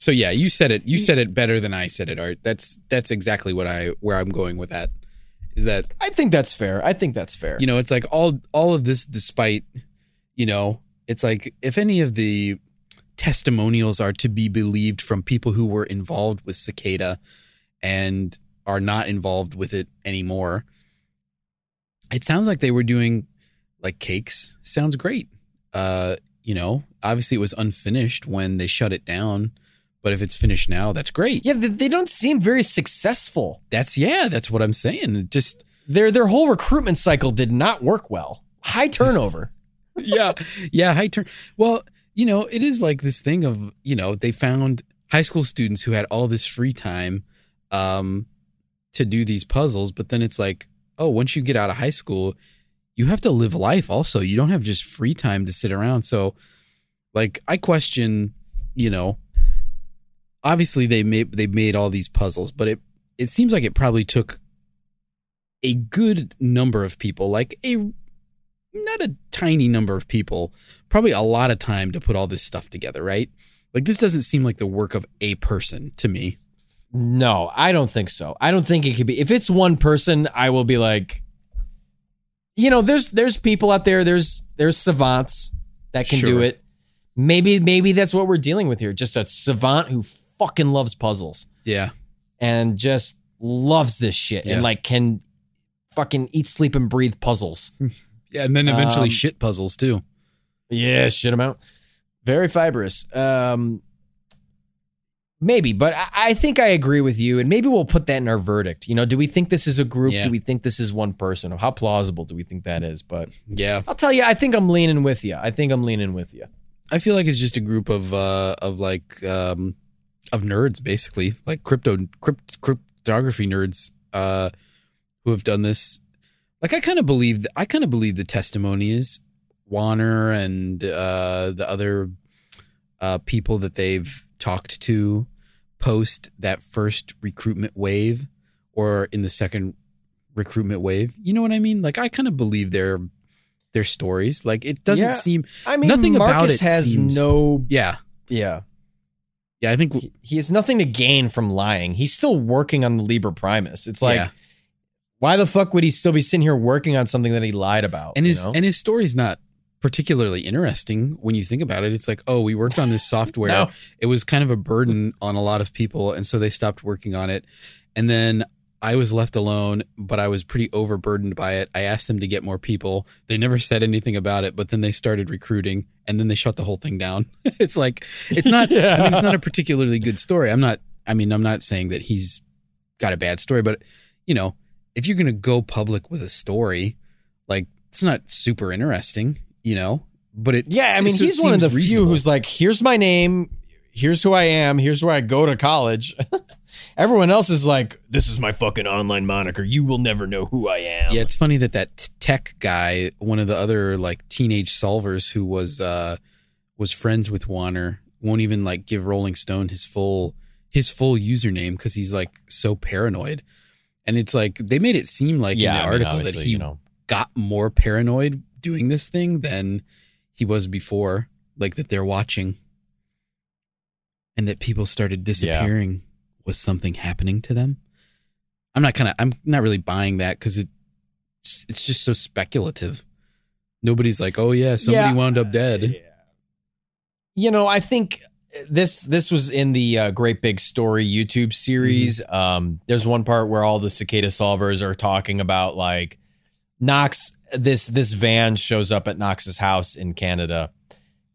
So yeah, you said it. You said it better than I said it, Art. That's that's exactly what I where I'm going with that. Is that i think that's fair. I think that's fair. You know it's like all all of this despite you know it's like if any of the testimonials are to be believed from people who were involved with cicada and are not involved with it anymore it sounds like they were doing like cakes. Sounds great. Uh you know obviously it was unfinished when they shut it down but if it's finished now that's great. Yeah they, don't seem very successful. That's yeah that's what i'm saying. It just their their whole recruitment cycle did not work well. High turnover. Yeah yeah high turn well you know it is like this thing of you know they found high school students who had all this free time um to do these puzzles but then it's like oh, once you get out of high school, you have to live life also. You don't have just free time to sit around. So, like, I question, you know, obviously they made they made all these puzzles, but it it seems like it probably took a good number of people, like a not a tiny number of people, probably a lot of time to put all this stuff together, right? Like this doesn't seem like the work of a person to me. No, I don't think so. I don't think it could be. If it's one person, I will be like, you know, there's there's people out there. There's there's savants that can do it. Maybe maybe that's what we're dealing with here. Just a savant who fucking loves puzzles Yeah. and just loves this shit Yeah. and like can fucking eat, sleep, and breathe puzzles. Yeah, and then eventually Um, shit puzzles too. Yeah, shit amount. Very fibrous. Um maybe, but I, I think I agree with you, and maybe we'll put that in our verdict. You know, do we think this is a group? Yeah. Do we think this is one person? How plausible do we think that is? But Yeah. I'll tell you, I think I'm leaning with you. I think I'm leaning with you. I feel like it's just a group of uh of like um of nerds basically, like crypto crypt, cryptography nerds uh who have done this. Like I kind of believe I kind of believe the testimony is Wanner and uh the other uh people that they've talked to post that first recruitment wave or in the second recruitment wave. You know what I mean? Like I kind of believe their their stories. Like it doesn't Yeah. seem I mean, Nothing about Marcus it has seems- no. yeah. Yeah, Yeah, I think he, he has nothing to gain from lying. He's still working on the Liber Primus. It's like, Yeah. why the fuck would he still be sitting here working on something that he lied about? and you his know? and his story's not particularly interesting when you think about it. It's like, oh, we worked on this software. No. It was kind of a burden on a lot of people, and so they stopped working on it. And then I was left alone, but I was pretty overburdened by it. I asked them to get more people. They never said anything about it, but then they started recruiting, and then they shut the whole thing down. it's like it's not. I mean, it's not a particularly good story. I'm not. I mean, I'm not saying that he's got a bad story, but you know, if you're going to go public with a story, like it's not super interesting, you know. But it, Yeah, I mean, it he's one of the seems few who's like, here's my name, here's who I am, here's where I go to college. Everyone else is like, this is my fucking online moniker. You will never know who I am. Yeah, it's funny that that tech guy, one of the other like teenage solvers who was uh was friends with Wanner, won't even like give Rolling Stone his full his full username because he's like so paranoid. And it's like they made it seem like yeah, in the I mean, article that he you know, got more paranoid doing this thing than he was before. Like that they're watching, and that people started disappearing. Was something happening to them? I'm not kind of. I'm not really buying that because it's it's just so speculative. Nobody's like, oh yeah, somebody Yeah. wound up dead. Yeah. you know, I think this this was in the uh, Great Big Story YouTube series. Mm-hmm. Um, there's one part where all the cicada solvers are talking about like Nox. This this van shows up at Nox's house in Canada,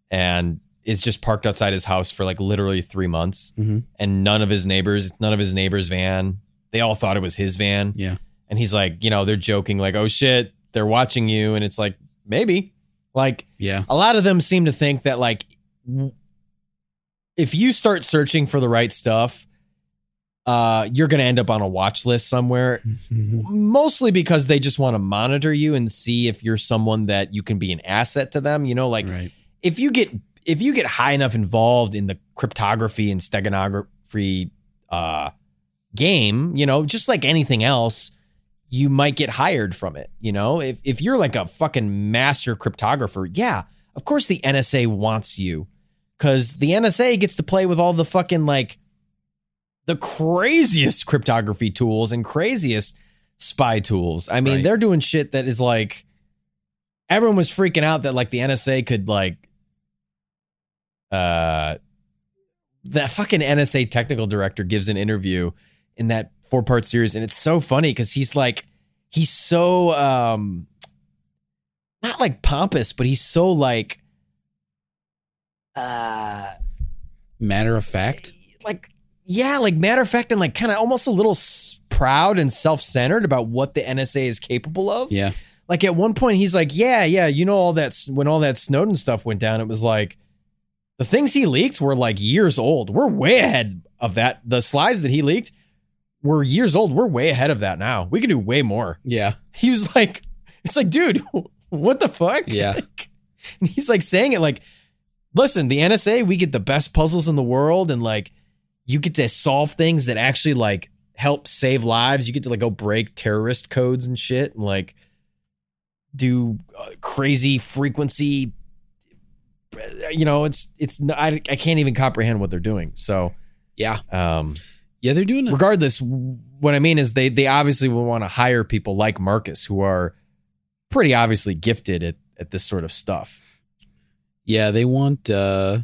and is just parked outside his house for like literally three months, Mhm. and none of his neighbors. It's none of his neighbors' van. They all thought it was his van. Yeah, And he's like, you know, they're joking like, "Oh shit, they're watching you," and it's like maybe, like yeah, a lot of them seem to think that like if you start searching for the right stuff uh you're going to end up on a watch list somewhere mostly because they just want to monitor you and see if you're someone that you can be an asset to them you know like right. if you get if you get high enough involved in the cryptography and steganography uh game you know just like anything else you might get hired from it you know if if you're like a fucking master cryptographer yeah of course the NSA wants you cuz the NSA gets to play with all the fucking like the craziest cryptography tools and craziest spy tools i mean Right. they're doing shit that is like everyone was freaking out that like the NSA could like uh that fucking NSA technical director gives an interview in that four part series and it's so funny because he's like he's so um not like pompous but he's so like uh Matter of fact, like yeah like matter of fact and like kind of almost a little s- proud and self-centered about what the NSA is capable of. Yeah, like at one point he's like yeah yeah you know all that when all that snowden stuff went down it was like the things he leaked were like years old we're way ahead of that the slides that he leaked were years old. We're way ahead of that now. We can do way more. Yeah. He was like, it's like, dude, what the fuck? Yeah. Like, and he's like saying it like, listen, the NSA, we get the best puzzles in the world, and like, you get to solve things that actually like help save lives. You get to like go break terrorist codes and shit, and like do uh, crazy frequency. You know, it's it's I I can't even comprehend what they're doing. So, Yeah. um, Yeah, they're doing it. regardless what i mean is they they obviously will want to hire people like marcus who are pretty obviously gifted at, at this sort of stuff Yeah, they want uh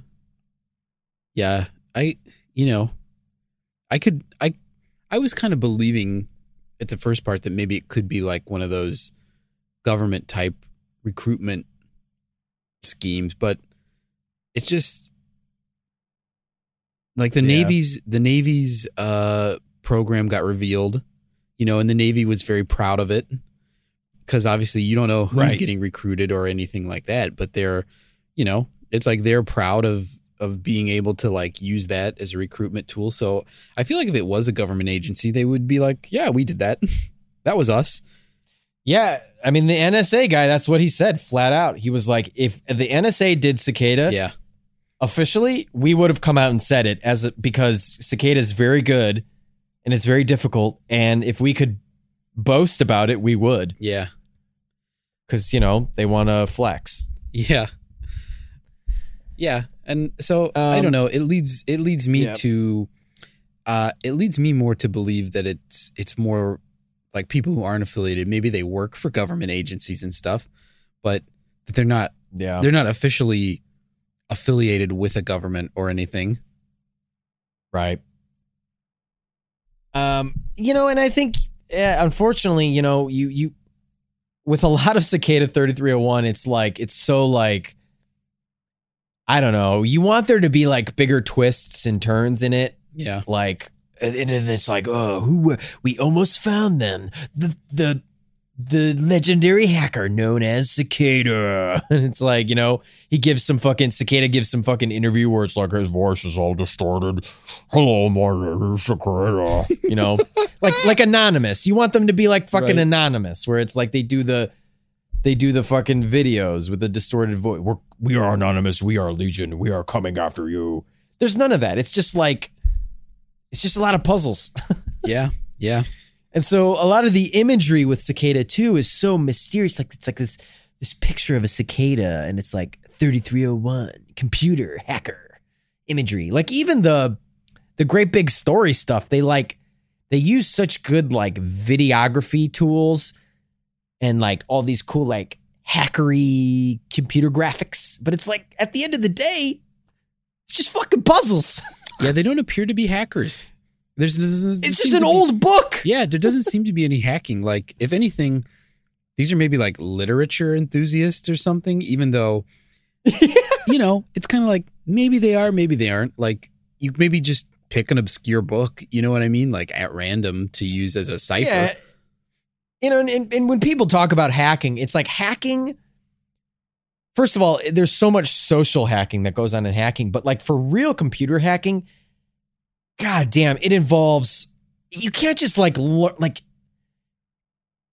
Yeah, I you know, I could I I was kind of believing at the first part that maybe it could be like one of those government type recruitment schemes, but it's just like the Yeah. Navy's the Navy's uh program got revealed, you know, and the Navy was very proud of it because obviously you don't know who's Right. getting recruited or anything like that, but they're, you know, it's like they're proud of of being able to like use that as a recruitment tool. So I feel like if it was a government agency, they would be like, yeah, we did that. that was us. yeah i mean the nsa guy that's what he said flat out he was like if the nsa did cicada Yeah. Officially we would have come out and said it as a, because cicada is very good and it's very difficult and if we could boast about it we would Yeah. because you know they want to flex Yeah. Yeah. And so I Um, don't know. It leads it leads me yeah. to uh it leads me more to believe that it's it's more like people who aren't affiliated, maybe they work for government agencies and stuff, but that they're not yeah they're not officially affiliated with a government or anything. Right. Um, you know, and I think yeah, unfortunately, you know, you you with a lot of Cicada 3301, it's like it's so like I don't know. You want there to be like bigger twists and turns in it, Yeah. like and and then it's like, oh, who were we almost found them. The the the legendary hacker known as Cicada. And it's like, you know, he gives some fucking Cicada gives some fucking interview where it's like his voice is all distorted. Hello, my name is Cicada. You know? like like anonymous. You want them to be like fucking Right. anonymous, where it's like they do the they do the fucking videos with the distorted voice. We're we are anonymous, we are legion, we are coming after you. There's none of that. It's just like it's just a lot of puzzles. Yeah. Yeah. And so a lot of the imagery with cicada too is so mysterious. Like it's like this this picture of a cicada, and it's like 3301 computer hacker imagery. Like even the the great big story stuff, they like they use such good like videography tools and like all these cool like hackery computer graphics. But it's like at the end of the day, it's just fucking puzzles. Yeah, they don't appear to be hackers. There's, there's It's just an old book. Yeah, there doesn't seem to be any hacking. Like, if anything, these are maybe like literature enthusiasts or something, even though, you know, it's kind of like maybe they are, maybe they aren't. Like, you maybe just pick an obscure book, you know what I mean? Like at random to use as a cipher. Yeah. You know, and, and, and when people talk about hacking, it's like hacking. First of all, there's so much social hacking that goes on in hacking, but like for real computer hacking, god damn, it involves you can't just like like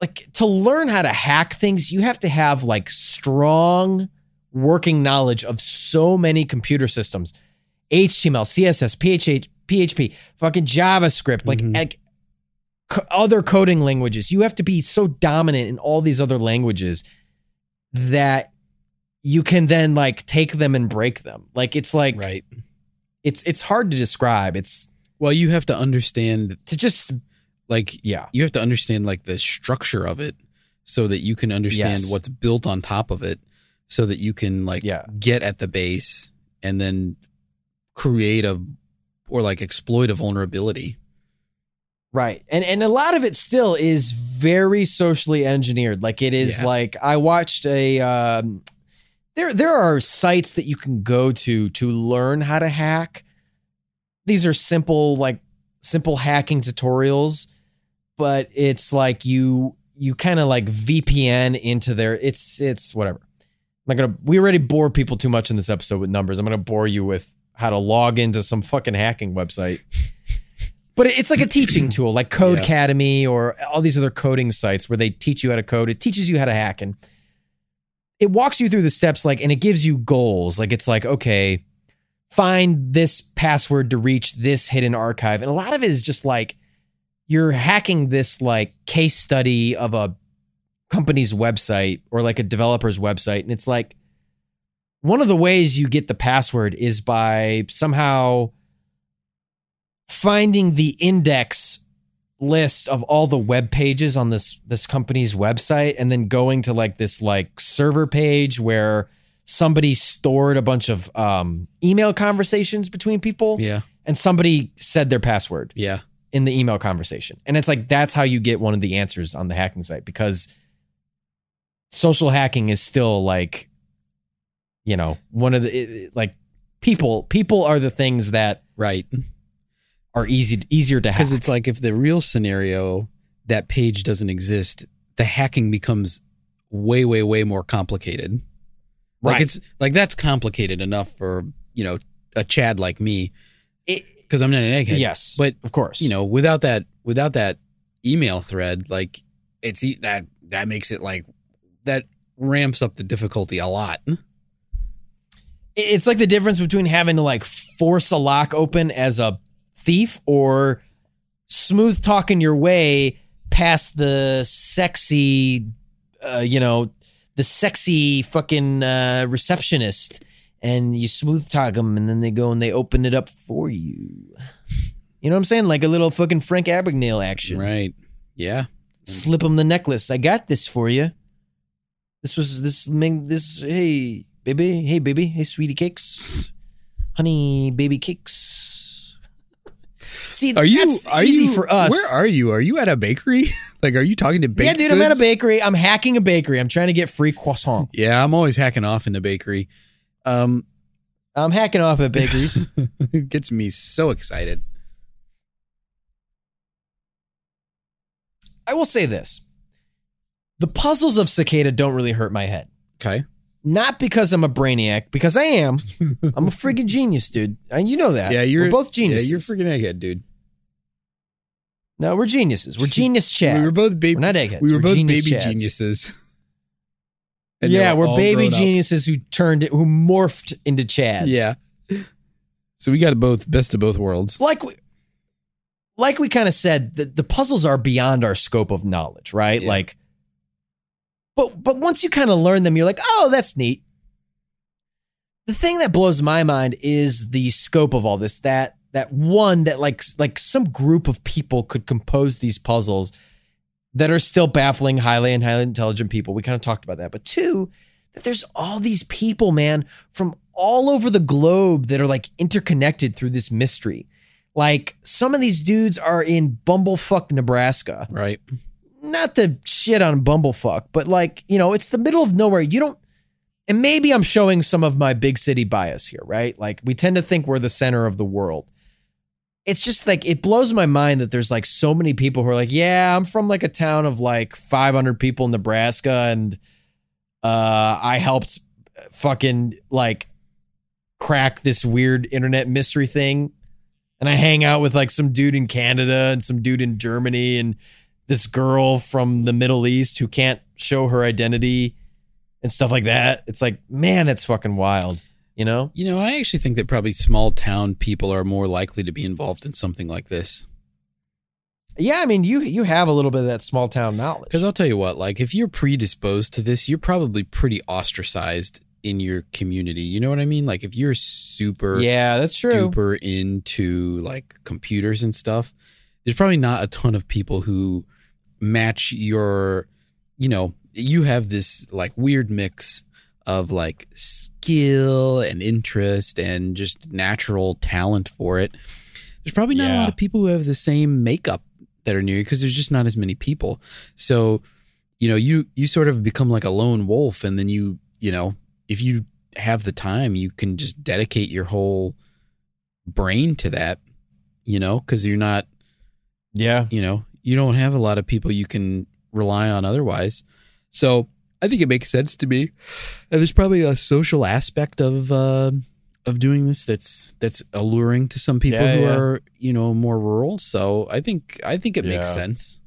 like to learn how to hack things, you have to have like strong working knowledge of so many computer systems. HTML, CSS, PHP, PHP, fucking JavaScript, like, Mhm. like other coding languages. You have to be so dominant in all these other languages that you can then like take them and break them. Like it's like Right. it's it's hard to describe. It's Well, you have to understand, to just like, yeah. you have to understand like the structure of it so that you can understand Yes. what's built on top of it so that you can like Yeah. get at the base and then create a or like exploit a vulnerability. Right. And and a lot of it still is very socially engineered. Like it is Yeah. like I watched a um there there are sites that you can go to to learn how to hack. These are simple like simple hacking tutorials, but it's like you you kind of like VPN into their it's it's whatever. I'm not gonna we already bore people too much in this episode with numbers. I'm gonna bore you with how to log into some fucking hacking website. But it's like a teaching tool, like Code Yeah. Academy or all these other coding sites where they teach you how to code. It teaches you how to hack and it walks you through the steps like and it gives you goals. Like it's like, okay, find this password to reach this hidden archive. And a lot of it is just like you're hacking this like case study of a company's website or like a developer's website. And it's like one of the ways you get the password is by somehow finding the index list of all the web pages on this this company's website and then going to like this like server page where somebody stored a bunch of um, email conversations between people Yeah. and somebody said their password Yeah. in the email conversation. And it's like that's how you get one of the answers on the hacking site because social hacking is still like you know, one of the it- it- like people people are the things that Right. are easy easier to hack. Because it's like if the real scenario, that page doesn't exist, the hacking becomes way, way, way more complicated. Like Right. it's like that's complicated enough for, you know, a Chad like me. Because I'm not an egghead. yes, But of course, you know, without that without that email thread, like it's that that makes it like that ramps up the difficulty a lot. it's like the difference between having to like force a lock open as a thief or smooth talking your way past the sexy uh, you know the sexy fucking uh, receptionist and you smooth talk them and then they go and they open it up for you you know what i'm saying like a little fucking frank abagnale action Right. Yeah. slip them the necklace. I got this for you. This was this this hey baby, hey baby, hey sweetie cakes, honey baby cakes. See, Are you are easy you for us? Where are you? Are you at a bakery? like are you talking to baked yeah, dude, I'm at a bakery. I'm hacking a bakery. I'm trying to get free croissant. Yeah, I'm always hacking off in the bakery. Um I'm hacking off at bakeries. it gets me so excited. I will say this: the puzzles of Cicada don't really hurt my head. Okay. Not because I'm a brainiac, because I am. I'm a freaking genius, dude, and you know that. Yeah, you're we're both geniuses. Yeah, you're freaking egghead, dude. No, we're geniuses. We're genius chads. We were both baby. We're not eggheads. We were We're both genius baby chads. geniuses. And yeah, were baby geniuses who turned it, who morphed into chads. Yeah. So we got both best of both worlds. like we, like we kind of said, the, the puzzles are beyond our scope of knowledge, right? Yeah. Like, but but once you kind of learn them, you're like, oh, that's neat. The thing that blows my mind is the scope of all this. That that one that like like some group of people could compose these puzzles that are still baffling highly and highly intelligent people. We kind of talked about that. But two, that there's all these people, man, from all over the globe that are like interconnected through this mystery. Like some of these dudes are in Bumblefuck, Nebraska. Right. Not the shit on Bumblefuck, but like, you know, it's the middle of nowhere. You don't and maybe I'm showing some of my big city bias here, right? Like we tend to think we're the center of the world. It's just like it blows my mind that there's like so many people who are like, yeah, I'm from like a town of like 500 people in Nebraska and uh I helped fucking like crack this weird internet mystery thing and I hang out with like some dude in Canada and some dude in Germany and this girl from the Middle East who can't show her identity and stuff like that. It's like, man, that's fucking wild, you know? You know, I actually think that probably small town people are more likely to be involved in something like this. Yeah, I mean, you you have a little bit of that small town knowledge. Because I'll tell you what, like if you're predisposed to this, you're probably pretty ostracized in your community. You know what I mean? Like if you're super yeah, that's true. duper into like computers and stuff, there's probably not a ton of people who match your, you know, you have this like weird mix of like skill and interest and just natural talent for it. There's probably not a lot of people who have the same makeup that are near you because there's just not as many people. So, you know, you you sort of become like a lone wolf and then you, you know, if you have the time, you can just dedicate your whole brain to that, you know, because you're not, Yeah. you know, you don't have a lot of people you can rely on otherwise. So I think it makes sense to me. And there's probably a social aspect of uh, of doing this that's that's alluring to some people Yeah, who yeah. are you know more rural. So I think I think it makes sense.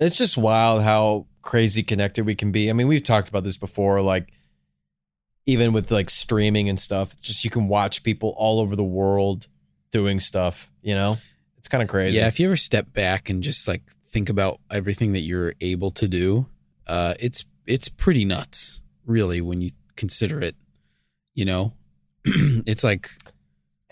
it's just wild how crazy connected we can be. I mean, we've talked about this before, like even with like streaming and stuff. It's just you can watch people all over the world doing stuff. You know, it's kind of crazy. Yeah, if you ever step back and just like think about everything that you're able to do, uh, it's it's pretty nuts, really, when you consider it. You know, it's like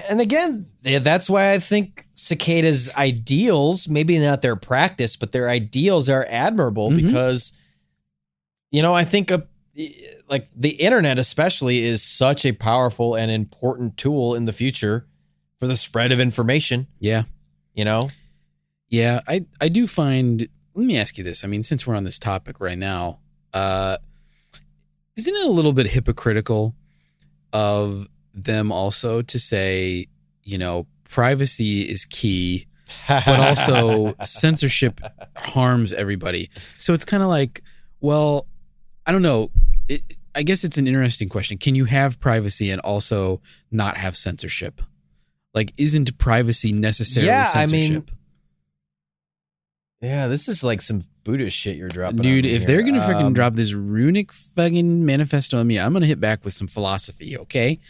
and again, that's why I think cicadas' ideals, maybe not their practice, but their ideals are admirable Mhm. because, you know, I think a, like the internet, especially, is such a powerful and important tool in the future for the spread of information. yeah, You know, yeah. I I do find. Let me ask you this. I mean, since we're on this topic right now, uh, isn't it a little bit hypocritical of them also to say, you know, privacy is key, but also censorship harms everybody. So it's kind of like, well, I don't know. It, I guess it's an interesting question. Can you have privacy and also not have censorship? Like, isn't privacy necessarily Yeah, I mean, censorship? Yeah, this is like some Buddhist shit you're dropping, Dude, on me if they're gonna freaking Um, drop this runic fucking manifesto on me, I'm gonna hit back with some philosophy. Okay?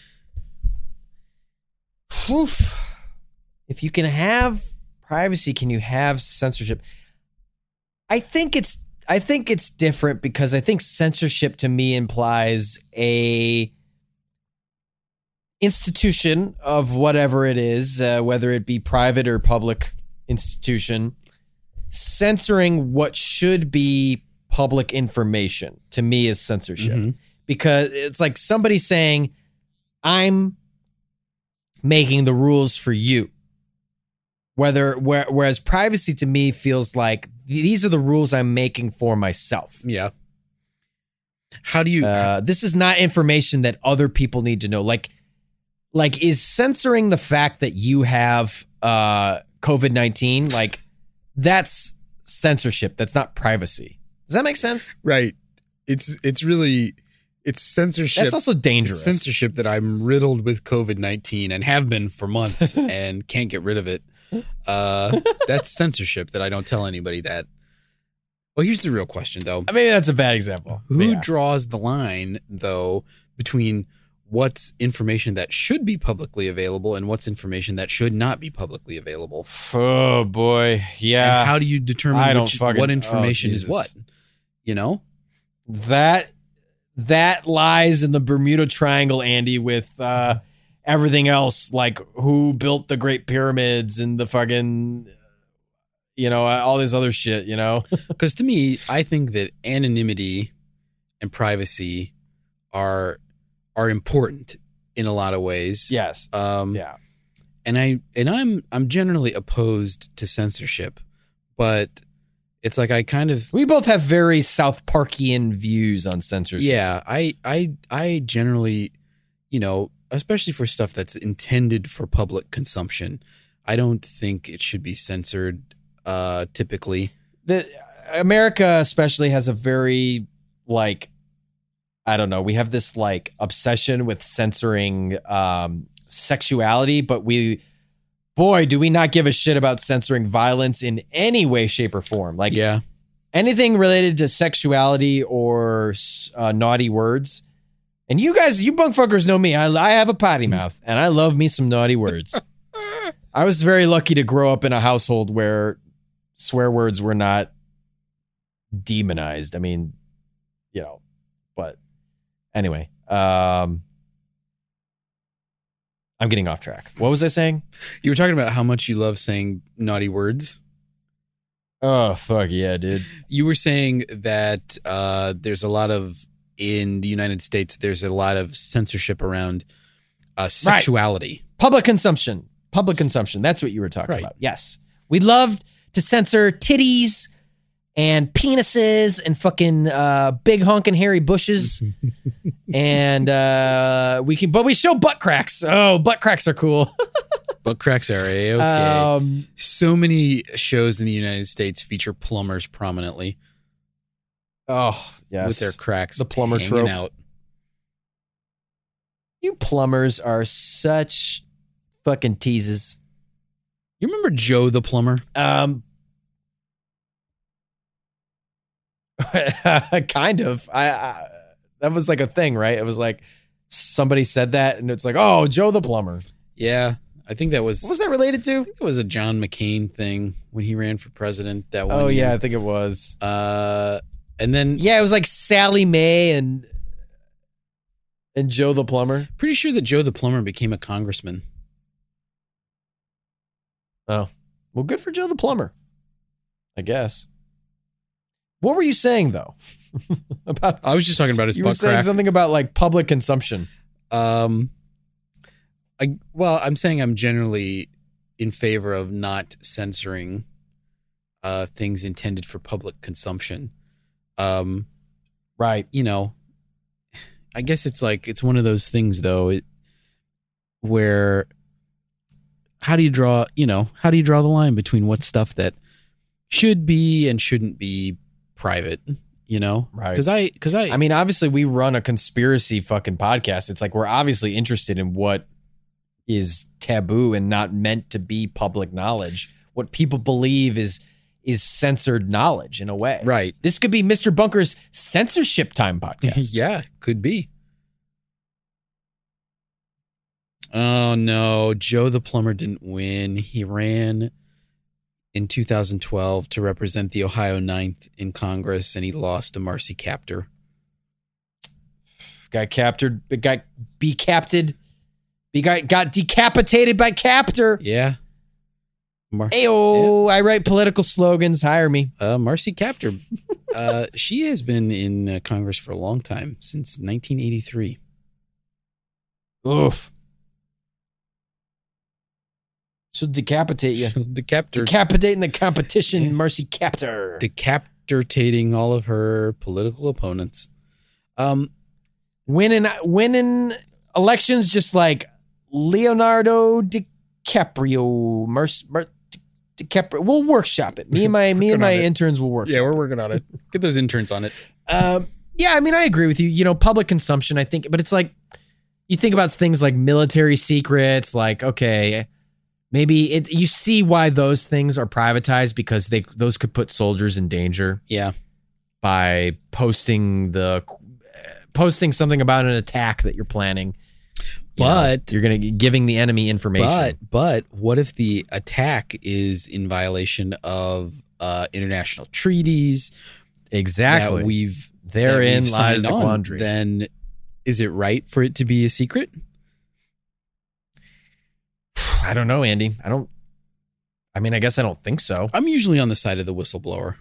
Oof. If you can have privacy, can you have censorship? I think it's I think it's different because I think censorship to me implies a institution of whatever it is, uh, whether it be private or public institution, censoring what should be public information. To me, is censorship Mhm. because it's like somebody saying, "I'm making the rules for you." Whether where, whereas privacy to me feels like these are the rules I'm making for myself. Yeah. How do you? Uh, this is not information that other people need to know. Like, like is censoring the fact that you have uh, COVID nineteen like that's censorship. That's not privacy. Does that make sense? right. It's it's really it's censorship. That's also dangerous. It's censorship that I'm riddled with COVID nineteen and have been for months and can't get rid of it. Uh, that's censorship that I don't tell anybody that. Well, here's the real question though: I mean, that's a bad example. Who Yeah. draws the line though between what's information that should be publicly available and what's information that should not be publicly available? Oh boy, yeah. and how do you determine I don't which, fucking- what oh, information is what? You know? that that lies in the Bermuda Triangle, Andy, with uh, everything else, like who built the Great Pyramids and the fucking, you know, all this other shit. You know, Because to me, I think that anonymity and privacy are are important in a lot of ways. yes, Um, yeah, and I and I'm I'm generally opposed to censorship, but it's like I kind of we both have very South Parkian views on censorship. yeah I I I generally, you know, especially for stuff that's intended for public consumption, I don't think it should be censored. Uh, typically, the America especially has a very like I don't know, we have this like obsession with censoring um sexuality, but we boy, do we not give a shit about censoring violence in any way shape or form. Like yeah, anything related to sexuality or uh, naughty words. And you guys, you Bunk Funkers know me. I, I have a potty mouth and I love me some naughty words. I was very lucky to grow up in a household where swear words were not demonized. I mean, you know, anyway, um, I'm getting off track. What was I saying? you were talking about how much you love saying naughty words. Oh, fuck yeah, dude. You were saying that uh, there's a lot of in the United States. There's a lot of censorship around uh, sexuality. public consumption public consumption that's what you were talking Right. about yes we loved to censor titties and penises and fucking uh, big honking hairy bushes and uh, we can but we show butt cracks oh butt cracks are cool Butt cracks are a okay. um, so many shows in the United States feature plumbers prominently oh yes with their cracks The plumber hanging trope. out. You plumbers are such fucking teases. You remember Joe the plumber? Um, kind of. I, I that was like a thing, right? It was like somebody said that, and it's like, oh, Joe the plumber. Yeah, I think that was What was that related to? it was a John McCain thing when he ran for president. That one. Oh yeah, I think it was. Uh, and then Yeah, it was like Sally May and and Joe the plumber. pretty sure that Joe the plumber became a congressman. Oh, well, good for Joe the plumber. I guess. What were you saying though? about I was just talking about his you were saying crack. something about like public consumption. Um, I well, I'm saying I'm generally in favor of not censoring uh things intended for public consumption. Um, Right. you know, I guess it's like it's one of those things though, it, where how do you draw, you know, how do you draw the line between what stuff that should be and shouldn't be private, you know? Right. Cuz I cuz I I mean, obviously, we run a conspiracy fucking podcast. It's like we're obviously interested in what is taboo and not meant to be public knowledge. What people believe is is censored knowledge in a way. right. This could be Mr. Bunker's censorship time podcast. yeah, could be. Oh no, Joe the plumber didn't win. He ran in 2012 to represent the Ohio 9th in Congress and he lost to Marcy Kaptur. got captured, got be capted, be got got decapitated by captor. Yeah. Mar- Ayo, I write political slogans. Hire me. uh, Marcy Kaptur. uh, she has been in uh, Congress for a long time, since 1983. Oof. She'll decapitate you. Captor Decapitating the competition, Mercy Captor. decapitating all of her political opponents. Um, winning winning elections just like Leonardo DiCaprio. Mercy Mer- Di- DiCaprio. We'll workshop it. Me and my me and my interns will work. yeah, we're working on it. Get those interns on it. Um, yeah, I mean, I agree with you. You know, public consumption, I think, but it's like you think about things like military secrets, like, okay, maybe it, you see why those things are privatized because they those could put soldiers in danger Yeah. by posting the posting something about an attack that you're planning. You know, But- you're gonna giving the enemy information. But but what if the attack is in violation of uh, international treaties exactly, we've therein lies the on? quandary. Then is it right for it to be a secret? I don't know, Andy. I don't. I mean, I guess I don't think so. I'm usually on the side of the whistleblower.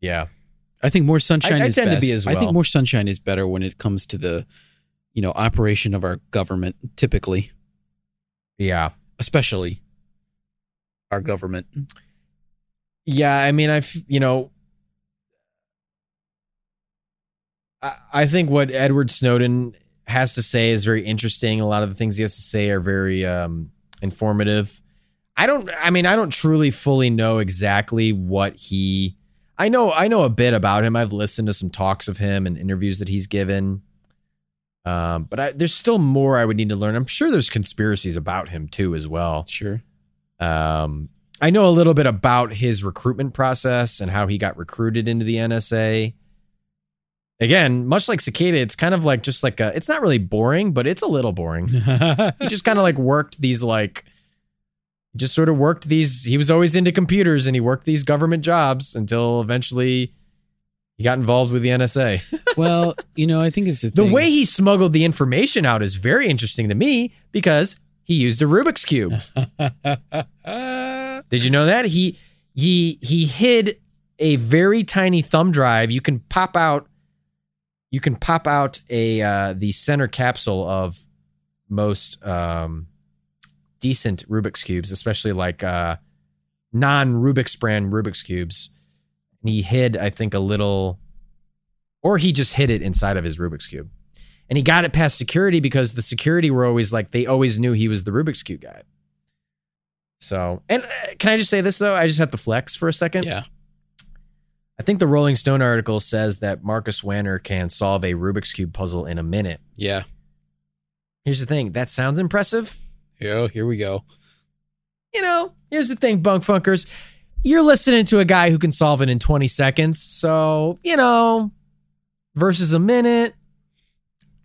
Yeah. I think more sunshine I- I is tend to be as well. I think more sunshine is better when it comes to the, you know, operation of our government. Typically, Yeah. especially our government. Yeah, I mean, I've you know, I, I think what Edward Snowden has to say is very interesting. A lot of the things he has to say are very um, informative. I don't. I mean, I don't truly fully know exactly what he. I know. I know a bit about him. I've listened to some talks of him and interviews that he's given. Um, but I, there's still more I would need to learn. I'm sure there's conspiracies about him too, as well. Sure. Um, I know a little bit about his recruitment process and how he got recruited into the NSA. Again, much like Cicada, it's kind of like just like a, it's not really boring, but it's a little boring. he just kind of like worked these like, just sort of worked these. He was always into computers and he worked these government jobs until eventually he got involved with the NSA. well, you know, I think it's The thing. way he smuggled the information out is very interesting to me because he used a Rubik's cube. Did you know that he he he hid a very tiny thumb drive? You can pop out you can pop out a uh, the center capsule of most um, decent Rubik's cubes, especially like uh, non Rubik's brand Rubik's cubes. And he hid, I think, a little, or he just hid it inside of his Rubik's cube. And he got it past security because the security were always like they always knew he was the Rubik's cube guy. So, and uh, can I just say this though? I just have to flex for a second. yeah. I think the Rolling Stone article says that Marcus Wanner can solve a Rubik's cube puzzle in a minute. Yeah. Here's the thing. That sounds impressive. Oh, here we go. You know, here's the thing, bunk funkers. You're listening to a guy who can solve it in 20 seconds. So, you know, versus a minute.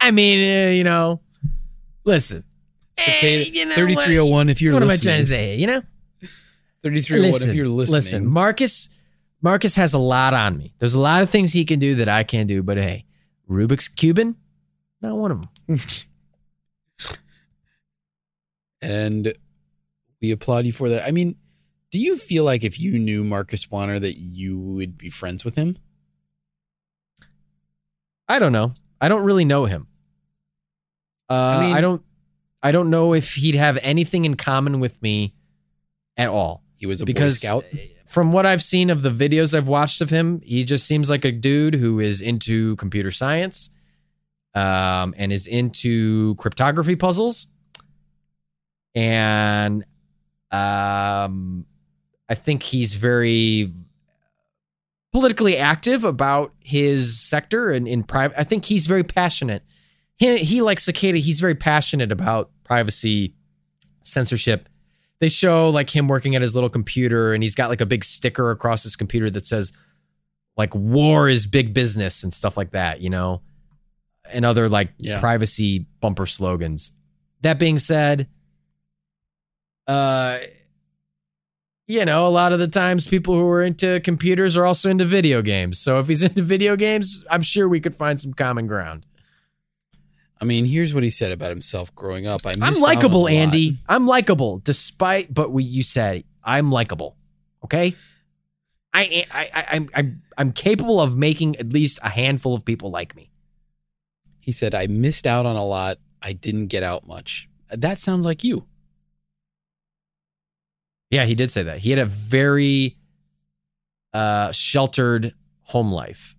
I mean, uh, you know, listen. Cicada, Eh, you know 3301 if you're listening. What am I trying to say? You know? 3301 if you're listening. Listen, Marcus Marcus has a lot on me. There's a lot of things he can do that I can't do, but hey, Rubik's Cuban, not one of them. and we applaud you for that. I mean, do you feel like if you knew Marcus Wanner that you would be friends with him? I don't know. I don't really know him. Uh, I, mean- don't. I don't know if he'd have anything in common with me at all. He was a because Boy Scout. From what I've seen of the videos I've watched of him, he just seems like a dude who is into computer science, um, and is into cryptography puzzles, and um, I think he's very politically active about his sector and in private. I think he's very passionate. He, he like Cicada, he's very passionate about privacy, censorship. They show like him working at his little computer and he's got like a big sticker across his computer that says like war is big business and stuff like that, you know, and other like Yeah. privacy bumper slogans. That being said, uh, you know, a lot of the times people who are into computers are also into video games. So if he's into video games, I'm sure we could find some common ground. I mean, here's what he said about himself growing up. I I'm likable, on a lot. Andy. I'm likable, despite but we you said I'm likable. Okay, I I I I'm I'm I'm capable of making at least a handful of people like me. He said, I missed out on a lot. I didn't get out much. That sounds like you. Yeah, he did say that. He had a very uh, sheltered home life.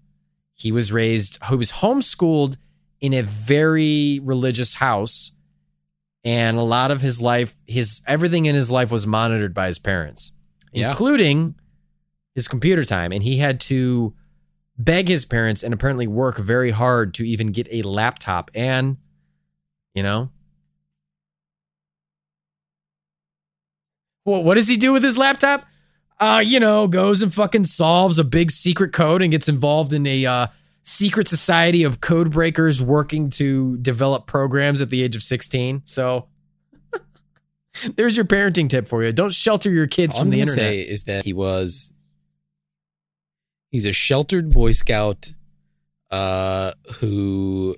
He was raised, he was homeschooled in a very religious house. And a lot of his life, his everything in his life was monitored by his parents, Yeah. including his computer time. And he had to beg his parents and apparently work very hard to even get a laptop. And, you know, Well, what does he do with his laptop? Uh, you know, goes and fucking solves a big secret code and gets involved in a uh, secret society of code breakers working to develop programs at the age of 16. So there's your parenting tip for you. Don't shelter your kids All from I'm the internet. say is that he was he's a sheltered Boy Scout uh, who,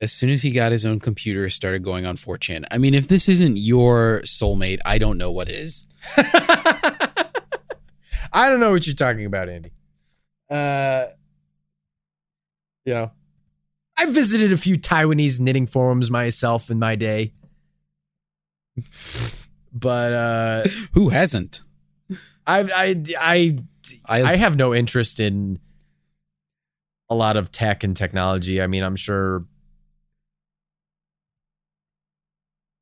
as soon as he got his own computer, started going on 4chan. I mean, if this isn't your soulmate, I don't know what is. I don't know what you're talking about, Andy. Uh, you know, I visited a few Taiwanese knitting forums myself in my day, but uh, Who hasn't? I, I, I, I, I have no interest in a lot of tech and technology. I mean, I'm sure.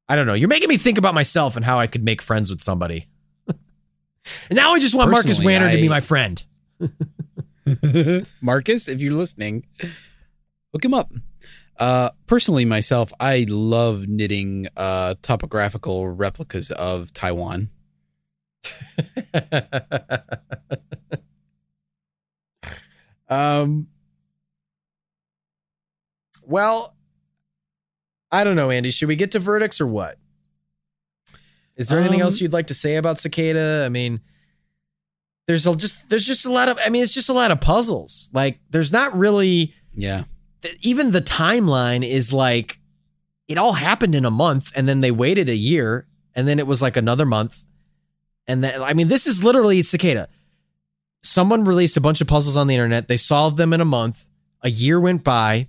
I don't know. You're making me think about myself and how I could make friends with somebody. and now I just want Marcus Personally, Wanner to be my friend. Marcus, if you're listening, look him up. Uh, personally, myself, I love knitting uh, topographical replicas of Taiwan. um. Well, I don't know, Andy. Should we get to verdicts or what? Is there anything Um, else you'd like to say about Cicada? I mean, there's a, just there's just a lot of. I mean, it's just a lot of puzzles. Like, there's not really Yeah. th- even the timeline is like it all happened in a month and then they waited a year and then it was like another month. And then i mean this is literally cicada. Someone released a bunch of puzzles on the internet. They solved them in a month. A year went by.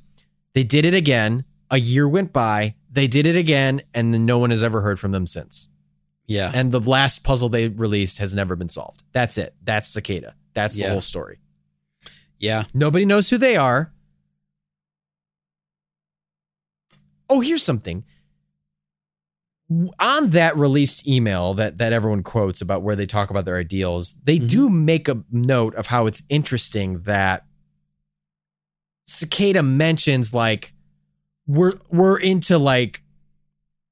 They did it again. A year went by. They did it again and then no one has ever heard from them since Yeah. and the last puzzle they released has never been solved that's it that's cicada that's the whole story Yeah. Nobody knows who they are. Oh, here's something. On that released email that that everyone quotes about where they talk about their ideals, they Mhm. do make a note of how it's interesting that Cicada mentions like we're we're into like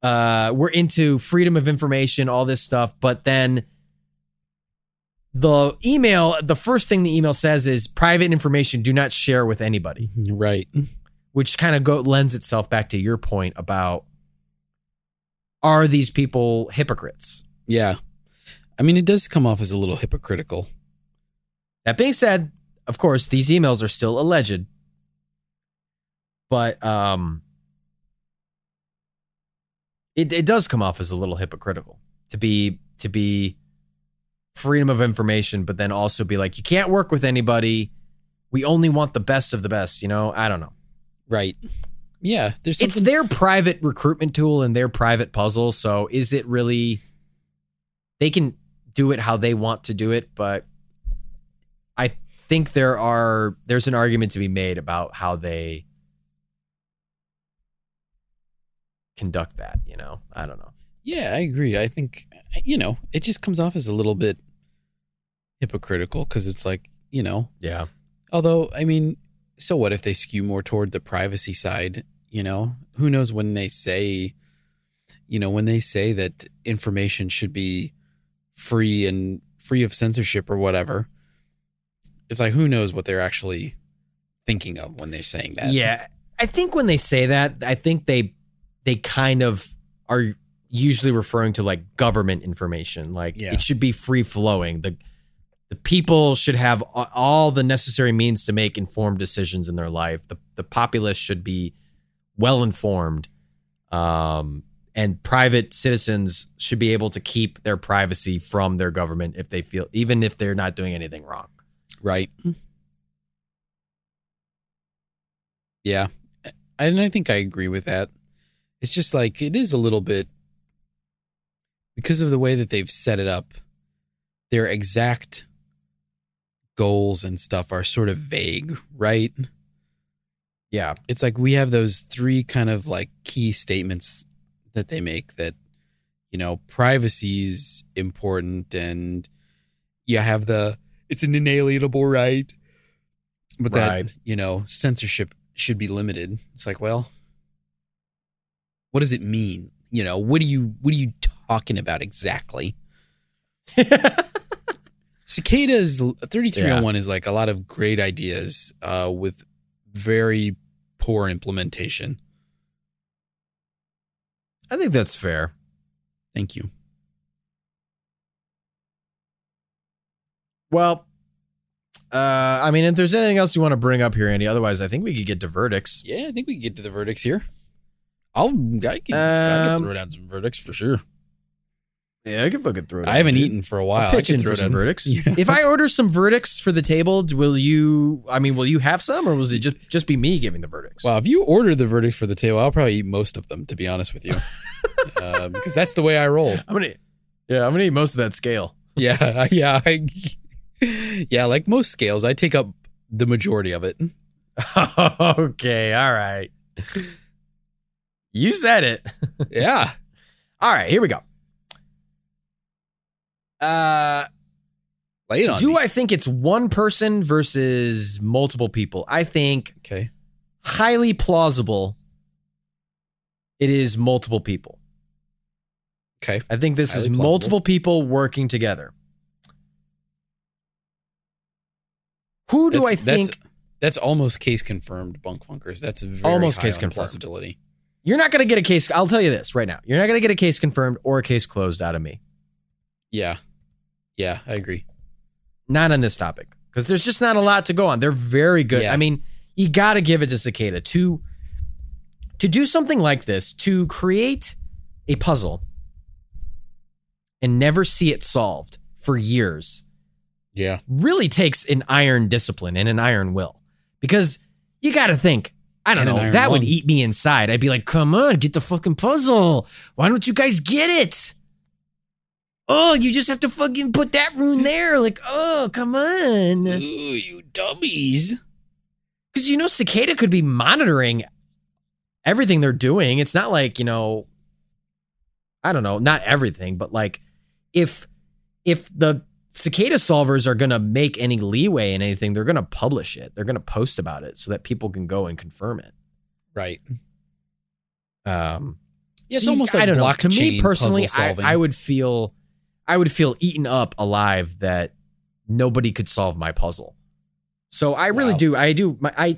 uh we're into freedom of information, all this stuff, but then the email, the first thing the email says is private information do not share with anybody, Right. which kind of go lends itself back to your point about are these people hypocrites? Yeah. I mean, it does come off as a little hypocritical. That being said, of course, these emails are still alleged. But um it it does come off as a little hypocritical to be to be freedom of information, but then also be like, you can't work with anybody. We only want the best of the best, you know? I don't know. Right. Yeah. There's It's their private recruitment tool and their private puzzle. So is it really they can do it how they want to do it, but I think there are there's an argument to be made about how they conduct that, you know. I don't know. yeah, I agree. I think, you know, it just comes off as a little bit hypocritical because it's like, you know, Yeah. although, I mean, so what if they skew more toward the privacy side? You know, who knows when they say, you know, when they say that information should be free and free of censorship or whatever. It's like, who knows what they're actually thinking of when they're saying that? Yeah. I think when they say that, I think they they kind of are usually referring to like government information. Like Yeah. it should be free flowing. The the people should have all the necessary means to make informed decisions in their life. The the populace should be well informed. Um and private citizens should be able to keep their privacy from their government if they feel even if they're not doing anything wrong. Right. Yeah. And I think I agree with that. It's just like it is a little bit because of the way that they've set it up, their exact goals and stuff are sort of vague, right? Yeah. It's like we have those three kind of like key statements that they make that, you know, privacy is important and you have the it's an inalienable right. But Right. that, you know, censorship should be limited. It's like, well, what does it mean? You know, what are you what are you talking about exactly? Cicadas 3301 is like a lot of great ideas uh, with very poor implementation. I think that's fair. Thank you. Well, uh, I mean, if there's anything else you want to bring up here, Andy, otherwise, I think we could get to verdicts. Yeah, I think we can get to the verdicts here. I'll I can, I can Um, throw down some verdicts for sure. Yeah, I can fucking throw it. I haven't eaten for a while. I can throw some down verdicts. Yeah. If I order some verdicts for the table, will you? I mean, will you have some, or was it just just be me giving the verdicts? Well, if you order the verdicts for the table, I'll probably eat most of them. To be honest with you, uh, because that's the way I roll. I'm gonna, yeah, I'm gonna eat most of that scale. Yeah, yeah, I, yeah. Like most scales, I take up the majority of it. okay, all right. You said it. Yeah, All right, here we go. Uh, lay on. do me. I think it's one person versus multiple people? I think Okay. highly plausible it is multiple people. Okay. I think this Highly is plausible. multiple people working together. Who do I That's- that's- think? That's almost case confirmed, bunk funkers. That's very Almost case on confirmed. plausibility. You're not going to get a case. I'll tell you this right now. You're not going to get a case confirmed or a case closed out of me. Yeah, yeah, I agree. Not on this topic because there's just not a lot to go on. They're very good. Yeah. I mean, you got to give it to Cicada to to do something like this to create a puzzle and never see it solved for years. Yeah, really takes an iron discipline and an iron will because you got to think i don't know. that would eat me inside. I'd be like come on get the fucking puzzle. Why don't you guys get it? Oh you just have to fucking put that rune there. Like oh come on. Ooh, you dummies. because you know cicada could be monitoring everything they're doing. It's not like you know i don't know not everything but like if if the cicada solvers are going to make any leeway in anything they're going to publish it they're going to post about it so that people can go and confirm it Right. Um, Yeah, it's so you- almost like I don't know. To me personally, I. I would feel, I would feel eaten up alive that nobody could solve my puzzle. So I really Wow. do. I do. My I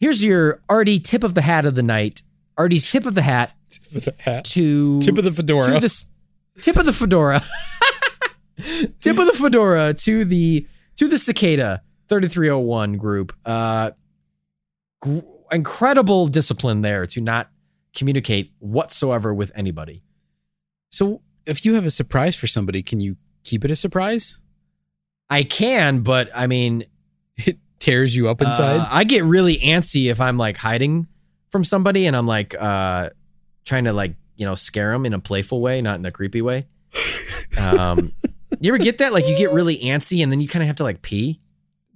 here's your Artie tip of the hat of the night. Artie's tip of the hat with a hat. to Tip of the fedora. to the s- tip of the fedora. tip of the fedora to the to the cicada 3301 group. Uh gr- incredible discipline there to not communicate whatsoever with anybody. so if you have a surprise for somebody, can you keep it a surprise? I can, but I mean, It tears you up inside. uh, I get really antsy if I'm like hiding from somebody and I'm like uh trying to like, you know, scare them in a playful way, not in a creepy way. Um you ever get that? Like you get really antsy and then you kind of have to like pee?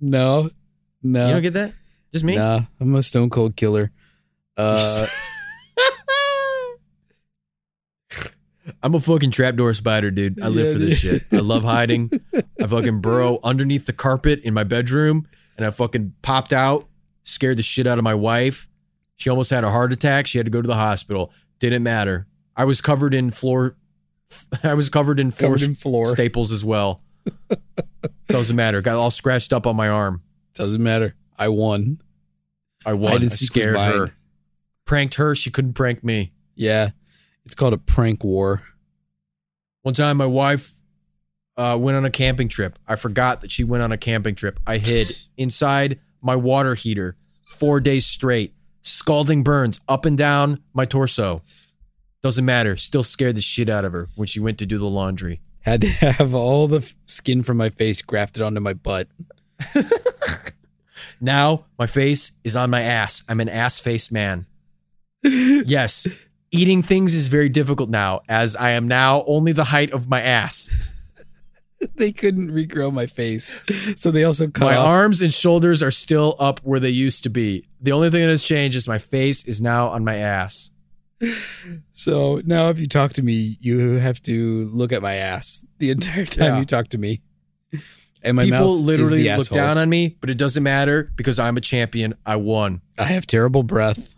no, no, You don't get that? Just me? Nah, I'm a stone cold killer. Uh, I'm a fucking trapdoor spider, dude. I live Yeah, for this dude. shit. I love hiding. I fucking burrow underneath the carpet in my bedroom and I fucking popped out, scared the shit out of my wife. She almost had a heart attack. She had to go to the hospital. Didn't matter. I was covered in floor I was covered in floor, covered in floor. staples as well. Doesn't matter. Got all scratched up on my arm. Doesn't matter. I won. I won. I scared her. Pranked her. She couldn't prank me. Yeah, it's called a prank war. One time, my wife uh, went on a camping trip. I forgot that she went on a camping trip. I hid inside my water heater four days straight, scalding burns up and down my torso. Doesn't matter. Still scared the shit out of her when she went to do the laundry. Had to have all the skin from my face grafted onto my butt. Now my face is on my ass. I'm an ass faced man. yes, eating things is very difficult now, as I am now only the height of my ass. they couldn't regrow my face, so they also cut my off. arms and shoulders are still up where they used to be. The only thing that has changed is my face is now on my ass. So now, if you talk to me, you have to look at my ass the entire time Yeah. you talk to me. And my mouth People literally look asshole. down on me, but it doesn't matter because I'm a champion. I won. I have terrible breath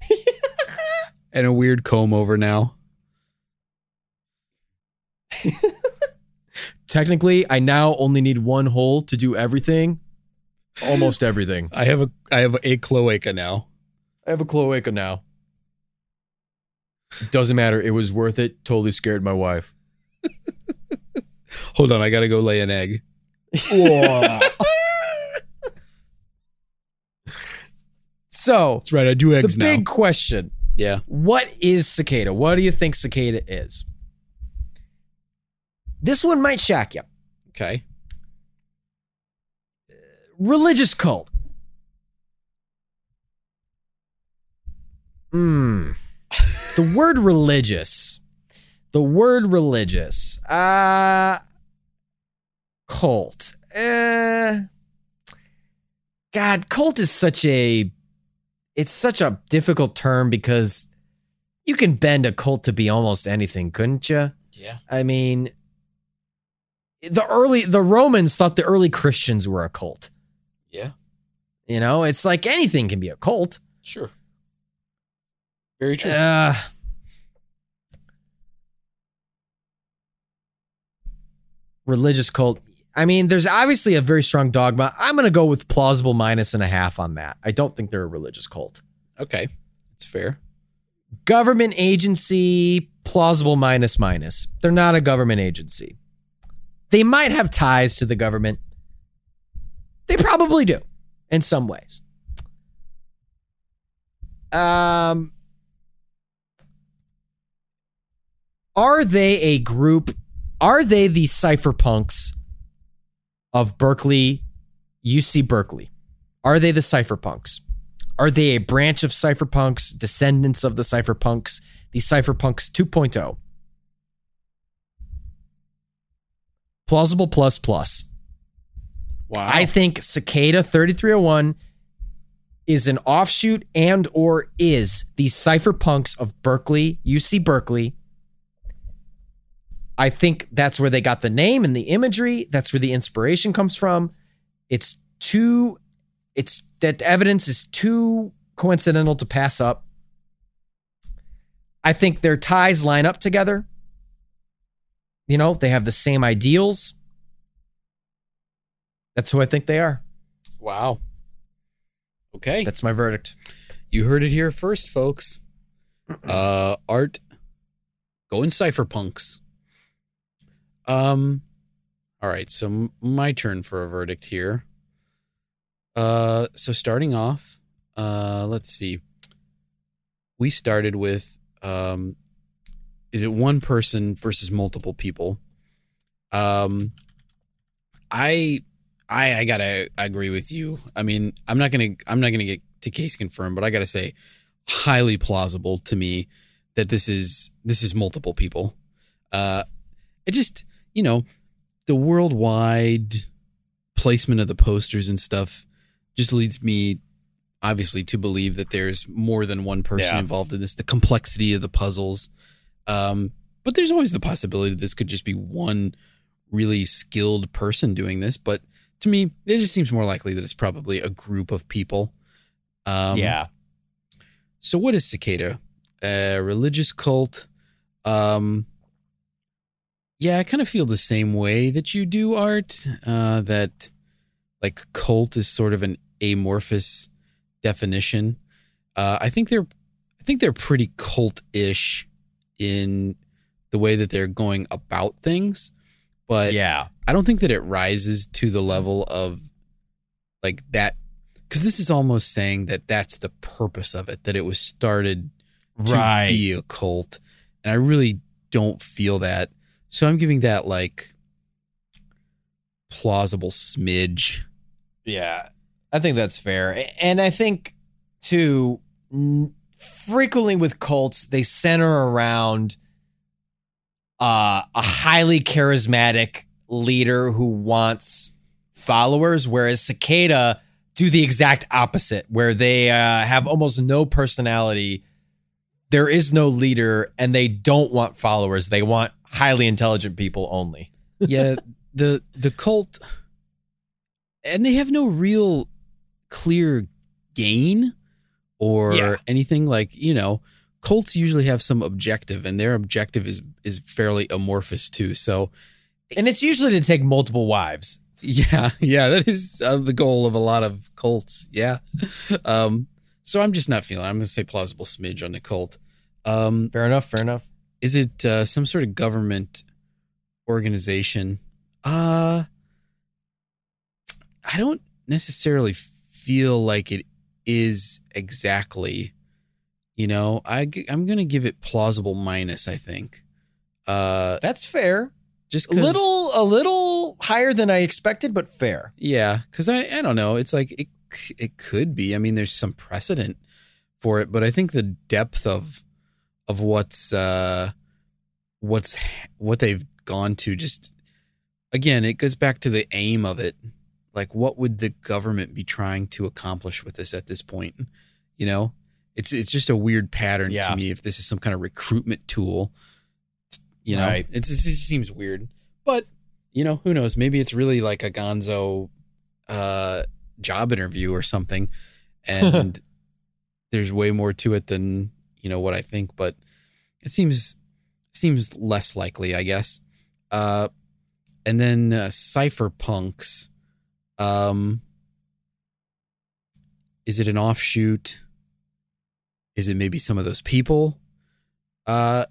and a weird comb over now. Technically, I now only need one hole to do everything. Almost everything. I have a I have a cloaca now. I have a cloaca now. Doesn't matter. It was worth it. Totally scared my wife. Hold on, I gotta go lay an egg. So, That's right, I do the eggs now. big question yeah. What is cicada? What do you think cicada is? This one might shock you. Okay. Religious cult. Hmm. the word religious. The word religious. Uh cult. Uh God, cult is such a it's such a difficult term because you can bend a cult to be almost anything, couldn't you? Yeah. I mean, the early the Romans thought the early Christians were a cult. Yeah. You know, it's like anything can be a cult. Sure. Very true. Uh, religious cult. I mean, there's obviously a very strong dogma. I'm going to go with plausible minus and a half on that. I don't think they're a religious cult. okay. It's fair. Government agency, plausible minus minus. They're not a government agency. They might have ties to the government. They probably do in some ways. Um, are they a group? Are they the cypherpunks of Berkeley, UC Berkeley? Are they the cypherpunks? Are they a branch of cypherpunks, descendants of the cypherpunks, the cypherpunks 2.0? Plausible plus plus. Wow. I think Cicada 3301 is an offshoot and or is the cypherpunks of Berkeley, UC Berkeley. I think that's where they got the name and the imagery. That's where the inspiration comes from. It's too it's that evidence is too coincidental to pass up. I think their ties line up together. You know, they have the same ideals. That's who I think they are. Wow. Okay. That's my verdict. You heard it here first, folks. Uh art going cypherpunks. Um all right, so my turn for a verdict here. Uh so starting off, uh let's see. We started with um is it one person versus multiple people? Um I I I gotta agree with you. I mean, I'm not gonna I'm not gonna get to case confirmed, but I gotta say, highly plausible to me that this is this is multiple people. Uh, it just you know the worldwide placement of the posters and stuff just leads me obviously to believe that there's more than one person Yeah. involved in this. The complexity of the puzzles, um, but there's always the possibility this could just be one really skilled person doing this. But to me, it just seems more likely that it's probably a group of people. Um, So what is cicada? A religious cult. Um yeah, I kind of feel the same way that you do, Art. Uh that like cult is sort of an amorphous definition. Uh I think they're I think they're pretty cult-ish in the way that they're going about things. But yeah. I don't think that it rises to the level of like that because this is almost saying that that's the purpose of it that it was started to Right. be a cult and I really don't feel that so I'm giving that like plausible smidge Yeah, I think that's fair. And I think, too, frequently with cults, they center around uh, a highly charismatic leader who wants followers, whereas Cicada do the exact opposite, where they uh, have almost no personality. There is no leader, and they don't want followers. They want highly intelligent people only. yeah the the cult and they have no real clear gain or Yeah. anything like you know cults usually have some objective and their objective is is fairly amorphous too so And it's usually to take multiple wives. yeah yeah that is uh, the goal of a lot of cults yeah um so i'm just not feeling i'm gonna say plausible smidge on the cult um Fair enough. Fair enough. Is it uh, some sort of government organization? Uh I don't necessarily feel like it is exactly. You know, I, I'm going to give it plausible minus, I think. Uh That's fair. just A little, a little higher than I expected, but fair. Yeah, cuz I I don't know, it's like it it could be. I mean, there's some precedent for it, but I think the depth of of what's uh what's what they've gone to just again, it goes back to the aim of it. Like what would the government be trying to accomplish with this at this point? You know? It's it's just a weird pattern Yeah. to me if this is some kind of recruitment tool. You know, Right. it's, it just seems weird. But you know, who knows? Maybe it's really like a Gonzo uh, job interview or something, and there's way more to it than you know what I think. But it seems seems less likely, I guess. Uh, and then uh, cypherpunks. Um, is it an offshoot? Is it maybe some of those people? Uh,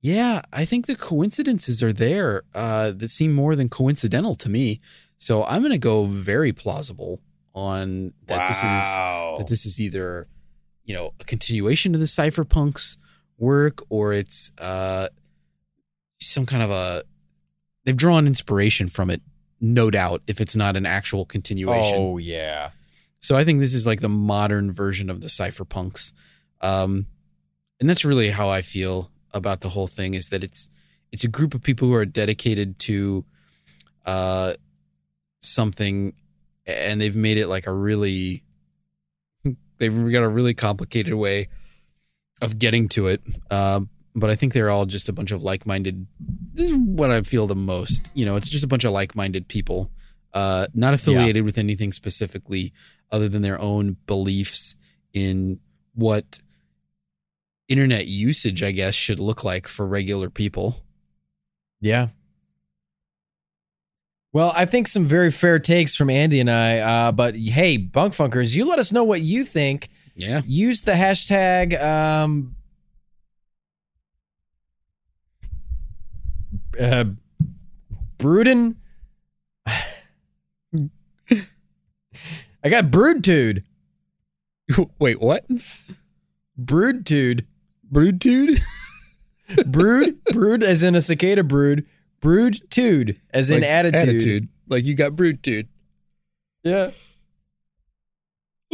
yeah, I think the coincidences are there uh, that seem more than coincidental to me. So I'm going to go very plausible on that this is that this is either you know a continuation of the cypherpunks work or it's uh some kind of a they've drawn inspiration from it no doubt if it's not an actual continuation Oh yeah. so I think this is like the modern version of the cypherpunks. Um, and that's really how I feel about the whole thing is that it's it's a group of people who are dedicated to uh something and they've made it like a really they've got a really complicated way of getting to it. Um, but I think they're all just a bunch of like-minded. This is what I feel the most. You know, it's just a bunch of like-minded people, uh, not affiliated with anything specifically, other than their own beliefs in what internet usage, I guess, should look like for regular people. Yeah. Well, I think some very fair takes from Andy and I. Uh, but hey, bunk funkers, you let us know what you think. Yeah. Use the hashtag um, uh, Bruden. I got Broodtude. Wait, what? Broodtude. Broodtude? Brood. brood as in a cicada brood. Broodtude as in Like attitude. Attitude. Like you got broodtude. Yeah.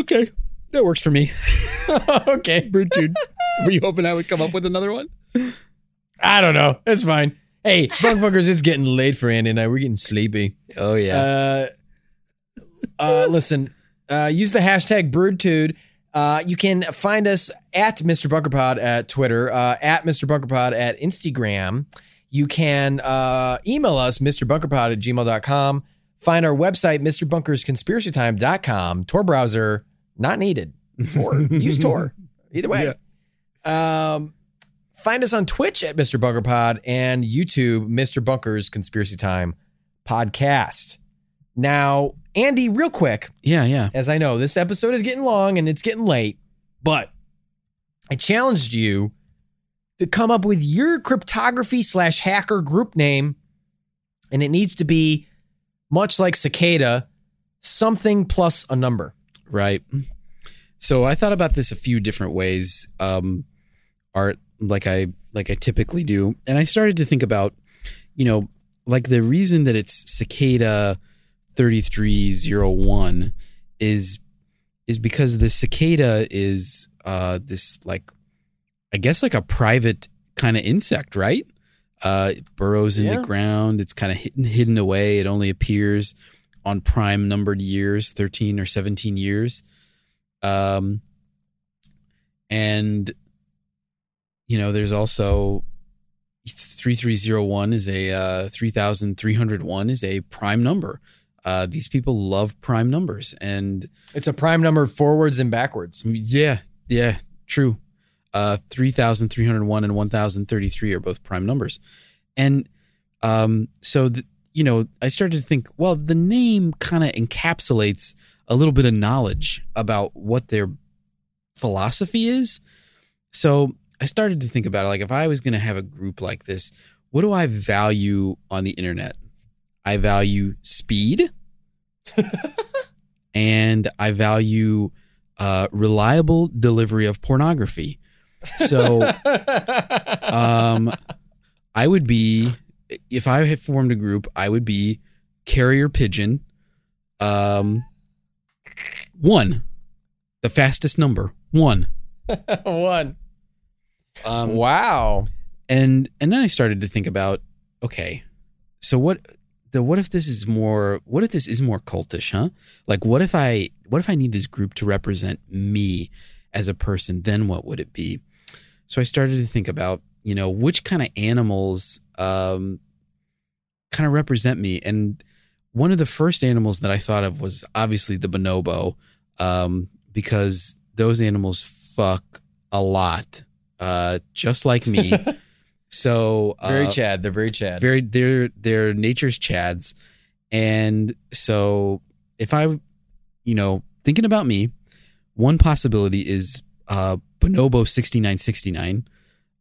Okay. That works for me. okay. Broodtude. Were you hoping I would come up with another one? I don't know. It's fine. Hey, bunk fuckers, it's getting late for Andy and I. We're getting sleepy. Oh yeah. Uh, uh, listen, uh, use the hashtag Broodtude. Uh, you can find us at Mr. Bunkerpod at Twitter, uh, at Mr. Bunkerpod at Instagram. You can uh, email us, MrBunkerPod at gmail.com. Find our website, MrBunkersConspiracyTime.com. Tor browser, not needed. Or use Tor. Either way. Um, find us on Twitch at Mr. Bunker Pod and YouTube, Mr. Bunker's Conspiracy Time podcast. Now, Andy, real quick, yeah, yeah. as I know this episode is getting long and it's getting late, but I challenged you to come up with your cryptography slash hacker group name, and it needs to be much like cicada, something plus a number. Right. So I thought about this a few different ways. Um, art like I like I typically do, and I started to think about, you know, like the reason that it's cicada thirty three zero one is is because the cicada is uh this like I guess like a private kind of insect, right? Uh, it burrows in Yeah. the ground. It's kind of hidden hidden away. It only appears on prime numbered years, thirteen or seventeen years. Um, and you know, there's also 3301 is a uh, 3301 is a prime number. Uh, these people love prime numbers, and It's a prime number forwards and backwards. yeah, yeah, true. Uh, 3,301 and 1,033 are both prime numbers. And um, so, you know, I started to think, well, the name kind of encapsulates a little bit of knowledge about what their philosophy is. So I started to think about it. Like, if I was going to have a group like this, what do I value on the internet? I value speed and I value uh, reliable delivery of pornography. So um, I would be, if I had formed a group, I would be carrier pigeon, um, one, the fastest number, one. One. Um, wow. and and then I started to think about, okay, so what the what if this is more what if this is more cultish, huh? Like what if I what if I need this group to represent me as a person, then what would it be? So I started to think about, you know, which kind of animals um kind of represent me. And one of the first animals that I thought of was obviously the bonobo, um, because those animals fuck a lot, uh, just like me. so uh, Very Chad. They're very Chad. very they're they're nature's chads and so if i you know thinking about me one possibility is uh bonobo 6969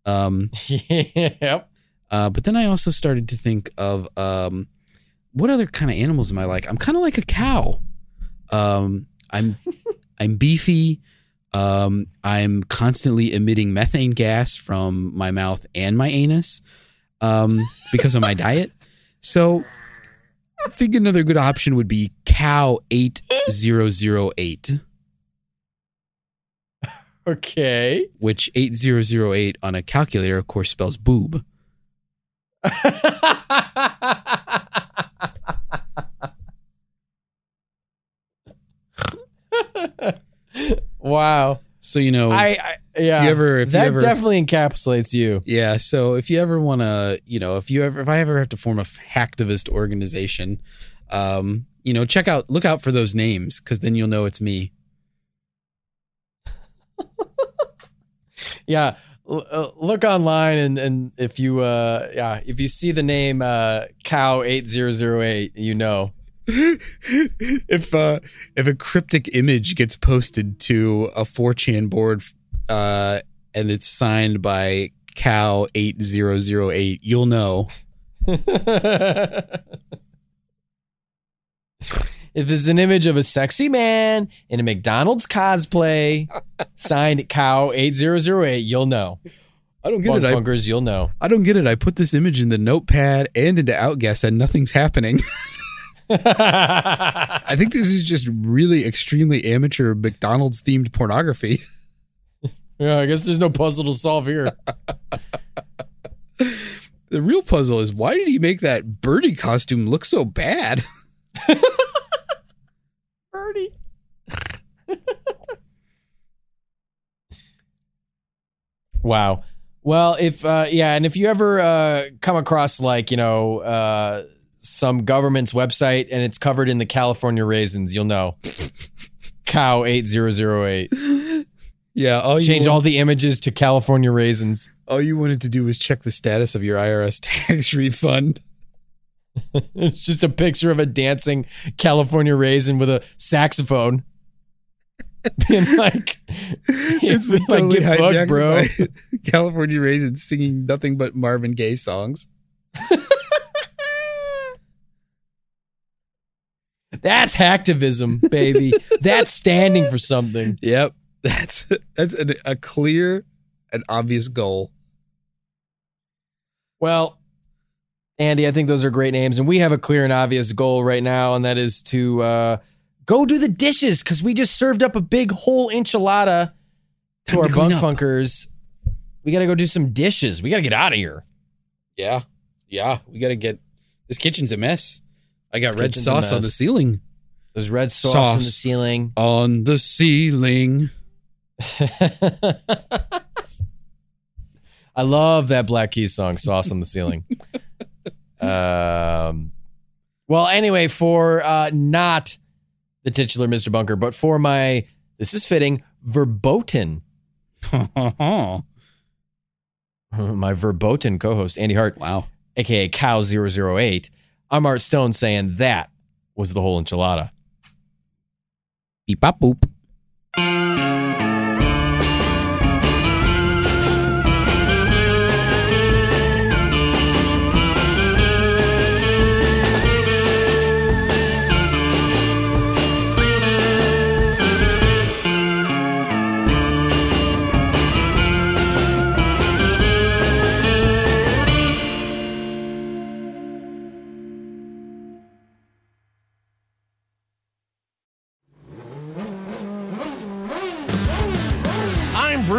um yep. uh but then i also started to think of um what other kind of animals am i like? I'm kind of like a cow. Um i'm i'm beefy. Um i'm constantly emitting methane gas from my mouth and my anus um because of my diet. So i think another good option would be cow 8008 Okay. which 8008 on a calculator of course spells boob wow. so you know I, I yeah. You ever- if you that ever- definitely encapsulates you. Yeah. So if you ever want to, you know, if you ever, if I ever have to form a hacktivist organization, um, you know, check out, look out for those names because then you'll know it's me. Yeah. L- uh, look online and and if you uh yeah if you see the name uh cow 8008 you know if uh if a cryptic image gets posted to a 4chan board uh and it's signed by cow 8008 you'll know if it's an image of a sexy man in a McDonald's cosplay signed cow 8008 you'll know. I don't get Bunk it. I, you'll know. I don't get it. I put this image in the notepad and into outguess and nothing's happening. I think this is just really extremely amateur mcdonald's themed pornography. Yeah I guess there's no puzzle to solve here. The real puzzle is why did he make that birdie costume look so bad Birdie Wow. Well, if uh yeah, and if you ever uh come across like, you know, uh some government's website and it's covered in the California raisins, you'll know. Cow 8008. yeah all you Change all the images to California raisins. all you wanted to do was check the status of your irs tax refund It's just a picture of a dancing California raisin with a saxophone. Being like, it's been like, totally get fucked, hijacked bro. California raisins singing nothing but Marvin Gaye songs. That's hacktivism, baby. That's standing for something. Yep, that's that's an, a clear and obvious goal. Well, Andy, I think those are great names, and we have a clear and obvious goal right now, and that is to uh, go do the dishes because we just served up a big whole enchilada to Time our to bunk up. funkers. We got to go do some dishes. We got to get out of here. Yeah, yeah, we got to get this kitchen's a mess. I got This red sauce on the ceiling. There's red sauce, on the ceiling. On the ceiling. I love that Black Keys song, "Sauce on the Ceiling." um, well, anyway, for uh, not the titular Mr. Bunker, but for my this is fitting verboten, my verboten co-host Andy Hart, Wow. aka Cow 008. I'm Art Stone saying that was the whole enchilada. Beep bop boop.